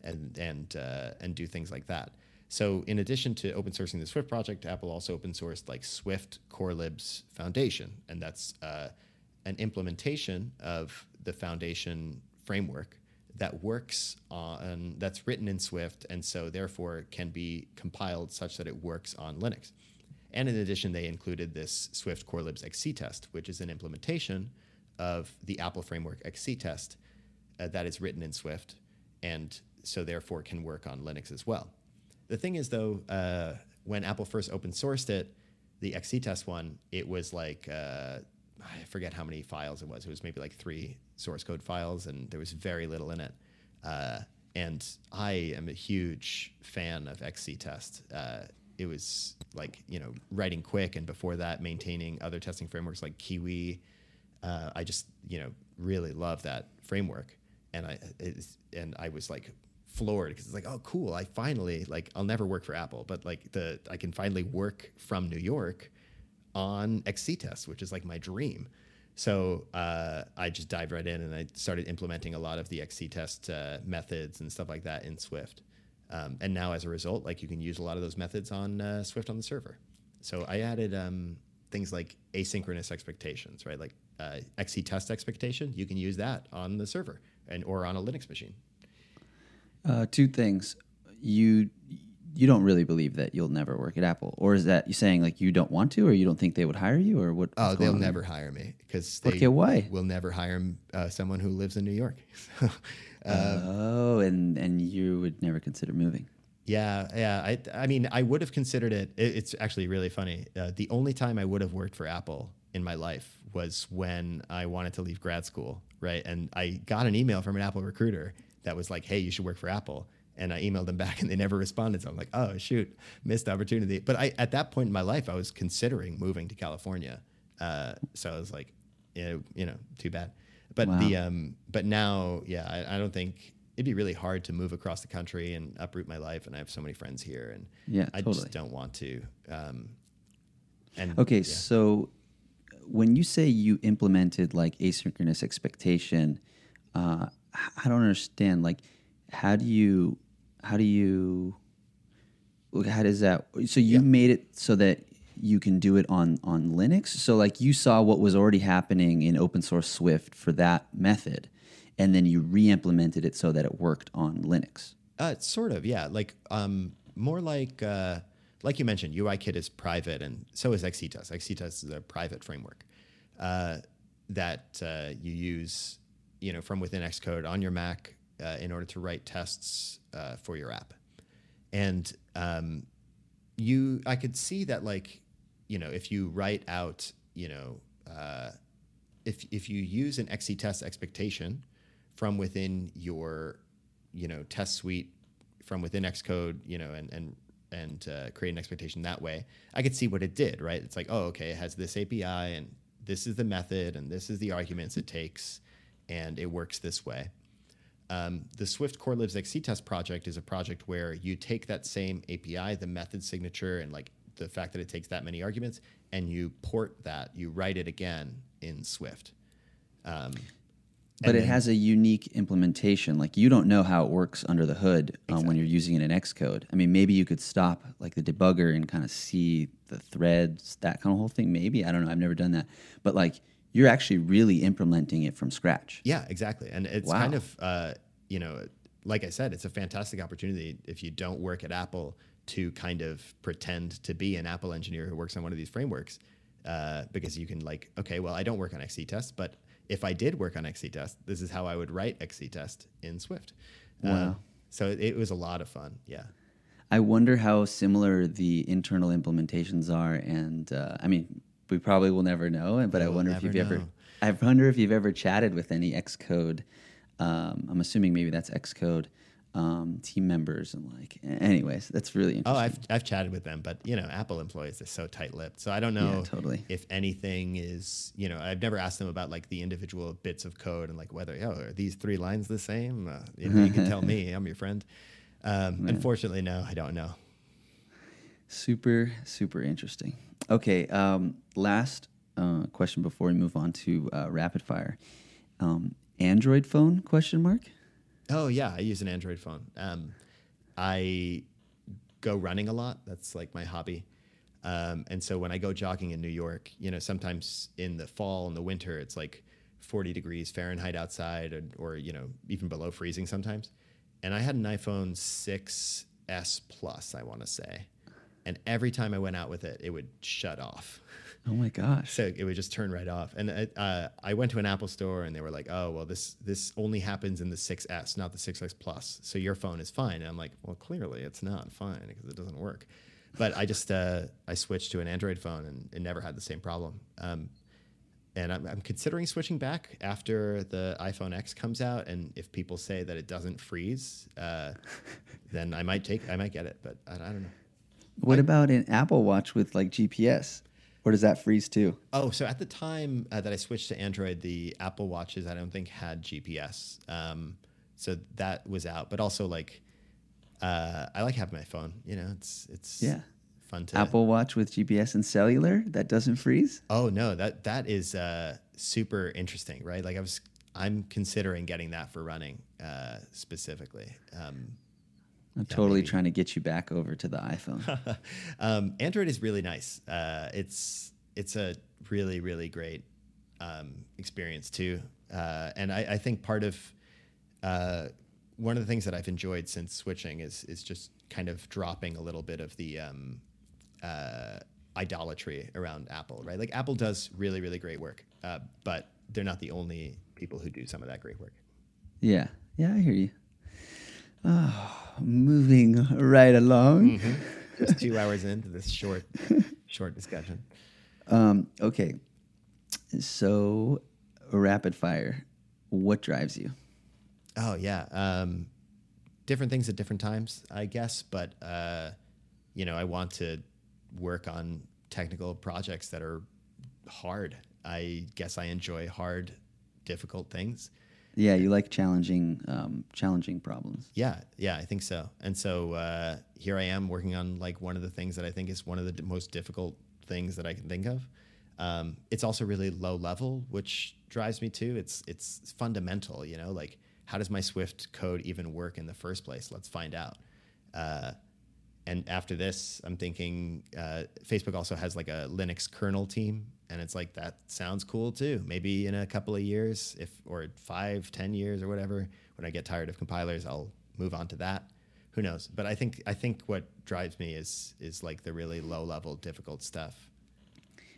and and uh, and do things like that. So in addition to open sourcing the Swift project, Apple also open sourced like Swift Core Libs Foundation, and that's uh, an implementation of the foundation framework that works on that's written in Swift, and so therefore can be compiled such that it works on Linux. And in addition, they included this Swift Core Libs XCTest, which is an implementation of the Apple framework XCTest uh, that is written in Swift, and so therefore can work on Linux as well. The thing is, though, uh, when Apple first open sourced it, the XCTest one, it was like uh, I forget how many files it was. It was maybe like three source code files, and there was very little in it. Uh, and I am a huge fan of XCTest. Uh, it was like you know writing Quick, and before that, maintaining other testing frameworks like Kiwi. Uh, I just you know really love that framework, and I and I was like floored because it's like, oh, cool! I finally like I'll never work for Apple, but like the I can finally work from New York on XCTest, which is like my dream. So uh, I just dived right in and I started implementing a lot of the XCTest uh, methods and stuff like that in Swift. Um, and now as a result, like you can use a lot of those methods on uh, Swift on the server. So I added um, things like asynchronous expectations, right? Like uh, XCTest expectation, you can use that on the server and or on a Linux machine. Uh, two things. You you don't really believe that you'll never work at Apple, or is that you saying like you don't want to, or you don't think they would hire you, or what? Oh, they'll never there? hire me because they okay, why? will never hire uh, someone who lives in New York. uh, oh, and and you would never consider moving. Yeah, yeah. I I mean, I would have considered it. it it's actually really funny. Uh, the only time I would have worked for Apple in my life was when I wanted to leave grad school, right? And I got an email from an Apple recruiter that was like, "Hey, you should work for Apple." And I emailed them back, and they never responded. So I'm like, "Oh shoot, missed opportunity." But I, at that point in my life, I was considering moving to California. Uh, so I was like, you know, you know, too bad. But wow. the um, but now, yeah, I, I, don't think it'd be really hard to move across the country and uproot my life. And I have so many friends here, and yeah, I totally. just don't want to. Um, and okay, yeah. so when you say you implemented like asynchronous expectation, uh, I don't understand. Like, how do you, how do you, how does that? So you yeah. made it so that you can do it on on Linux. So like you saw what was already happening in open source Swift for that method, and then you re-implemented it so that it worked on Linux. Uh, sort of, yeah. Like um, more like uh, like you mentioned, UIKit is private, and so is XCTest. XCTest is a private framework uh, that uh, you use you know, from within Xcode on your Mac uh, in order to write tests uh, for your app. And um, you, I could see that, like, you know, if you write out, you know, uh, if if you use an XCTest expectation from within your, you know, test suite from within Xcode, you know, and and and uh, create an expectation that way, I could see what it did. Right? It's like, oh, okay, it has this API and this is the method and this is the arguments it takes and it works this way. Um, the Swift Core Libs XCTest project is a project where you take that same API, the method signature, and like the fact that it takes that many arguments, and you port that, you write it again in Swift. Um, but it then, has a unique implementation. Like you don't know how it works under the hood um, exactly. when you're using it in Xcode. I mean, maybe you could stop like the debugger and kind of see the threads, that kind of whole thing. Maybe I don't know. I've never done that. But like you're actually really implementing it from scratch. Yeah, exactly. And it's wow. kind of, uh, you know, like I said, it's a fantastic opportunity if you don't work at Apple to kind of pretend to be an Apple engineer who works on one of these frameworks. Uh, because you can like, okay, well, I don't work on XCTest, but if I did work on XCTest, this is how I would write XCTest in Swift. Uh, wow. Uh, so it, it was a lot of fun. Yeah. I wonder how similar the internal implementations are. And uh, I mean, we probably will never know. But I wonder if you've know. ever, I wonder if you've ever chatted with any Xcode Um, I'm assuming maybe that's Xcode um, team members and like. Anyways, that's really Oh, interesting. I've I've chatted with them, but you know, Apple employees are so tight-lipped. So I don't know Yeah, totally. if anything is, you know, I've never asked them about like the individual bits of code and like whether oh, are these three lines the same? Uh, you, know, you can tell me, I'm your friend. Um, unfortunately, no, I don't know. Super, super interesting. Okay, um, last uh, question before we move on to uh, rapid fire. Um, Android phone? Question mark. Oh yeah, I use an Android phone. Um, I go running a lot. That's like my hobby. Um, and so when I go jogging in New York, you know, sometimes in the fall and the winter, it's like 40 degrees Fahrenheit outside, or, or you know, even below freezing sometimes. And I had an iPhone 6s Plus, I want to say, and every time I went out with it, it would shut off. Oh my gosh. So it would just turn right off. And it, uh, I went to an Apple store and they were like, "Oh, well, this this only happens in the 6S, not the 6S Plus. So your phone is fine." And I'm like, "Well, clearly it's not fine because it doesn't work." But I just uh, I switched to an Android phone and it never had the same problem. Um, and I'm, I'm considering switching back after the iPhone X comes out. And if people say that it doesn't freeze, uh, then I might take I might get it. But I, I don't know. What about an Apple Watch with like GPS? Or does that freeze too? Oh, so at the time uh, that I switched to Android, the Apple Watches I don't think had GPS. Um, so that was out. But also like, uh, I like having my phone. You know, it's it's Yeah. fun to Apple Watch with GPS and cellular that doesn't freeze? Oh no, that that is uh, super interesting, right? Like I was, I'm considering getting that for running uh, specifically. Um, I'm totally maybe. trying to get you back over to the iPhone. um, Android is really nice. Uh, it's it's a really really great um, experience too, uh, and I, I think part of uh, one of the things that I've enjoyed since switching is is just kind of dropping a little bit of the um, uh, idolatry around Apple, right? Like Apple does really really great work, uh, but they're not the only people who do some of that great work. yeah. Yeah, I hear you. Oh, moving right along. Just two hours into this short short discussion. Um, okay. So, rapid fire. What drives you? Oh yeah, um, different things at different times, I guess. But uh, you know, I want to work on technical projects that are hard. I guess I enjoy hard, difficult things. Yeah, you like challenging, um, challenging problems. Yeah, yeah, I think so. And so uh, here I am working on like one of the things that I think is one of the d- most difficult things that I can think of. Um, it's also really low level, which drives me too. It's it's fundamental, you know, like how does my Swift code even work in the first place? Let's find out. Uh, and after this, I'm thinking uh, Facebook also has like a Linux kernel team, and it's like that sounds cool too. Maybe in a couple of years, if or five, ten years or whatever, when I get tired of compilers, I'll move on to that. Who knows? But I think I think what drives me is is like the really low level, difficult stuff.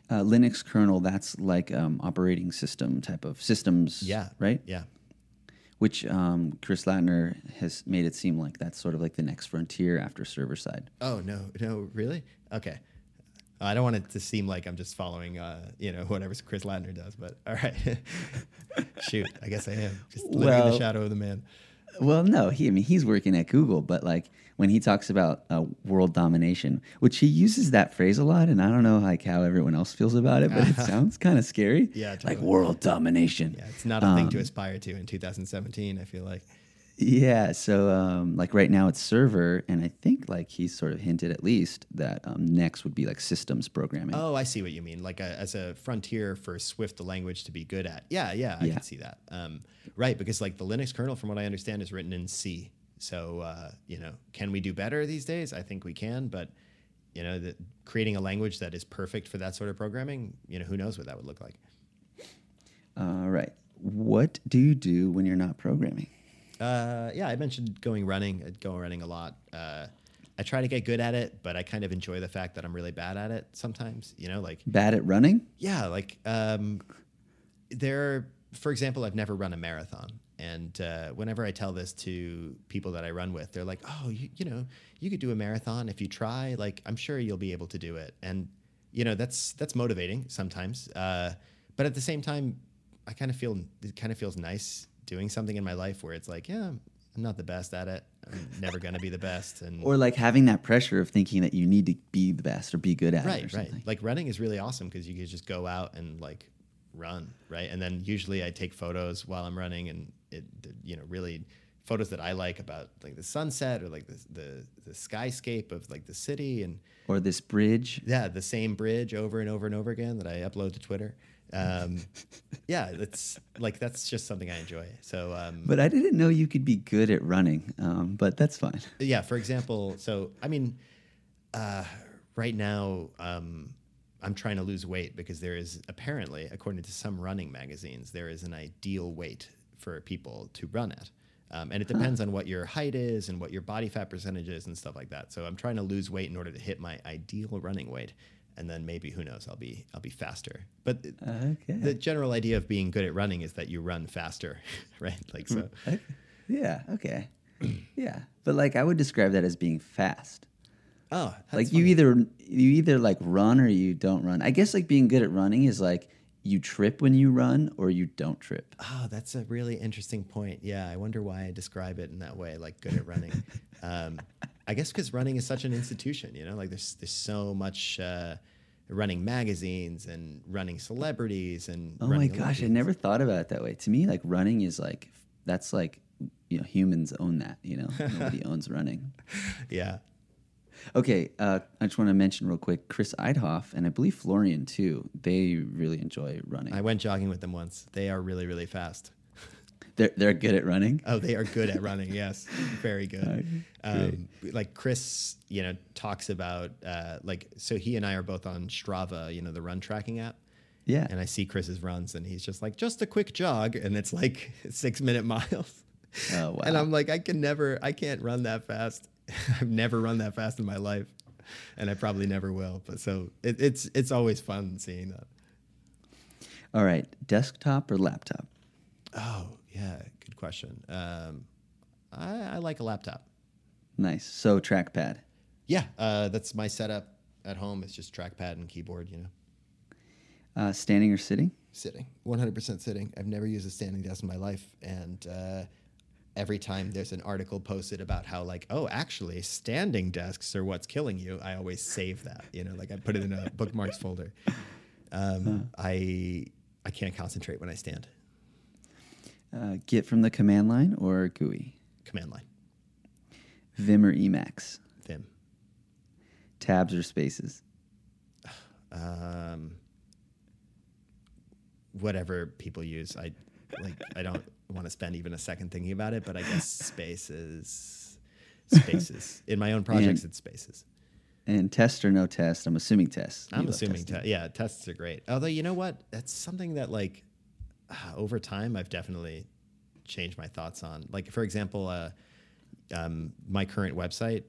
Uh, Linux kernel, that's like um, operating system type of systems, Yeah. right? Yeah. Which um, Chris Lattner has made it seem like that's sort of like the next frontier after server side. Oh no, no, really? Okay. I don't want it to seem like I'm just following, uh, you know, whatever Chris Lattner does. But all right, shoot, I guess I am just living in the shadow of the man. Well, no, he I mean he's working at Google, but like when he talks about uh, world domination, which he uses that phrase a lot, and I don't know like how everyone else feels about it, but it sounds kind of scary. Yeah, like world domination. Yeah, it's not a thing Um, to aspire to in 2017. I feel like. Yeah, so um, like right now it's server, and I think like he's sort of hinted at least that um, next would be like systems programming. Oh, I see what you mean. Like a, as a frontier for Swift, the language to be good at. Yeah, yeah, I Yeah. can see that. Um, right, because like the Linux kernel, from what I understand, is written in C. So uh, you know, can we do better these days? I think we can, but you know, the, creating a language that is perfect for that sort of programming, you know, who knows what that would look like. All right, what do you do when you're not programming? Uh, yeah, I mentioned going running. I go running a lot. Uh, I try to get good at it, but I kind of enjoy the fact that I'm really bad at it sometimes. You know, like Bad at running? yeah, like um, there. For example, I've never run a marathon, and uh, whenever I tell this to people that I run with, they're like, "Oh, you, you know, you could do a marathon if you try. Like, I'm sure you'll be able to do it." And you know, that's that's motivating sometimes. Uh, but at the same time, I kind of feel it kind of feels nice doing something in my life where it's like, yeah, I'm not the best at it. I'm never going to be the best. And Or like having that pressure of thinking that you need to be the best or be good at it or right, right. Like running is really awesome because you can just go out and like run, right? And then usually I take photos while I'm running, and it, you know, really photos that I like about like the sunset or like the the, the skyscape of like the city and Or this bridge. yeah, the same bridge over and over and over again that I upload to Twitter. Um, yeah, that's like that's just something I enjoy. So, um, But I didn't know you could be good at running. Um, but that's fine. yeah, for example, so I mean, uh, right now um, I'm trying to lose weight because there is apparently, according to some running magazines, there is an ideal weight for people to run at. Um, and it depends on what your height is and what your body fat percentage is and stuff like that. So I'm trying to lose weight in order to hit my ideal running weight, and then maybe who knows, I'll be I'll be faster. But Okay. the general idea of being good at running is that you run faster, right? Like so. Okay. Yeah. Okay. yeah. But like I would describe that as being fast. Oh, that's like you funny. either you either like run or you don't run. I guess like being good at running is like you trip when you run or you don't trip. Oh, that's a really interesting point. Yeah, I wonder why I describe it in that way, like good at running. um, I guess because running is such an institution, you know, like there's there's so much uh, running magazines and running celebrities and. Oh my gosh, I never thought about it that way. To me, like running is like that's like you know humans own that. You know, nobody owns running. Yeah. Okay, uh, I just want to mention real quick, Chris Eidhof and I believe Florian too. They really enjoy running. I went jogging with them once. They are really really fast. They're they're good at running. Oh, they are good at running. Yes, very good. Um, like Chris, you know, talks about uh, like so. He and I are both on Strava, you know, the run tracking app. Yeah. And I see Chris's runs, and he's just like, just a quick jog, and it's like six minute miles. Oh wow. And I'm like, I can never, I can't run that fast. I've never run that fast in my life, and I probably never will. But so it, it's it's always fun seeing that. All right, desktop or laptop? Oh yeah, good question. Um, I, I like a laptop. Nice. So trackpad. Yeah, uh, that's my setup at home. It's just trackpad and keyboard. You know, Uh, standing or sitting? sitting, 100% sitting. I've never used a standing desk in my life, and uh, every time there's an article posted about how like, oh, actually, standing desks are what's killing you, I always save that. You know, like I put it in a bookmarks folder. Um, I I can't concentrate when I stand. Uh, Git from the command line or GUI? Command line, Vim or Emacs? Vim. Tabs or spaces? um, whatever people use. I like. I don't want to spend even a second thinking about it, but I guess spaces, spaces. In my own projects, And- it's spaces. And test or no test? I'm assuming test. I'm assuming, testing. te- yeah, tests are great. Although you know what, that's something that like over time I've definitely changed my thoughts on. Like for example, uh, um, my current website,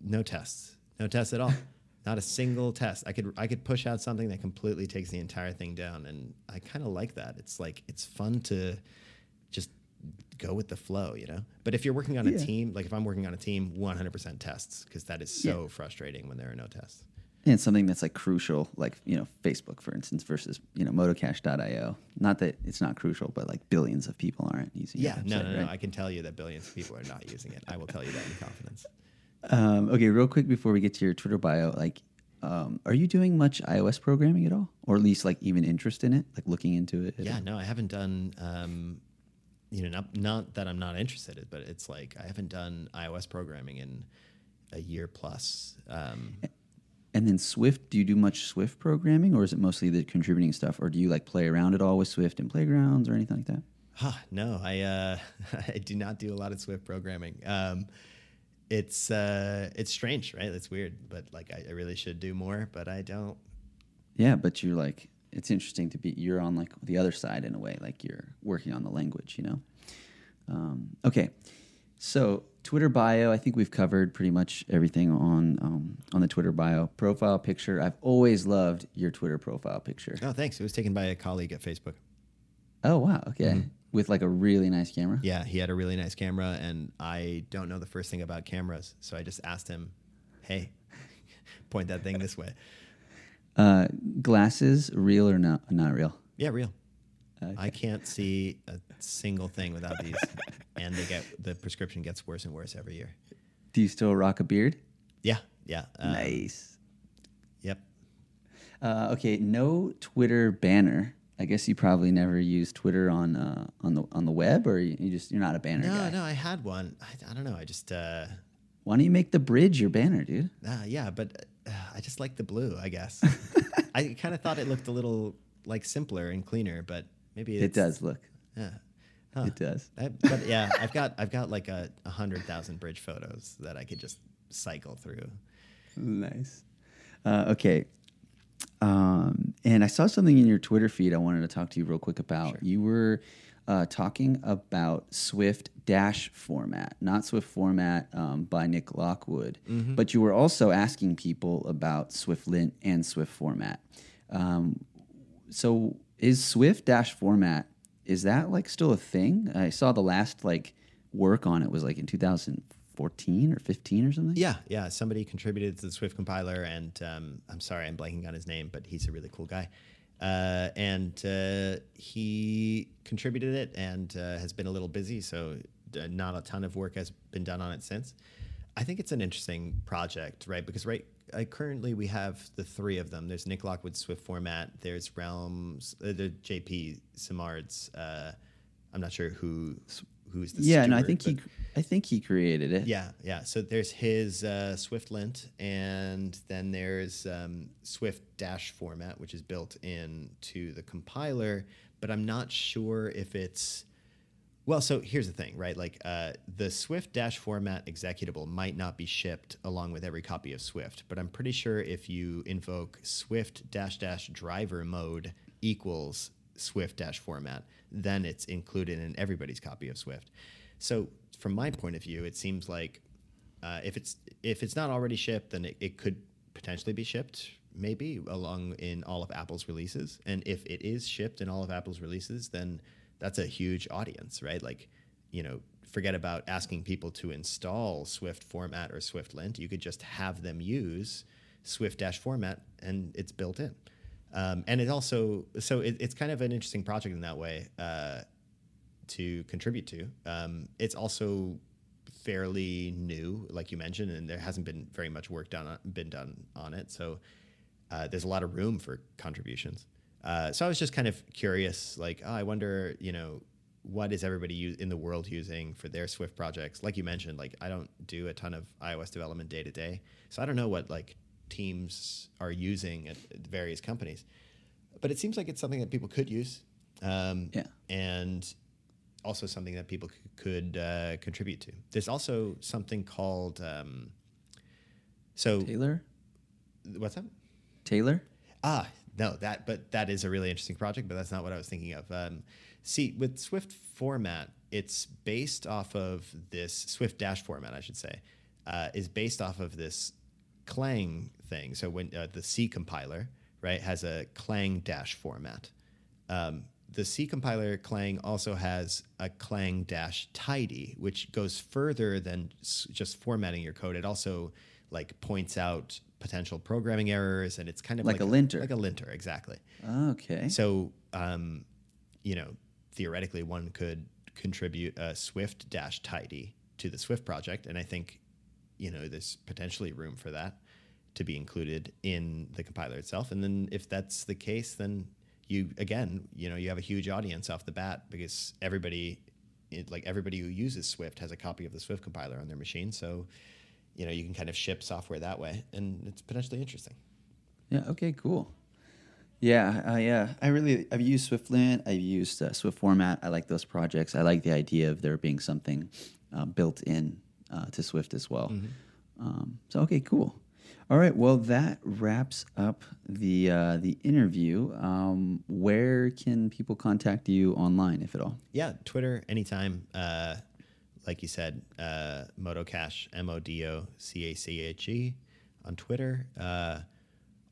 no tests, no tests at all, not a single test. I could I could push out something that completely takes the entire thing down, and I kind of like that. It's like it's fun to just go with the flow, you know. But if you're working on a team, like if I'm working on a team, 100% tests because that is so frustrating when there are no tests. And something that's like crucial, like you know, Facebook, for instance, versus you know, modocache.io. Not that it's not crucial, but like billions of people aren't using. your Yeah, no, no, no. right? I can tell you that billions of people are not using it. I will tell you that in confidence. Um, okay, real quick before we get to your Twitter bio, like, um, are you doing much iOS programming at all, or at least like even interest in it, like looking into it? Yeah, all? no, I haven't done. Um, you know, not, not that I'm not interested, in, but it's like I haven't done iOS programming in a year plus. Um, And then Swift, do you do much Swift programming, or is it mostly the contributing stuff, or do you like play around at all with Swift in playgrounds or anything like that? huh, no, I uh, I do not do a lot of Swift programming. Um, it's uh, it's strange, right? It's weird, but like I, I really should do more, but I don't. Yeah, but you're like, it's interesting to be, you're on like the other side in a way, like you're working on the language, you know? Um, okay, so Twitter bio, I think we've covered pretty much everything on um, on the Twitter bio. Profile picture, I've always loved your Twitter profile picture. Oh, thanks. It was taken by a colleague at Facebook. Oh, wow, okay. With like a really nice camera. Yeah, he had a really nice camera, and I don't know the first thing about cameras, so I just asked him, "Hey, point that thing this way." Uh, glasses, real or not? Not real. Yeah, real. I can't see a single thing without these, and they get the prescription gets worse and worse every year. Do you still rock a beard? Yeah, yeah. um, nice. Yep. Uh, okay, no Twitter banner. I guess you probably never use Twitter on uh, on the on the web, or you, you just you're not a banner No, guy. no, I had one. I, I don't know. I just, uh, Why don't you make the bridge your banner, dude? uh, yeah, but uh, I just like the blue. I guess. I kind of thought it looked a little like simpler and cleaner, but maybe It does look. Yeah. Huh. It does. I, but yeah, I've got I've got like a, a hundred thousand bridge photos that I could just cycle through. Nice. Uh, okay. Um, and I saw something in your Twitter feed I wanted to talk to you real quick about. You were uh, talking about Swift Dash format, not Swift format um, by Nick Lockwood, but you were also asking people about SwiftLint and Swift format. Um, so is Swift Dash format is that like still a thing? I saw the last like work on it was like in 2014 or 15 or something. Yeah, yeah. Somebody contributed to the Swift compiler, and um, I'm sorry, I'm blanking on his name, but he's a really cool guy. Uh, and uh, he contributed it and uh, has been a little busy, so uh, not a ton of work has been done on it since. I think it's an interesting project, right? Because right uh, currently we have the three of them. There's Nick Lockwood's Swift format. There's Realm's, uh, the JP Simard's. Uh, I'm not sure who who's the yeah, no, I think he, I think he created it. yeah, yeah. So there's his uh, SwiftLint, and then there's um, Swift Dash format, which is built into the compiler. But I'm not sure if it's well. So here's the thing, right? Like uh, the Swift Dash format executable might not be shipped along with every copy of Swift, but I'm pretty sure if you invoke Swift dash dash driver mode equals Swift dash format, then it's included in everybody's copy of Swift. So from my point of view, it seems like uh, if it's if it's not already shipped, then it, it could potentially be shipped maybe along in all of Apple's releases. And if it is shipped in all of Apple's releases, then that's a huge audience, right? Like, you know, forget about asking people to install Swift format or SwiftLint. You could just have them use Swift dash format and it's built in. Um, and it also, so it, it's kind of an interesting project in that way uh, to contribute to. Um, it's also fairly new, like you mentioned, and there hasn't been very much work done on, been done on it. So uh, there's a lot of room for contributions. Uh, so I was just kind of curious, like, oh, I wonder, you know, what is everybody in the world using for their Swift projects? Like you mentioned, like I don't do a ton of iOS development day to day, so I don't know what like teams are using at, at various companies. But it seems like it's something that people could use, um, Yeah. and also something that people c- could uh, contribute to. There's also something called um, so Tailor, what's that? Tailor. Ah, no, that but that is a really interesting project, but that's not what I was thinking of. Um, see, with Swift format, it's based off of this Swift Dash format, I should say, uh, is based off of this Clang thing. So when uh, the C compiler, right, has a Clang Dash format. Um, the C compiler Clang also has a Clang Dash tidy, which goes further than just formatting your code. It also like points out potential programming errors, and it's kind of Like a linter. like a linter, exactly. Okay. So, um, you know, theoretically, one could contribute a Swift dash tidy to the Swift project, and I think, you know, there's potentially room for that to be included in the compiler itself. And then, if that's the case, then you again, you know, you have a huge audience off the bat because everybody, it, like everybody who uses Swift, has a copy of the Swift compiler on their machine. So, you know, you can kind of ship software that way, and it's potentially interesting. Yeah. Okay. Cool. Yeah. I uh, I really I've used SwiftLint. I've used uh, Swift format. I like those projects. I like the idea of there being something uh, built in uh, to Swift as well. Um, so okay, cool. All right. Well, that wraps up the uh, the interview. Um, where can people contact you online, if at all? Yeah, Twitter anytime. Like you said, uh, Modocache, M O D O C A C H E on Twitter. Uh,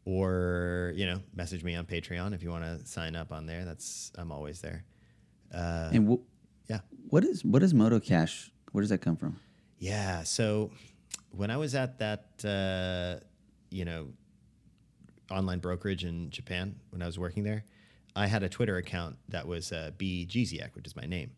or, you know, message me on Patreon if you want to sign up on there. That's I'm always there. Uh, and wh- yeah. what is what is modocache? Where does that come from? Yeah. So when I was at that, uh, you know, online brokerage in Japan, when I was working there, I had a Twitter account that was uh, B which is my name,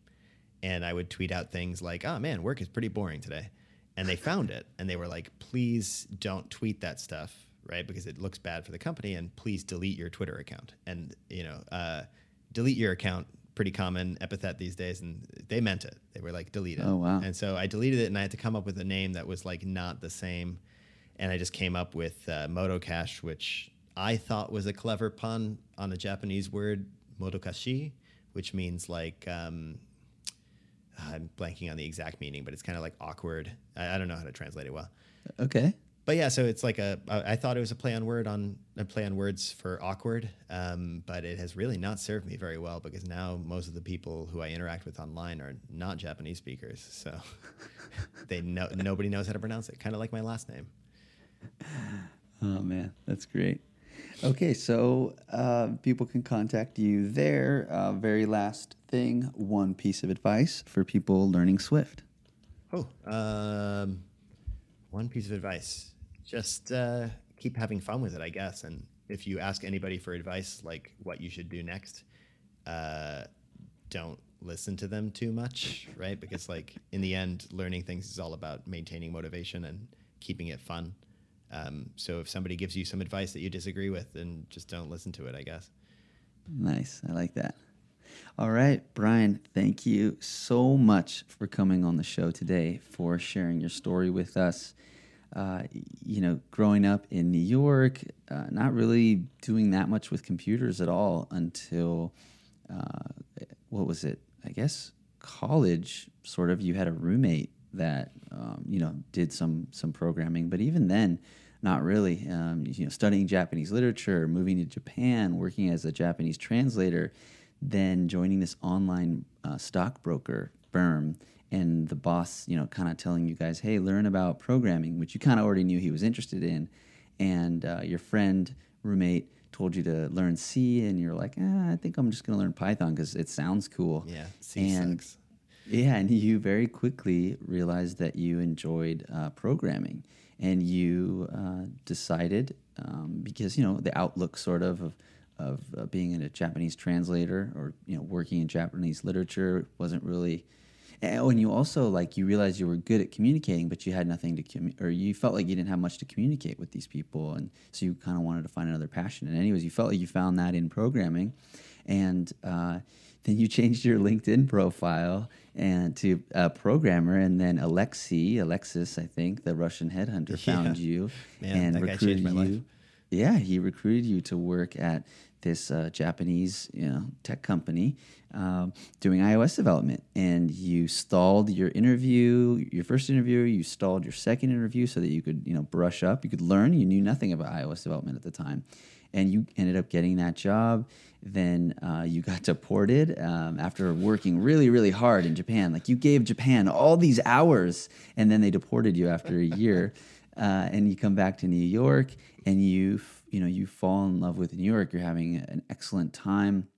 and I would tweet out things like, "Oh man, work is pretty boring today," and they found it and they were like, "Please don't tweet that stuff." Right, because it looks bad for the company, and please delete your Twitter account. And you know, uh, delete your account pretty common epithet these days, and they meant it. They were like, delete it. Oh, wow. And so I deleted it, and I had to come up with a name that was like not the same. And I just came up with uh, modocache, which I thought was a clever pun on a Japanese word, motokashi, which means like um, I'm blanking on the exact meaning, but it's kind of like awkward. I, I don't know how to translate it well Okay. but yeah, so it's like a. I I thought it was a play on word on a play on words for awkward, um, but it has really not served me very well because now most of the people who I interact with online are not Japanese speakers, so they know nobody knows how to pronounce it. Kind of like my last name. Oh man, that's great. Okay, so uh, people can contact you there. Uh, very last thing, one piece of advice for people learning Swift. Oh, um, one piece of advice: just uh, keep having fun with it, I guess. And if you ask anybody for advice, like what you should do next, uh, don't listen to them too much, right? Because like in the end, learning things is all about maintaining motivation and keeping it fun. Um, so if somebody gives you some advice that you disagree with, then just don't listen to it, I guess. Nice, I like that. All right, Brian, thank you so much for coming on the show today, for sharing your story with us. Uh, you know, growing up in New York, uh, not really doing that much with computers at all until uh, what was it? I guess college. Sort of, you had a roommate that um, you know did some some programming, but even then, not really. Um, you know, studying Japanese literature, moving to Japan, working as a Japanese translator, then joining this online uh, stockbroker firm, and the boss, you know, kind of telling you guys, "Hey, learn about programming," which you kind of already knew he was interested in, and uh, your friend roommate told you to learn C, and you're like, eh, "I think I'm just going to learn Python because it sounds cool." Yeah, C and sucks. Yeah, and you very quickly realized that you enjoyed uh, programming, and you uh, decided um, because you know the outlook sort of of, of uh, being a Japanese translator or you know working in Japanese literature wasn't really. Oh, and you also like you realized you were good at communicating, but you had nothing to commu- or you felt like you didn't have much to communicate with these people, and so you kind of wanted to find another passion. And anyways, you felt like you found that in programming, and uh, then you changed your LinkedIn profile and to a programmer, and then Alexei, Alexis, I think, the Russian headhunter, found Yeah. you Man, and recruited you. life. Yeah, he recruited you to work at this uh, Japanese, you know, tech company um, doing iOS development, and you stalled your interview, your first interview. You stalled your second interview so that you could, you know, brush up. You could learn. You knew nothing about iOS development at the time, and you ended up getting that job. Then uh, you got deported um, after working really, really hard in Japan. Like you gave Japan all these hours, and then they deported you after a year. Uh, and you come back to New York, and you, f- you know, you fall in love with New York. You're having an excellent time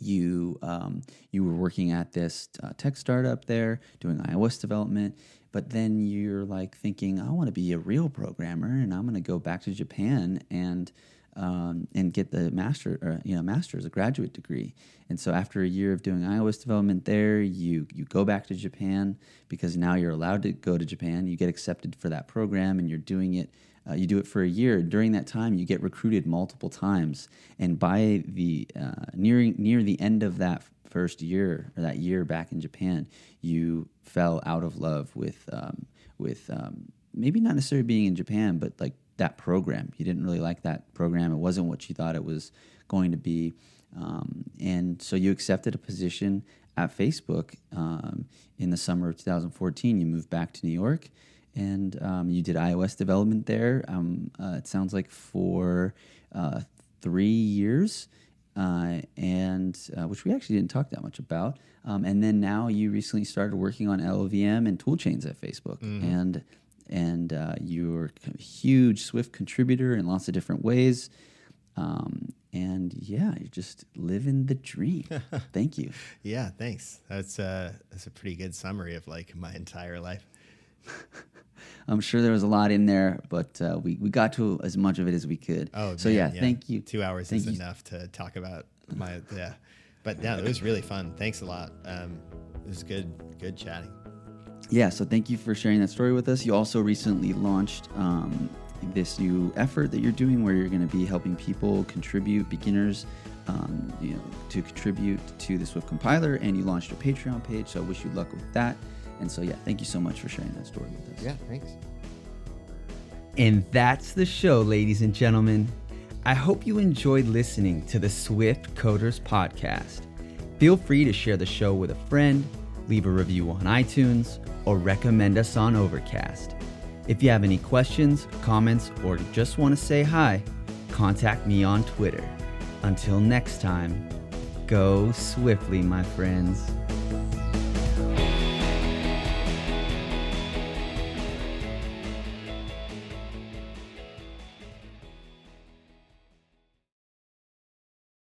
you um, you were working at this uh, tech startup there doing iOS development, but then you're like thinking, I want to be a real programmer, and I'm going to go back to Japan and um, and get the master, or, you know, master's, a graduate degree. And so after a year of doing iOS development there, you you go back to Japan because now you're allowed to go to Japan. You get accepted for that program, and you're doing it. Uh, you do it for a year. During that time, you get recruited multiple times, and by the uh, nearing near the end of that first year or that year back in Japan, you fell out of love with um, with um, maybe not necessarily being in Japan, but like that program. You didn't really like that program. It wasn't what you thought it was going to be, um, and so you accepted a position at Facebook um, in the summer of 2014. You moved back to New York and um, you did iOS development there. Um, uh, it sounds like for uh, three years, uh, and uh, which we actually didn't talk that much about. Um, and then now you recently started working on LLVM and toolchains at Facebook, and and uh, you're a huge Swift contributor in lots of different ways. Um, and yeah, you're just living the dream. Thank you. Yeah, thanks. That's uh, that's a pretty good summary of like my entire life. I'm sure there was a lot in there, but uh, we we got to as much of it as we could. Oh, so man, yeah, thank you. Two hours Thank is you. enough to talk about my yeah, but yeah, it was really fun. Thanks a lot. Um, it was good, good chatting. Yeah, so thank you for sharing that story with us. You also recently launched um, this new effort that you're doing where you're going to be helping people contribute, beginners, um, you know, to contribute to the Swift compiler, and you launched a Patreon page. So I wish you luck with that. And so, yeah, thank you so much for sharing that story with us. Yeah, thanks. And that's the show, ladies and gentlemen. I hope you enjoyed listening to the Swift Coders podcast. Feel free to share the show with a friend, leave a review on iTunes, or recommend us on Overcast. If you have any questions, comments, or just want to say hi, contact me on Twitter. Until next time, go swiftly, my friends.